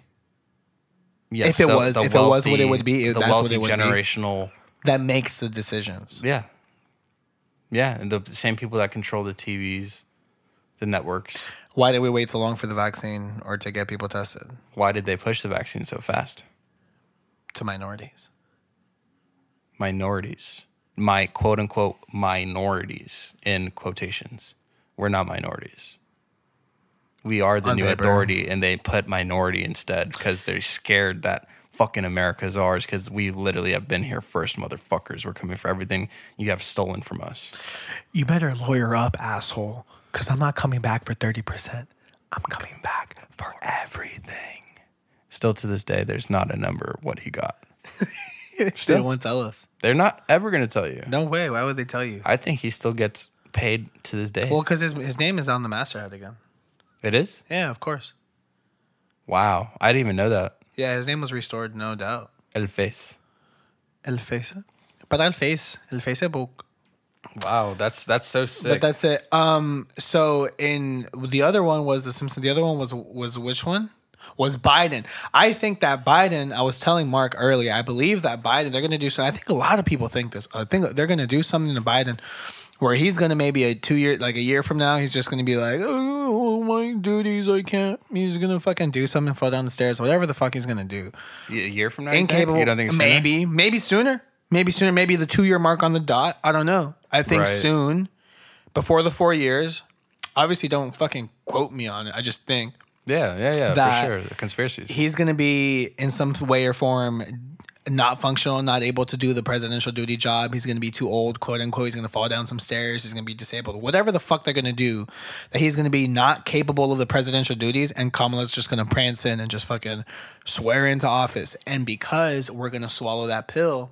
Yes, If it was- if it was what it would be, the that's what wealthy it would be. generational. That makes the decisions. Yeah, yeah, and the same people that control the TVs, the networks. Why did we wait so long for the vaccine or to get people tested Why did they push the vaccine so fast? to minorities? Minorities, my quote unquote minorities in quotations. We're not minorities. We are the On new paper. authority, and they put minority instead because they're scared that fucking America's ours because we literally have been here first, motherfuckers. We're coming for everything you have stolen from us. You better lawyer up, asshole, because I'm not coming back for 30%. I'm coming back for everything. Still to this day, there's not a number what he got. They won't tell us. They're not ever going to tell you. No way. Why would they tell you? I think he still gets paid to this day. Well, because his, his name is on the masthead again. It is? Yeah, of course. Wow. I didn't even know that. Yeah, his name was restored, no doubt. El Face. El Face. Para el Face. El Facebook. Wow, that's that's so sick. But that's it. Um. So in the other one was the Simpson. The other one was was which one? Was Biden? I think that Biden. I was telling Mark earlier. I believe that Biden. They're going to do something. I think a lot of people think this. I think they're going to do something to Biden, where he's going to maybe a two year, like a year from now, he's just going to be like, oh my duties, I can't. He's going to fucking do something, fall down the stairs, whatever the fuck he's going to do a year from now. incapable. You don't think sooner? maybe, maybe sooner, maybe sooner, maybe the two year mark on the dot. I don't know. I think Right. soon, before the four years. Obviously, don't fucking quote me on it. I just think Yeah, yeah, yeah, for sure. The conspiracies. he's going to be in some way or form not functional, not able to do the presidential duty job. He's going to be too old, quote unquote. He's going to fall down some stairs. He's going to be disabled. Whatever the fuck they're going to do, that he's going to be not capable of the presidential duties, and Kamala's just going to prance in and just fucking swear into office. And because we're going to swallow that pill,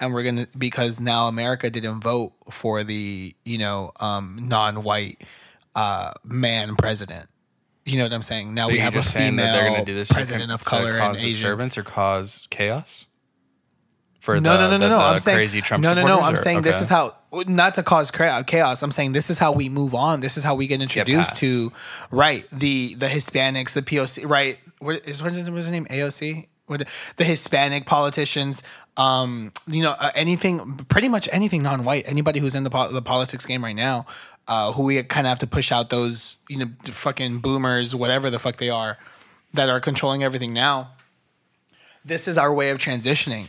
and we're going to because now America didn't vote for the you know um, non-white uh, man president. You know what I'm saying? Now so we have a female that they're going to do this president of color and cause Asian. disturbance or cause chaos for No, the, no, no, no, the, no. the I'm saying Trump no, no, no. I'm or- saying this is how not to cause chaos. I'm saying this is how we move on. This is how we get introduced past. to right the the Hispanics, the POC, right? What is what is what is his name? AOC. What the Hispanic politicians. Um, you know, uh, anything, pretty much anything non-white. Anybody who's in the po- the politics game right now, uh, who we kind of have to push out those, you know, fucking boomers, whatever the fuck they are, that are controlling everything now this is our way of transitioning.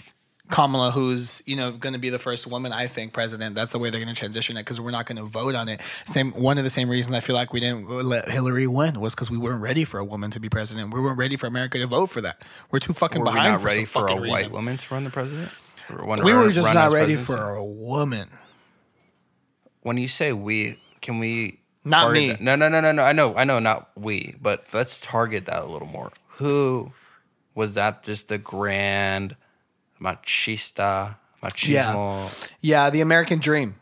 Kamala, who's you know going to be the first woman, I think, president. That's the way they're going to transition it because we're not going to vote on it. Same one of the same reasons I feel like we didn't let Hillary win was because we weren't ready for a woman to be president. We weren't ready for America to vote for that. We're too fucking Were we behind not for ready some for a fucking white reason. woman to run the president? Or We were just not ready presidency? for a woman. When you say we, can we Not me. that- No, no, no, no, no. I know, I know, not we, but let's target that a little more. Who was that? Just the grand machista, machismo. Yeah, yeah, the American dream.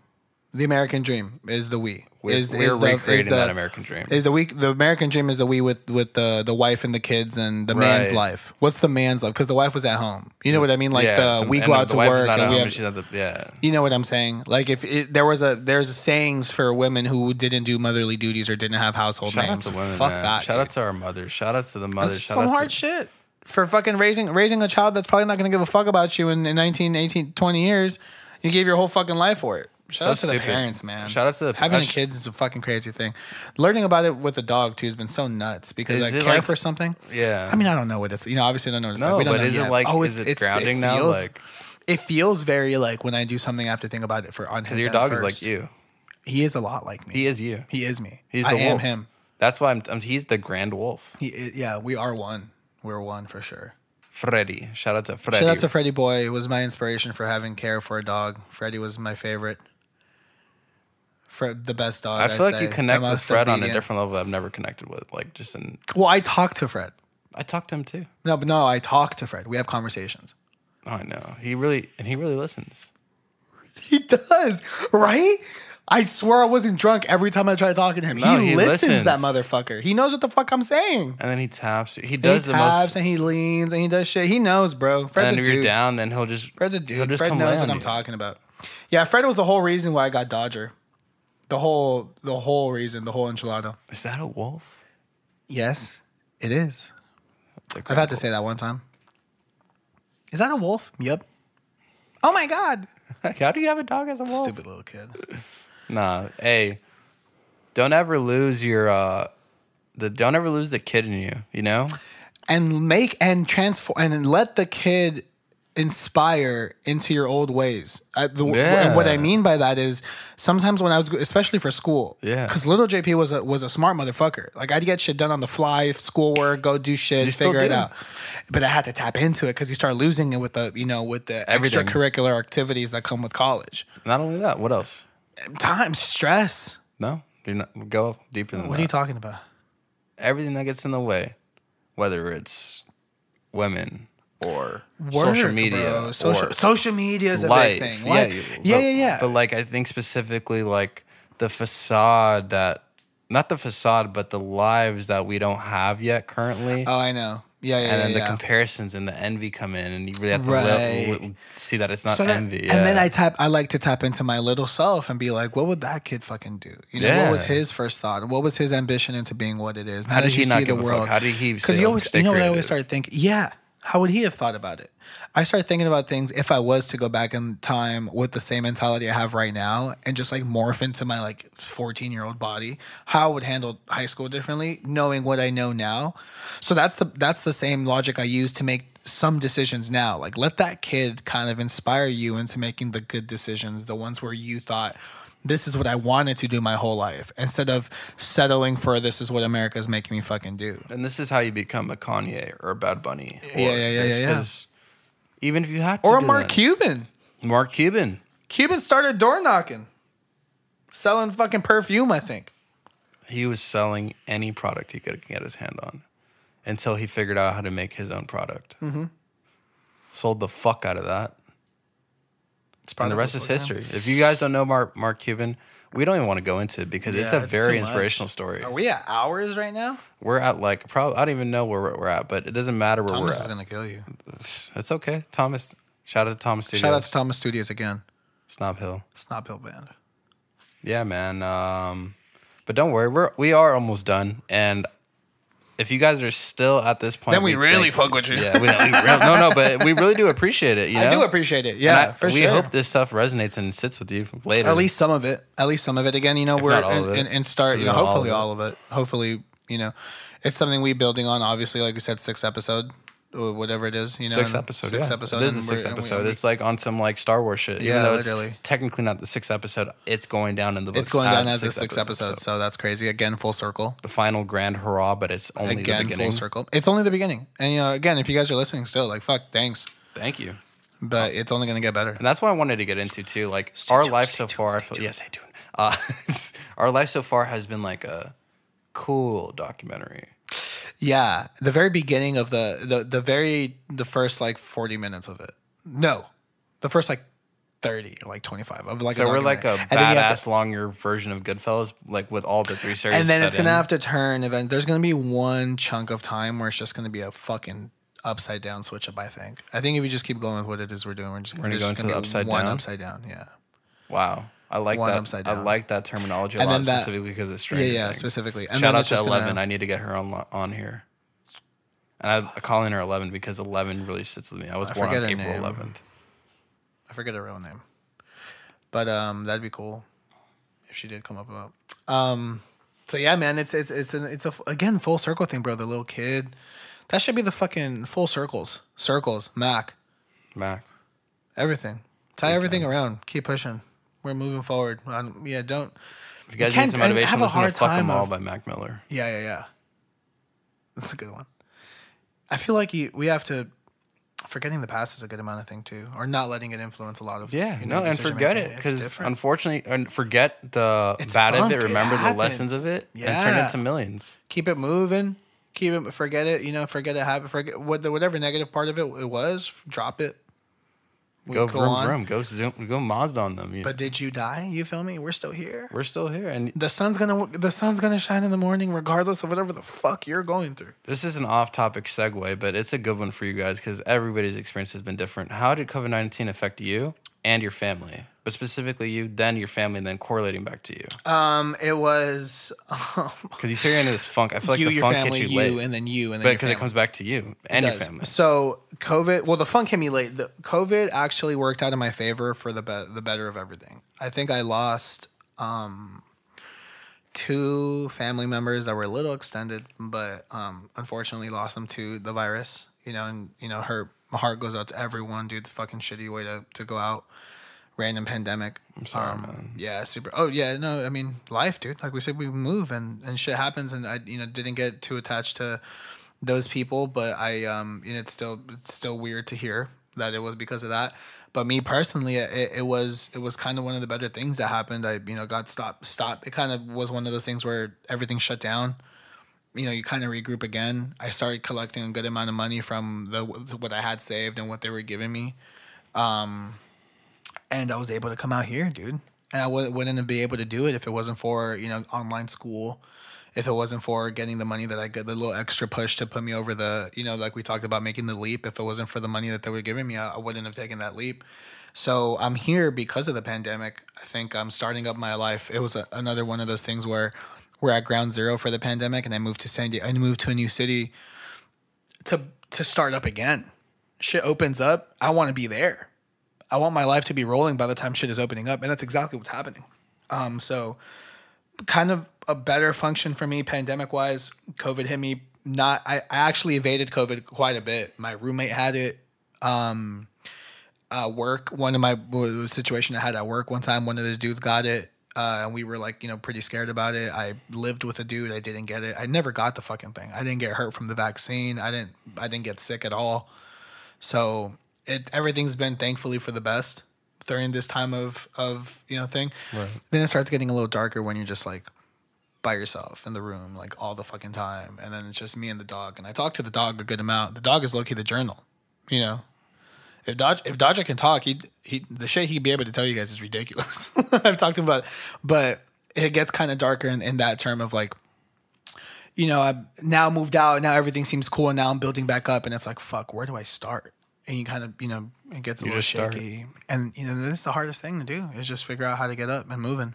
The American dream is the we. We're, is, we're is the, recreating is the, that American dream. Is the we the American dream is the we with with the the wife and the kids and the man's life. What's the man's life? Because the wife was at home. You know what I mean? Like yeah, the, we go out the to work and we have. she's the, yeah. You know what I'm saying? Like if it, there was a there's sayings for women who didn't do motherly duties or didn't have household Shout out to women, Fuck man. that. Shout dude. out to our mothers. Shout out to the mothers. That's Shout some hard to, shit for fucking raising raising a child that's probably not going to give a fuck about you in, in 19, 18, 20 years. You gave your whole fucking life for it. Shout So out to the stupid. parents, man. Shout out to the- having sh- kids is a fucking crazy thing. Learning about it with a dog too has been so nuts because Is I care like- for something. Yeah. I mean, I don't know what it's. You know, obviously, I don't know what it's No, like. We but is it like- Oh, is it it's- grounding now? feels- Like- it feels very like when I do something, I have to think about it for on his. your dog is like you. He is a lot like me. He is you. He is me. He's the I the am him. That's why I'm, I'm. He's the grand wolf. He, yeah, we are one. We're one for sure. Freddy. Shout out to Freddy. Shout out to Freddie Boy. It was my inspiration for having care for a dog. Freddie was my favorite. Fred, the best dog. I I'd feel like say. you connect with Fred on a different level I've never connected with. Like just in. Well, I talk to Fred. I talked to him too. No, but no, I talk to Fred. We have conversations. Oh, I know. He really and he really listens. He does, right? I swear I wasn't drunk every time I tried talking to him. No, he, he listens, that motherfucker. He knows what the fuck I'm saying. And then he taps. He He does the taps most. and he leans and he does shit. He knows, bro. Fred's And if you're down, then he'll just. Fred's a dude. just Fred knows what I'm you. talking about. Yeah, Fred was the whole reason why I got Dodger. The whole, the whole reason, the whole enchilada. Is that a wolf? Yes, it is. I've had to say that one time. Is that a wolf? Yep. Oh my god! How do you have a dog as a wolf? Stupid little kid. Nah, hey, don't ever lose your uh, the don't ever lose the kid in you. You know, And make and transform and then let the kid inspire into your old ways. I, the, Yeah. And what I mean by that is sometimes when I was, especially for school, Yeah. because little JP was a was a smart motherfucker. Like I'd get shit done on the fly, schoolwork, go do shit, You figure it out. But I had to tap into it because you start losing it with the you know with the Everything. extracurricular activities that come with college. not only that, what else? Time, stress. No, do not go deeper than that. What are you talking about? Everything that gets in the way, whether it's women or Work, social media, bro. Social, or social media is a life. big thing. Yeah, Life. yeah, but- yeah, yeah. But like, I think specifically like the facade that, not the facade, but the lives that we don't have yet currently. oh, I know. Yeah, yeah, and yeah. then the yeah. comparisons and the envy come in, and you really have to Right. li- li- see that it's not So that- envy. And then. I tap. I like to tap into my little self and be like, "What would that kid fucking do? You know, what was his first thought? What was his ambition into being what it is? How did he not see give a fuck? How did he Because you oh, always, you know what I always started thinking? Yeah, how would he have thought about it? I started thinking about things if I was to go back in time with the same mentality I have right now and just like morph into my like 14 year old body, how I would handle high school differently, knowing what I know now. So that's the that's the same logic I use to make some decisions now. Like let that kid kind of inspire you into making the good decisions, the ones where you thought this is what I wanted to do my whole life instead of settling for this is what America's making me fucking do. and this is how you become a Kanye or a Bad Bunny. Or Yeah, yeah, yeah, this, yeah, yeah. Even if you had to Or a Mark that. Cuban. Mark Cuban. Cuban started door knocking, selling fucking perfume. I think. He was selling any product he could get his hand on until he figured out how to make his own product. Mm-hmm. Sold the fuck out of that. It's And the rest is history. If you guys don't know Mark Mark Cuban, we don't even want to go into it because it's a it's very much. inspirational story. Are we at hours right now? We're at like probably I don't even know where we're, we're at, but it doesn't matter where Thomas we're at. Thomas is gonna kill you. It's okay. Thomas, shout out to Thomas Studios. Shout out to Thomas Studios again. Snob Hill. Snob Hill Band. Yeah, man. Um, but don't worry, we're we are almost done. And if you guys are still at this point, Then we really fuck with you. Yeah, we, we re- no, no, but we really do appreciate it. You know? I do appreciate it. Yeah, I- for we sure. hope this stuff resonates and sits with you later. At least some of it. At least some of it. Again, you know, we're and, and, and start. You know, we know all hopefully of all of it. Hopefully, you know, it's something we building on. Obviously, like we said, six episode or whatever it is. You know, six episode. Six yeah. episode. It is and the sixth we're- and we- episode. we- it's like on some like Star Wars shit. Even Yeah, though it's literally. technically not the sixth episode, it's going down in the books. it's going down as a sixth six episode, so that's crazy. Again, full circle. The final grand hurrah, but it's only the beginning. full circle. It's only the beginning. And you know, again, if you guys are listening still, like fuck, thanks. Thank you. But it's only gonna get better. And that's what I wanted to get into too. Like our life so far, I feel yes, I do. Uh, our life so far has been like a cool documentary. Yeah, the very beginning of the the the very the first like forty minutes of it. No, the first like thirty, like twenty five of like. So we're like a. And then you have badass to- longer version of Goodfellas, like with all the three series. and then it's gonna in. have to turn. Event. There's gonna be one chunk of time where it's just gonna be a fucking upside down switch up. I think. I think if you just keep going with what it is we're doing, we're just gonna there's go just into gonna the upside one down? upside down. Yeah. Wow, I like One that. upside I like that terminology a And lot that- specifically because it's Yeah, Stranger yeah, Things. specifically. And Shout out to just gonna- Eleven. I need to get her on on here. And I'm calling her Eleven because Eleven really sits with me. I was I born on April eleventh. I forget her real name, but um, that'd be cool if she did come up about. Um, so yeah, man, it's it's it's an it's a again full circle thing, bro. The little kid, that should be the fucking full circles, circles, Mac, Mac. everything. Tie everything around. Keep pushing. We're moving forward. Um, yeah, don't. If you guys need some motivation, have a listen to "Fuck 'Em time All" of- by Mac Miller. Yeah, yeah, yeah. That's a good one. I feel like you, we have to. Forgetting the past is a good amount of thing too, or not letting it influence a lot of. Yeah, you know, no, and forget making. it because unfortunately, and forget the It's bad of sunk, it. it Remember the lessons of it, and turn it Yeah. into millions. keep it moving. Keep it. Forget it. You know. Forget it. Happen. Forget what the whatever negative part of it it was. Drop it. Go go vroom on. vroom. Go zoom. Go Mazda on them. You- But did you die? You feel me? We're still here. we're still here, and The sun's gonna the sun's gonna shine in the morning, regardless of whatever the fuck you're going through. this is an off-topic segue, but it's a good one for you guys because everybody's experience has been different. How did COVID nineteen affect you and your family? But specifically you, then your family, and then correlating back to you? Um, it was Because you say you're into this funk. I feel like you, the your funk family, hits you, you late, and then you, and then but because it comes back to you and your family. So COVID, well, the funk hit me late. The COVID actually worked out in my favor for the be- the better of everything. I think I lost um, two family members that were a little extended, but um, unfortunately lost them to the virus. You know, and you know, her my heart goes out to everyone, dude. The fucking shitty way to to go out. Random pandemic. I'm sorry, man. Yeah, super. Oh yeah, no, I mean life, dude. Like we said, we move and and shit happens, and I you know didn't get too attached to those people, but I um you know it's still it's still weird to hear that it was because of that. But me personally, it, it was it was kind of one of the better things that happened. I you know got stopped stopped. It kind of was one of those things where everything shut down. You know, you kind of regroup again. I started collecting a good amount of money from the what I had saved and what they were giving me, um, and I was able to come out here, dude. And I wouldn't be able to do it if it wasn't for you know online school if it wasn't for getting the money that I got, the little extra push to put me over the, you know, like we talked about making the leap. If it wasn't for the money that they were giving me, I, I wouldn't have taken that leap. So I'm here because of the pandemic. I think I'm starting up my life. It was a, another one of those things where we're at ground zero for the pandemic, and I moved to San Diego. I moved to a new city to to start up again. Shit opens up. I want to be there. I want my life to be rolling by the time shit is opening up, and that's exactly what's happening. Um, so kind of a better function for me pandemic wise. COVID hit me not I, I actually evaded COVID quite a bit. My roommate had it. Um uh work, one of my situation I had at work one time, one of those dudes got it. Uh, and we were like, you know, pretty scared about it. I lived with a dude. I didn't get it. I never got the fucking thing. I didn't get hurt from the vaccine. I didn't. I didn't get sick at all. So it everything's been thankfully for the best during this time of of you know thing. Right. Then it starts getting a little darker when you're just like by yourself in the room like all the fucking time, and then it's just me and the dog. And I talk to the dog a good amount. The dog is lowkey the journal, you know. If Dodge if Dodger can talk, he he the shit he'd be able to tell you guys is ridiculous. I've talked to him about, it. but it gets kind of darker in, in that term of like you know, I've now moved out. Now everything seems cool. And now I'm building back up, and it's like, fuck, where do I start? And you kind of, you know, it gets a You little just start. shaky. And you know, this is the hardest thing to do is just figure out how to get up and moving.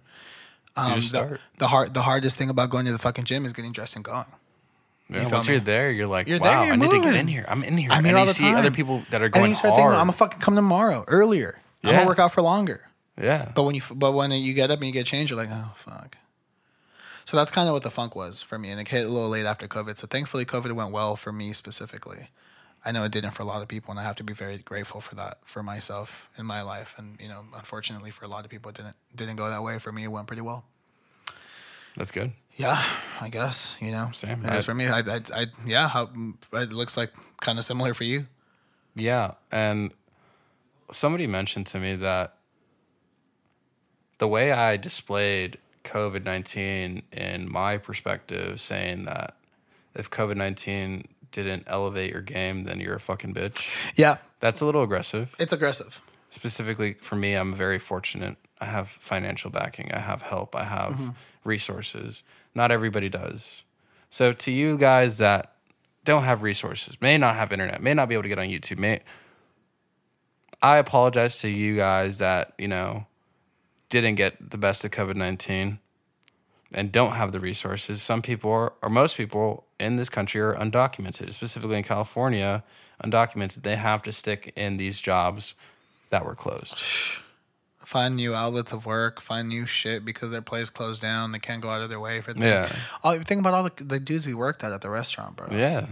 Um, just the, start. the hard, the hardest thing about going to the fucking gym is getting dressed and going. Yeah, feel once you're there, you're like, You're there, wow, you're I need to get in here. I'm in here. I'm and here you the see time. other people that are And going you start hard. thinking, I'm gonna fucking come tomorrow earlier. Yeah. I'm gonna work out for longer. yeah. But when you but when you get up and you get changed, you're like, oh fuck. So that's kind of what the funk was for me, and it hit a little late after COVID. So thankfully, COVID went well for me specifically. I know it didn't for a lot of people, and I have to be very grateful for that for myself in my life. And you know, unfortunately, for a lot of people, it didn't didn't go that way. For me, it went pretty well. That's good. Yeah, I guess you know. Same. I- for me. I, I, I yeah. How it looks like kind of similar for you. Yeah, and somebody mentioned to me that the way I displayed COVID nineteen in my perspective, saying that if COVID nineteen didn't elevate your game, then you're a fucking bitch. Yeah, That's a little aggressive. it's aggressive. Specifically for me, I'm very fortunate. I have financial backing. I have help. I have Mm-hmm. resources. Not everybody does. So to you guys that don't have resources, may not have internet, may not be able to get on YouTube, may I apologize to you guys that, you know, didn't get the best of COVID 19 and don't have the resources. Some people are, or most people in this country are undocumented, specifically in California, undocumented. They have to stick in these jobs that were closed. find new outlets of work, find new shit because their place closed down. They can't go out of their way for things. Yeah. Oh, think about all the, the dudes we worked at at the restaurant, bro. Yeah.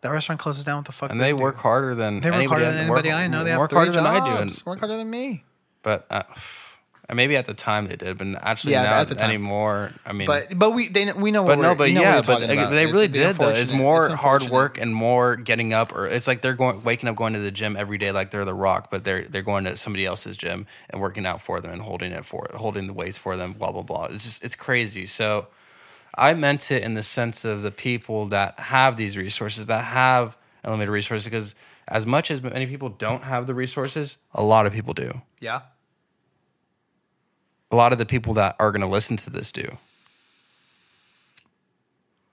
That restaurant closes down. What the fuck? And do they do? work harder than They work anybody, harder than work- I know. They have work harder than I do. And, work harder than me. but uh, and maybe at the time they did, but actually Yeah, now at the time. anymore. I mean, But but we they we know. But what no, but yeah, but they, they really the did though. It's more it's hard work and more getting up, or it's like they're going waking up, going to the gym every day, like they're the Rock, but they're they're going to somebody else's gym and working out for them and holding it for holding the weights for them. Blah blah blah. It's just it's crazy. So I meant it in the sense of the people that have these resources, that have unlimited resources, because as much as many people don't have the resources, a lot of people do. Yeah. A lot of the people that are going to listen to this do.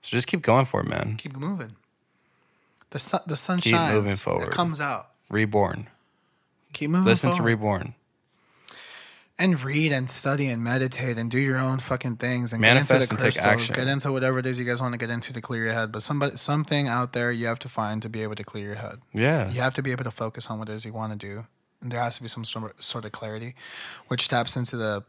So just keep going for it, man. Keep moving. The sun the sun Keep shines. moving forward. It comes out. Reborn. Keep moving. Listen to. Reborn. and read and study and meditate and do your own fucking things and Manifest get into and the take action. get into whatever it is you guys want to get into to clear your head. But somebody, something out there you have to find to be able to clear your head. Yeah. You have to be able to focus on what it is you want to do. And there has to be some sort of clarity, which taps into the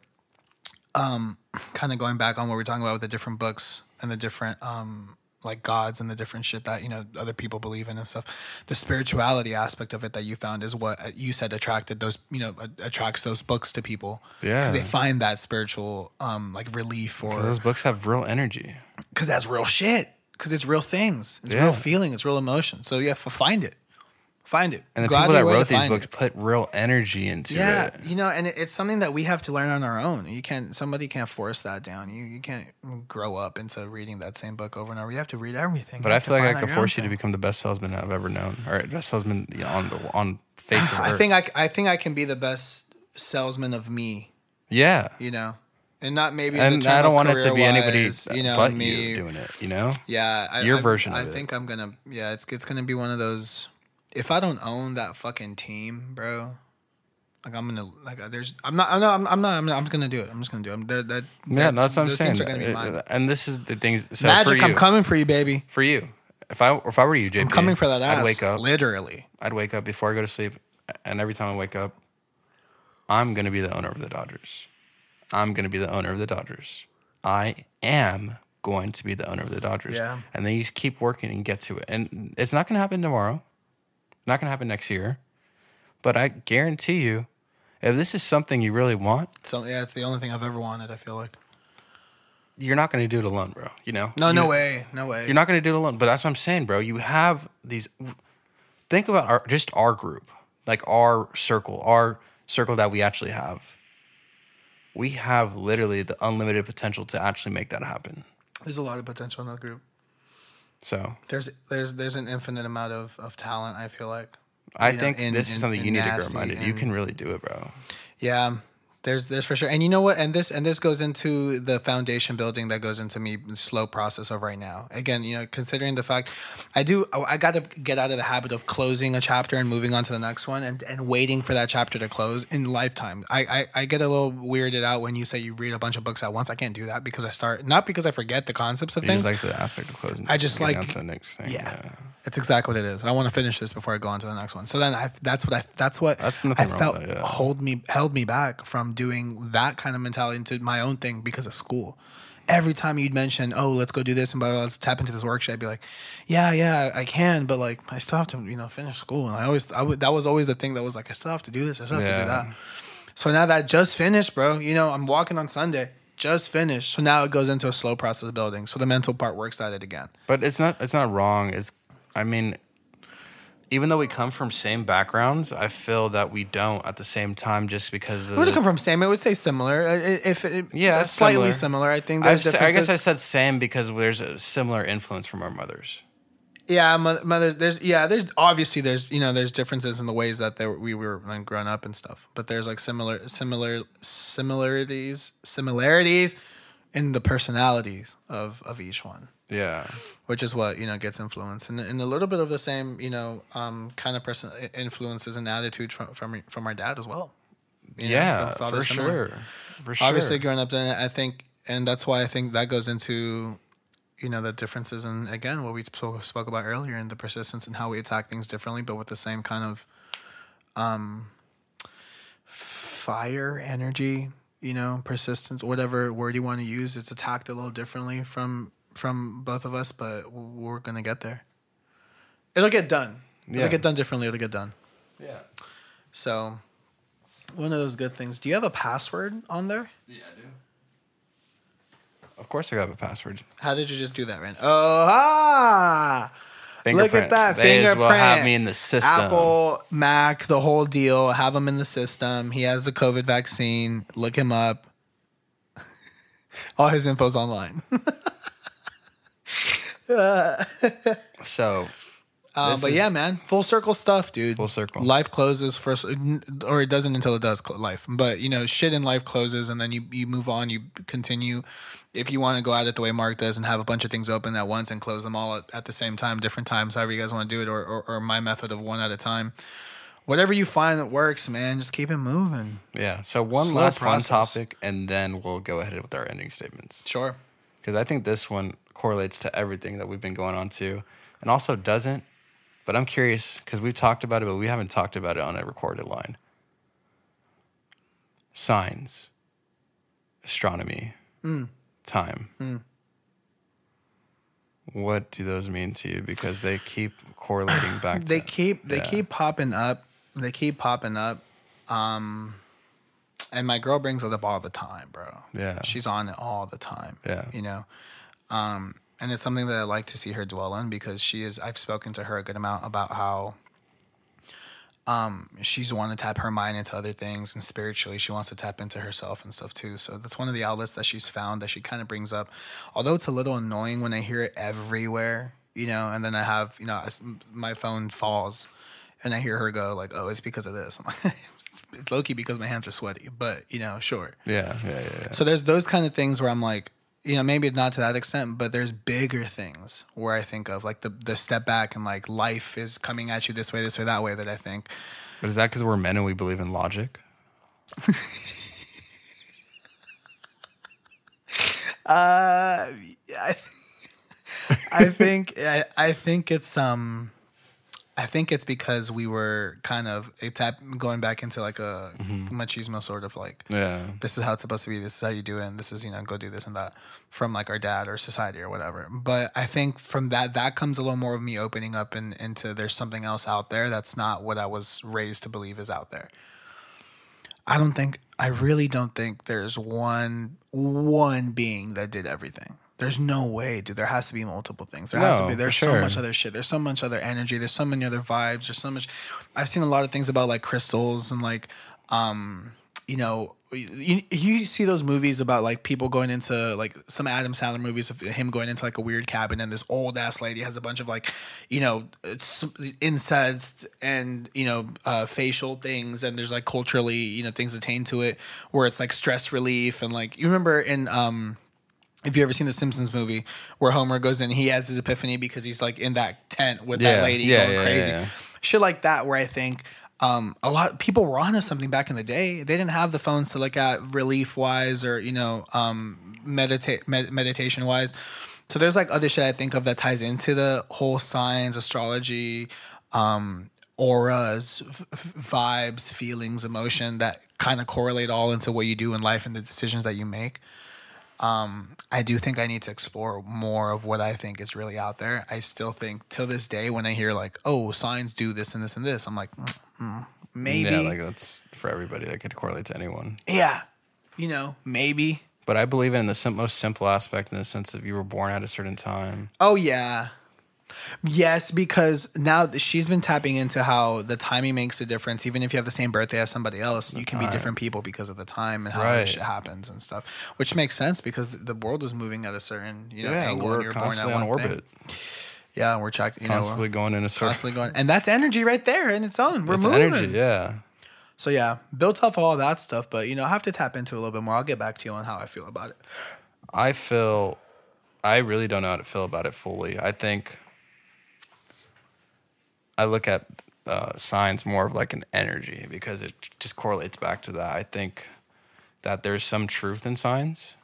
um, kind of going back on what we're talking about with the different books and the different um, like gods and the different shit that you know other people believe in and stuff. The spirituality aspect of it that you found is what uh, you said attracted those you know attracts those books to people. Yeah. because they find that spiritual um, like relief or Those books have real energy. because that's real shit. Because it's real things. It's Yeah. real feeling. It's real emotion. So yeah, find it. Find it. And the people that your way to wrote these books it. put real energy into Yeah, it. Yeah, you know, and it, it's something that we have to learn on our own. You can't. Somebody can't force that down. You you can't grow up into reading that same book over and over. You have to read everything. But You I feel like I could force you to become the best salesman I've ever known, or best salesman you know, on the on face of I earth. think I, I think I can be the best salesman of me. yeah. You know, and not maybe. And I don't want it to be anybody You know, but me you doing it. You know. Yeah, I, Your I, version I of it. think I'm gonna. Yeah, it's it's gonna be one of those. If I don't own that fucking team, bro, like I'm gonna like uh, there's. I'm not. I'm not. I'm, I'm not. I'm, not, I'm just gonna do it. I'm just gonna do it. I'm, that, that, Yeah, that- that's what I'm saying. are gonna be mine. Uh, And this is the things. So for Magic, you, I'm coming for you, baby. for you. If I if I were you, JP, I'm coming for that ass. I'd wake up. literally. I'd wake up before I go to sleep, and every time I wake up, I'm gonna be the owner of the Dodgers. I'm gonna be the owner of the Dodgers. I am going to be the owner of the Dodgers. Yeah. And then you just keep working and get to it. And it's not gonna happen tomorrow. Not gonna happen next year. But I guarantee you, if this is something you really want, So yeah, it's the only thing I've ever wanted. I feel like. you're not gonna do it alone, bro. You know? No, no way, no way. You're not going to do it alone. But that's what I'm saying, bro. You have these. Think about our just our group, like our circle, our circle that we actually have. We have literally the unlimited potential to actually make that happen. There's a lot of potential in that group. So There's there's there's an infinite amount of, of talent. I feel like. I You know, think in- this in- is something you need to grow minded. You can really do it, bro. Yeah, there's there's for sure. And you know what? And this and this goes into the foundation building that goes into me slow process of right now. Again, you know, considering the fact I do I got to get out of the habit of closing a chapter and moving on to the next one and, and waiting for that chapter to close in lifetime. I, I I get a little weirded out when you say you read a bunch of books at once. I can't do that because I start not because I forget the concepts of You things. just like the aspect of closing. I just like- to the next thing. yeah. It's exactly what it is. I want to finish this before I go on to the next one. So then I that's what I that's what That's nothing I wrong felt with that, yeah. hold me held me back from doing that kind of mentality into my own thing because of school. Every time you'd mention, "Oh, let's go do this and blah, blah, blah, let's tap into this workshop," I'd be like, "Yeah, yeah, I can, but like I still have to, you know, finish school." And I always I would that was always the thing that was like I still have to do this, I still have to do that. So now that just finished, bro, you know, I'm walking on Sunday, just finished. So now it goes into a slow process of building. So the mental part works at it again. But it's not it's not wrong. It's I mean even though we come from same backgrounds, I feel that we don't at the same time just because of it the- come from? Same. I would say similar. If it, Yeah, slightly similar. similar. I think there's I guess I said same because there's a similar influence from our mothers. yeah, mo- mother. There's yeah. There's obviously there's you know there's differences in the ways that they we were grown up and stuff. But there's like similar similar similarities similarities in the personalities of of each one. Yeah. which is what you know gets influence and, and a little bit of the same you know um, kind of person influences and attitude from from, from our dad as well you yeah, father for sure. For sure. obviously growing up then i think and that's why i think that goes into you know the differences and again what we spoke, spoke about earlier and the persistence and how we attack things differently but with the same kind of um fire energy you know persistence whatever word you want to use it's attacked a little differently from from both of us but we're gonna get there it'll get done it'll Yeah. get done differently it'll get done Yeah. so one of those good things do you have a password on there Yeah, I do. Of course I have a password. How did you just do that, Ren? Oh, ah! Look at that They as fingerprint. well have me in the system. Apple, Mac, the whole deal. Have him in the system. He has the COVID vaccine. Look him up. All his info's online. So uh, This but yeah, man, full circle stuff, dude. Full circle. Life closes first, or it doesn't until it does. cl- Life, but you know, shit in life closes, and then you you move on. You continue. If you want to go at it the way Mark does and have a bunch of things open at once and close them all at, at the same time, different times, however you guys want to do it, or, or or my method of one at a time, whatever you find that works, man, just keep it moving. Yeah. So one Slow last fun topic, and then we'll go ahead with our ending statements. Sure. because I think this one correlates to everything that we've been going on to, and also doesn't. But I'm curious because we've talked about it, but we haven't talked about it on a recorded line. Signs, astronomy, time. What do those mean to you? Because they keep correlating back. They to, keep they yeah. keep popping up. They keep popping up. Um and my girl brings it up all the time, bro. Yeah. She's on it all the time. Yeah. You know. Um and it's something that I like to see her dwell on because she is I've spoken to her a good amount about how um she's wanting to tap her mind into other things and spiritually she wants to tap into herself and stuff too. So that's one of the outlets that she's found that she kind of brings up. Although it's a little annoying when I hear it everywhere, you know, and then I have, you know, my phone falls and I hear her go like, "Oh, it's because of this." I'm like, it's, it's low key because my hands are sweaty, but you know, sure. Yeah, yeah, yeah. yeah. So there's those kind of things where I'm like, you know, maybe not to that extent, but there's bigger things where I think of like the the step back and like life is coming at you this way, this way, that way. That I think, But is that because we're men and we believe in logic? uh, I, I think I, I think it's um. I think it's because we were kind of it's going back into like a mm-hmm. machismo sort of like Yeah. this is how it's supposed to be. This is how you do it. And this is you know go do this and that from like our dad or society or whatever. But I think from that that comes a little more of me opening up and into there's something else out there that's not what I was raised to believe is out there. I don't think I really don't think there's one one being that did everything. There's no way, dude. There has to be multiple things. There has to be. There's sure. so much other shit. There's so much other energy. There's so many other vibes. There's so much. I've seen a lot of things about like crystals and like, um, you know, you, you see those movies about like people going into like some Adam Sandler movies of him going into like a weird cabin and this old ass lady has a bunch of like, you know, insects and you know uh, facial things and there's like culturally you know things attained to it where it's like stress relief and like you remember in um if you ever seen the Simpsons movie where Homer goes in, he has his epiphany because he's like in that tent with Yeah, that lady yeah, going yeah, crazy. Shit like that, where I think um, a lot people were onto something back in the day. They didn't have the phones to look at relief wise or you know um, med- meditation wise. So there's like other shit I think of that ties into the whole signs, astrology, um, auras, v- vibes, feelings, emotion that kind of correlate all into what you do in life and the decisions that you make. Um, I do think I need to explore more of what I think is really out there. I still think till this day when I hear like, oh, signs do this and this and this, I'm like, mm, mm, maybe, Yeah, like that's for everybody. That could correlate to anyone. yeah, you know, maybe. But I believe in the sim- most simple aspect in the sense of you were born at a certain time. Oh yeah. Yes, because now she's been tapping into how the timing makes a difference. Even if you have the same birthday as somebody else, you can be different people because of the time and how Right. shit happens and stuff. Which makes sense because the world is moving at a certain you know yeah, angle. and we're you're born at constantly on one thing. Yeah, we're checking. You know, constantly going in a circle. constantly going, and that's energy right there in its own. We're It's moving. energy, yeah. So yeah, built off all that stuff, but you know, I have to tap into a little bit more. I'll get back to you on how I feel about it. I feel, I really don't know how to feel about it fully. I think I look at uh, signs more of like an energy because it just correlates back to that. I think that there's some truth in signs.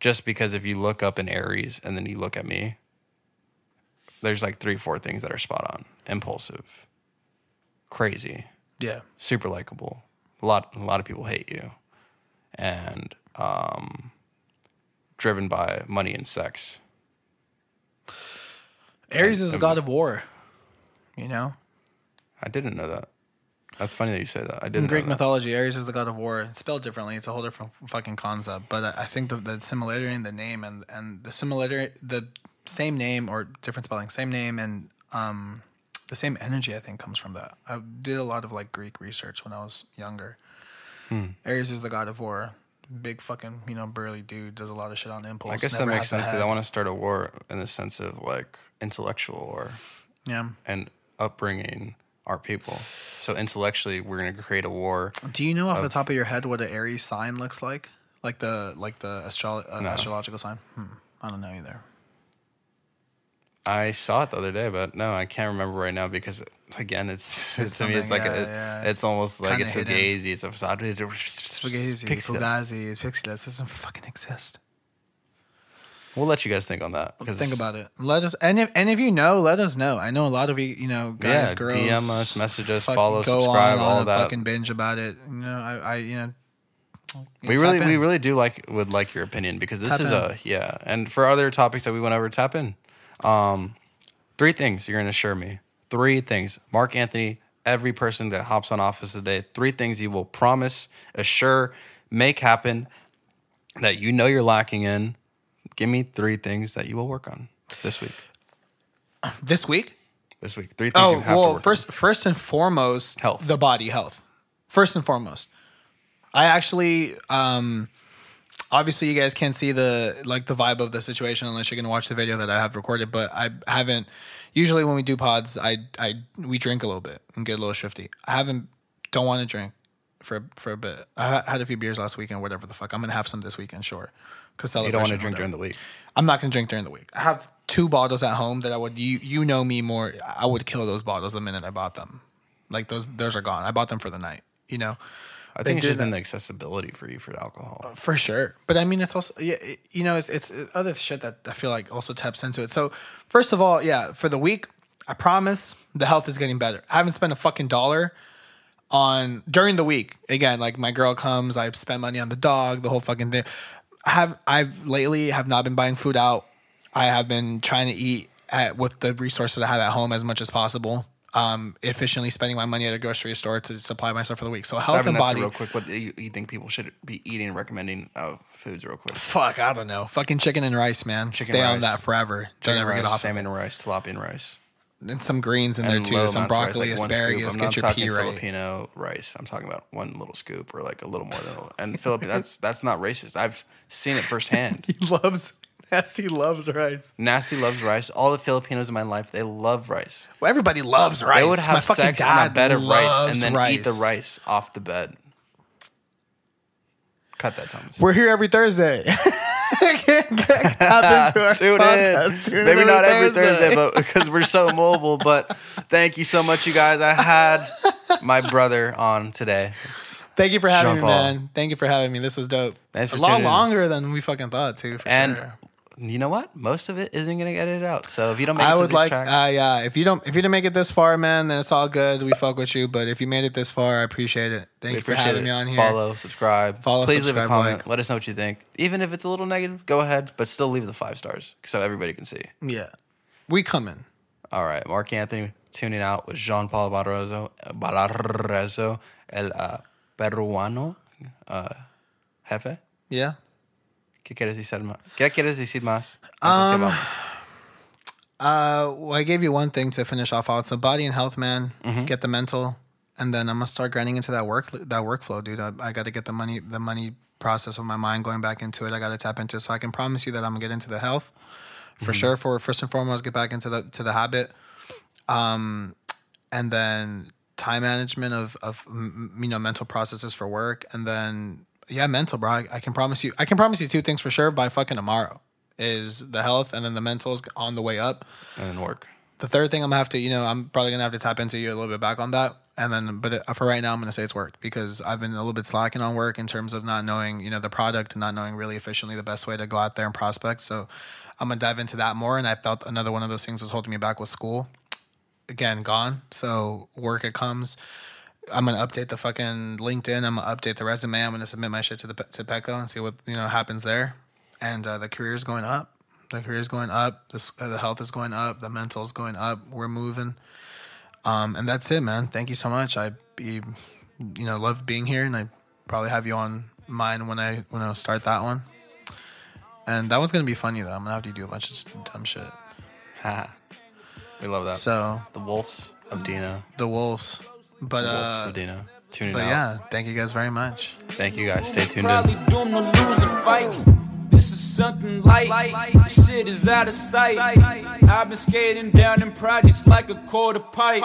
Just because if you look up in Aries and then you look at me, there's like three, four things that are spot on. Impulsive, crazy, Yeah, super likable. A lot, a lot of people hate you, and um, driven by money and sex. Ares is the god of war. You know, I didn't know that. That's funny that you say that. I didn't. In Greek mythology, Ares is the god of war. It's spelled differently. It's a whole different fucking concept. But I I think the, the similarity in the name and and the similarity, the same name or different spelling, same name and um, the same energy. I think comes from that. I did a lot of like Greek research when I was younger. Hmm. Ares is the god of war. Big fucking you know burly dude does a lot of shit on impulse. I guess that makes sense because I want to start a war in the sense of like intellectual war Yeah. and upbringing our people. So intellectually, we're going to create a war. Do you know off the top of your head what an Aries sign looks like? Like the like the astro- uh, No. astrological sign? Hmm. I don't know either. I saw it the other day, but no, I can't remember right now because again, it's, It's to me, it's like yeah, a, yeah, it's, it's almost like it's fugazi. It's a facade. It's a Fugazi, It's Pixie Dust doesn't fucking exist. We'll let you guys think on that. Because Think about it. Let us, any if, and if you know, let us know. I know a lot of you, you know, guys, Yeah, girls. DM us, message us, follow, subscribe, on, all on that. Fucking binge about it. You know, I, I you know, we really, we really do like would like your opinion because this Tap is in. a yeah. And for other topics that we went over, tap in. Um, three things you're gonna assure me. Three things. Mark Anthony, every person that hops on office today, three things you will promise, assure, make happen that you know you're lacking in. Give me three things that you will work on this week. this week. This week, three things you Oh have to well, work first first and foremost, Health. the body health. First and foremost, I actually, um, obviously, you guys can't see the like the vibe of the situation unless you're gonna watch the video that I have recorded. But I haven't. Usually, when we do pods, I I we drink a little bit and get a little shifty. I haven't. Don't want to drink for for a bit. I had a few beers last weekend, whatever the fuck. I'm gonna have some this weekend, sure. Cause. You don't want to drink during the week. I'm not gonna drink during the week. I have two bottles at home that I would you you know me more. I would kill those bottles the minute I bought them. Like those those are gone. I bought them for the night. You know, I think it's just been the accessibility for you for alcohol. Uh, for sure. But I mean, it's also yeah. You know, it's it's uh, other shit that I feel like also taps into it. So first of all, yeah, for the week, I promise the health is getting better. I haven't spent a fucking dollar on during the week. Again, like my girl comes, I spend money on the dog, the whole fucking thing. I have I've lately have not been buying food out. I have been trying to eat at with the resources I have at home as much as possible. Um, efficiently spending my money at a grocery store to supply myself for the week. So health Diving and body. real quick. What do you, you think people should be eating and recommending uh, foods real quick? Fuck, I don't know. Fucking chicken and rice, man. Chicken Stay on that forever. Don't ever rice, get off. salmon and rice, tilapia and rice. And some greens in there too. Some of rice, broccoli, like asparagus. I'm Get your talking pea right. Filipino rice. I'm talking about one little scoop or like a little more than. A, and Philippine. That's that's not racist. I've seen it firsthand. He loves nasty. Loves rice. Nasty loves rice. All the Filipinos in my life, they love rice. Well, everybody loves rice. They would My have fucking sex on a bed of rice and then rice. eat the rice off the bed. Cut that, Thomas. We're here every Thursday. Tune podcast. in. Tune Maybe not every Thursday, but because we're so mobile. But thank you so much, you guys. I had my brother on today. Thank you for having me, Jean-Paul. man. Thank you for having me. This was dope. Thanks for a lot tuning in. longer than we fucking thought, too. For And sure. You know what? Most of it isn't gonna get it out. So if you don't make it I to would like, tracks, uh, yeah. If you don't, if you didn't make it this far, man, then it's all good. We fuck with you. But if you made it this far, I appreciate it. Thank you for having it. me on here. Follow, subscribe. Follow, Please leave a comment. like. Let us know what you think. Even if it's a little negative, go ahead, but still leave the five stars so everybody can see. Yeah, we coming. All right, Mark Anthony tuning out with Jean Paul Barroso, Barroso, el uh, peruano, uh, jefe. Yeah. ¿Qué quieres decir más? ¿Qué quieres decir más? Antes que Um, vamos? Uh, well, I gave you one thing to finish off on. So body and health, man. Mm-hmm. Get the mental, and then I'm gonna start grinding into that work that workflow, dude. I, I got to get the money the money process of my mind going back into it. I got to tap into it. So I can promise you that I'm gonna get into the health for sure. For first and foremost, get back into the to the habit, um, and then time management of of you know mental processes for work, and then yeah, mental, bro. I, I can promise you. I can promise you two things for sure by fucking tomorrow. Is the health and then the mental is on the way up and then work. the third thing I'm gonna have to, you know, I'm probably gonna have to tap into you a little bit back on that, and then, but uh, for right now, I'm gonna say it's work because I've been a little bit slacking on work in terms of not knowing, you know, the product and not knowing really efficiently the best way to go out there and prospect. So I'm gonna dive into that more, and I felt another one of those things was holding me back with school. Again, gone. So work it comes. I'm gonna update the fucking LinkedIn. I'm gonna update the resume. I'm gonna submit my shit to the to Petco and see what you know happens there. And uh, the career's going up. The career's going up. The uh, the health is going up. The mental's going up. We're moving. Um, and that's it, man. Thank you so much. I be, you know, loved being here, and I probably have you on mine when I when I start that one. And that one's gonna be funny though. I'm gonna have to do a bunch of dumb shit. Ha. We love that. So the Wolves of Dina. the wolves, but Wolves uh, of Dina. Tuning but out. yeah, thank you guys very much. Thank you guys. Stay tuned Probably in. doomed to lose a fight. This is something light. Shit is out of sight. I've been skating down in projects like a quarter pipe.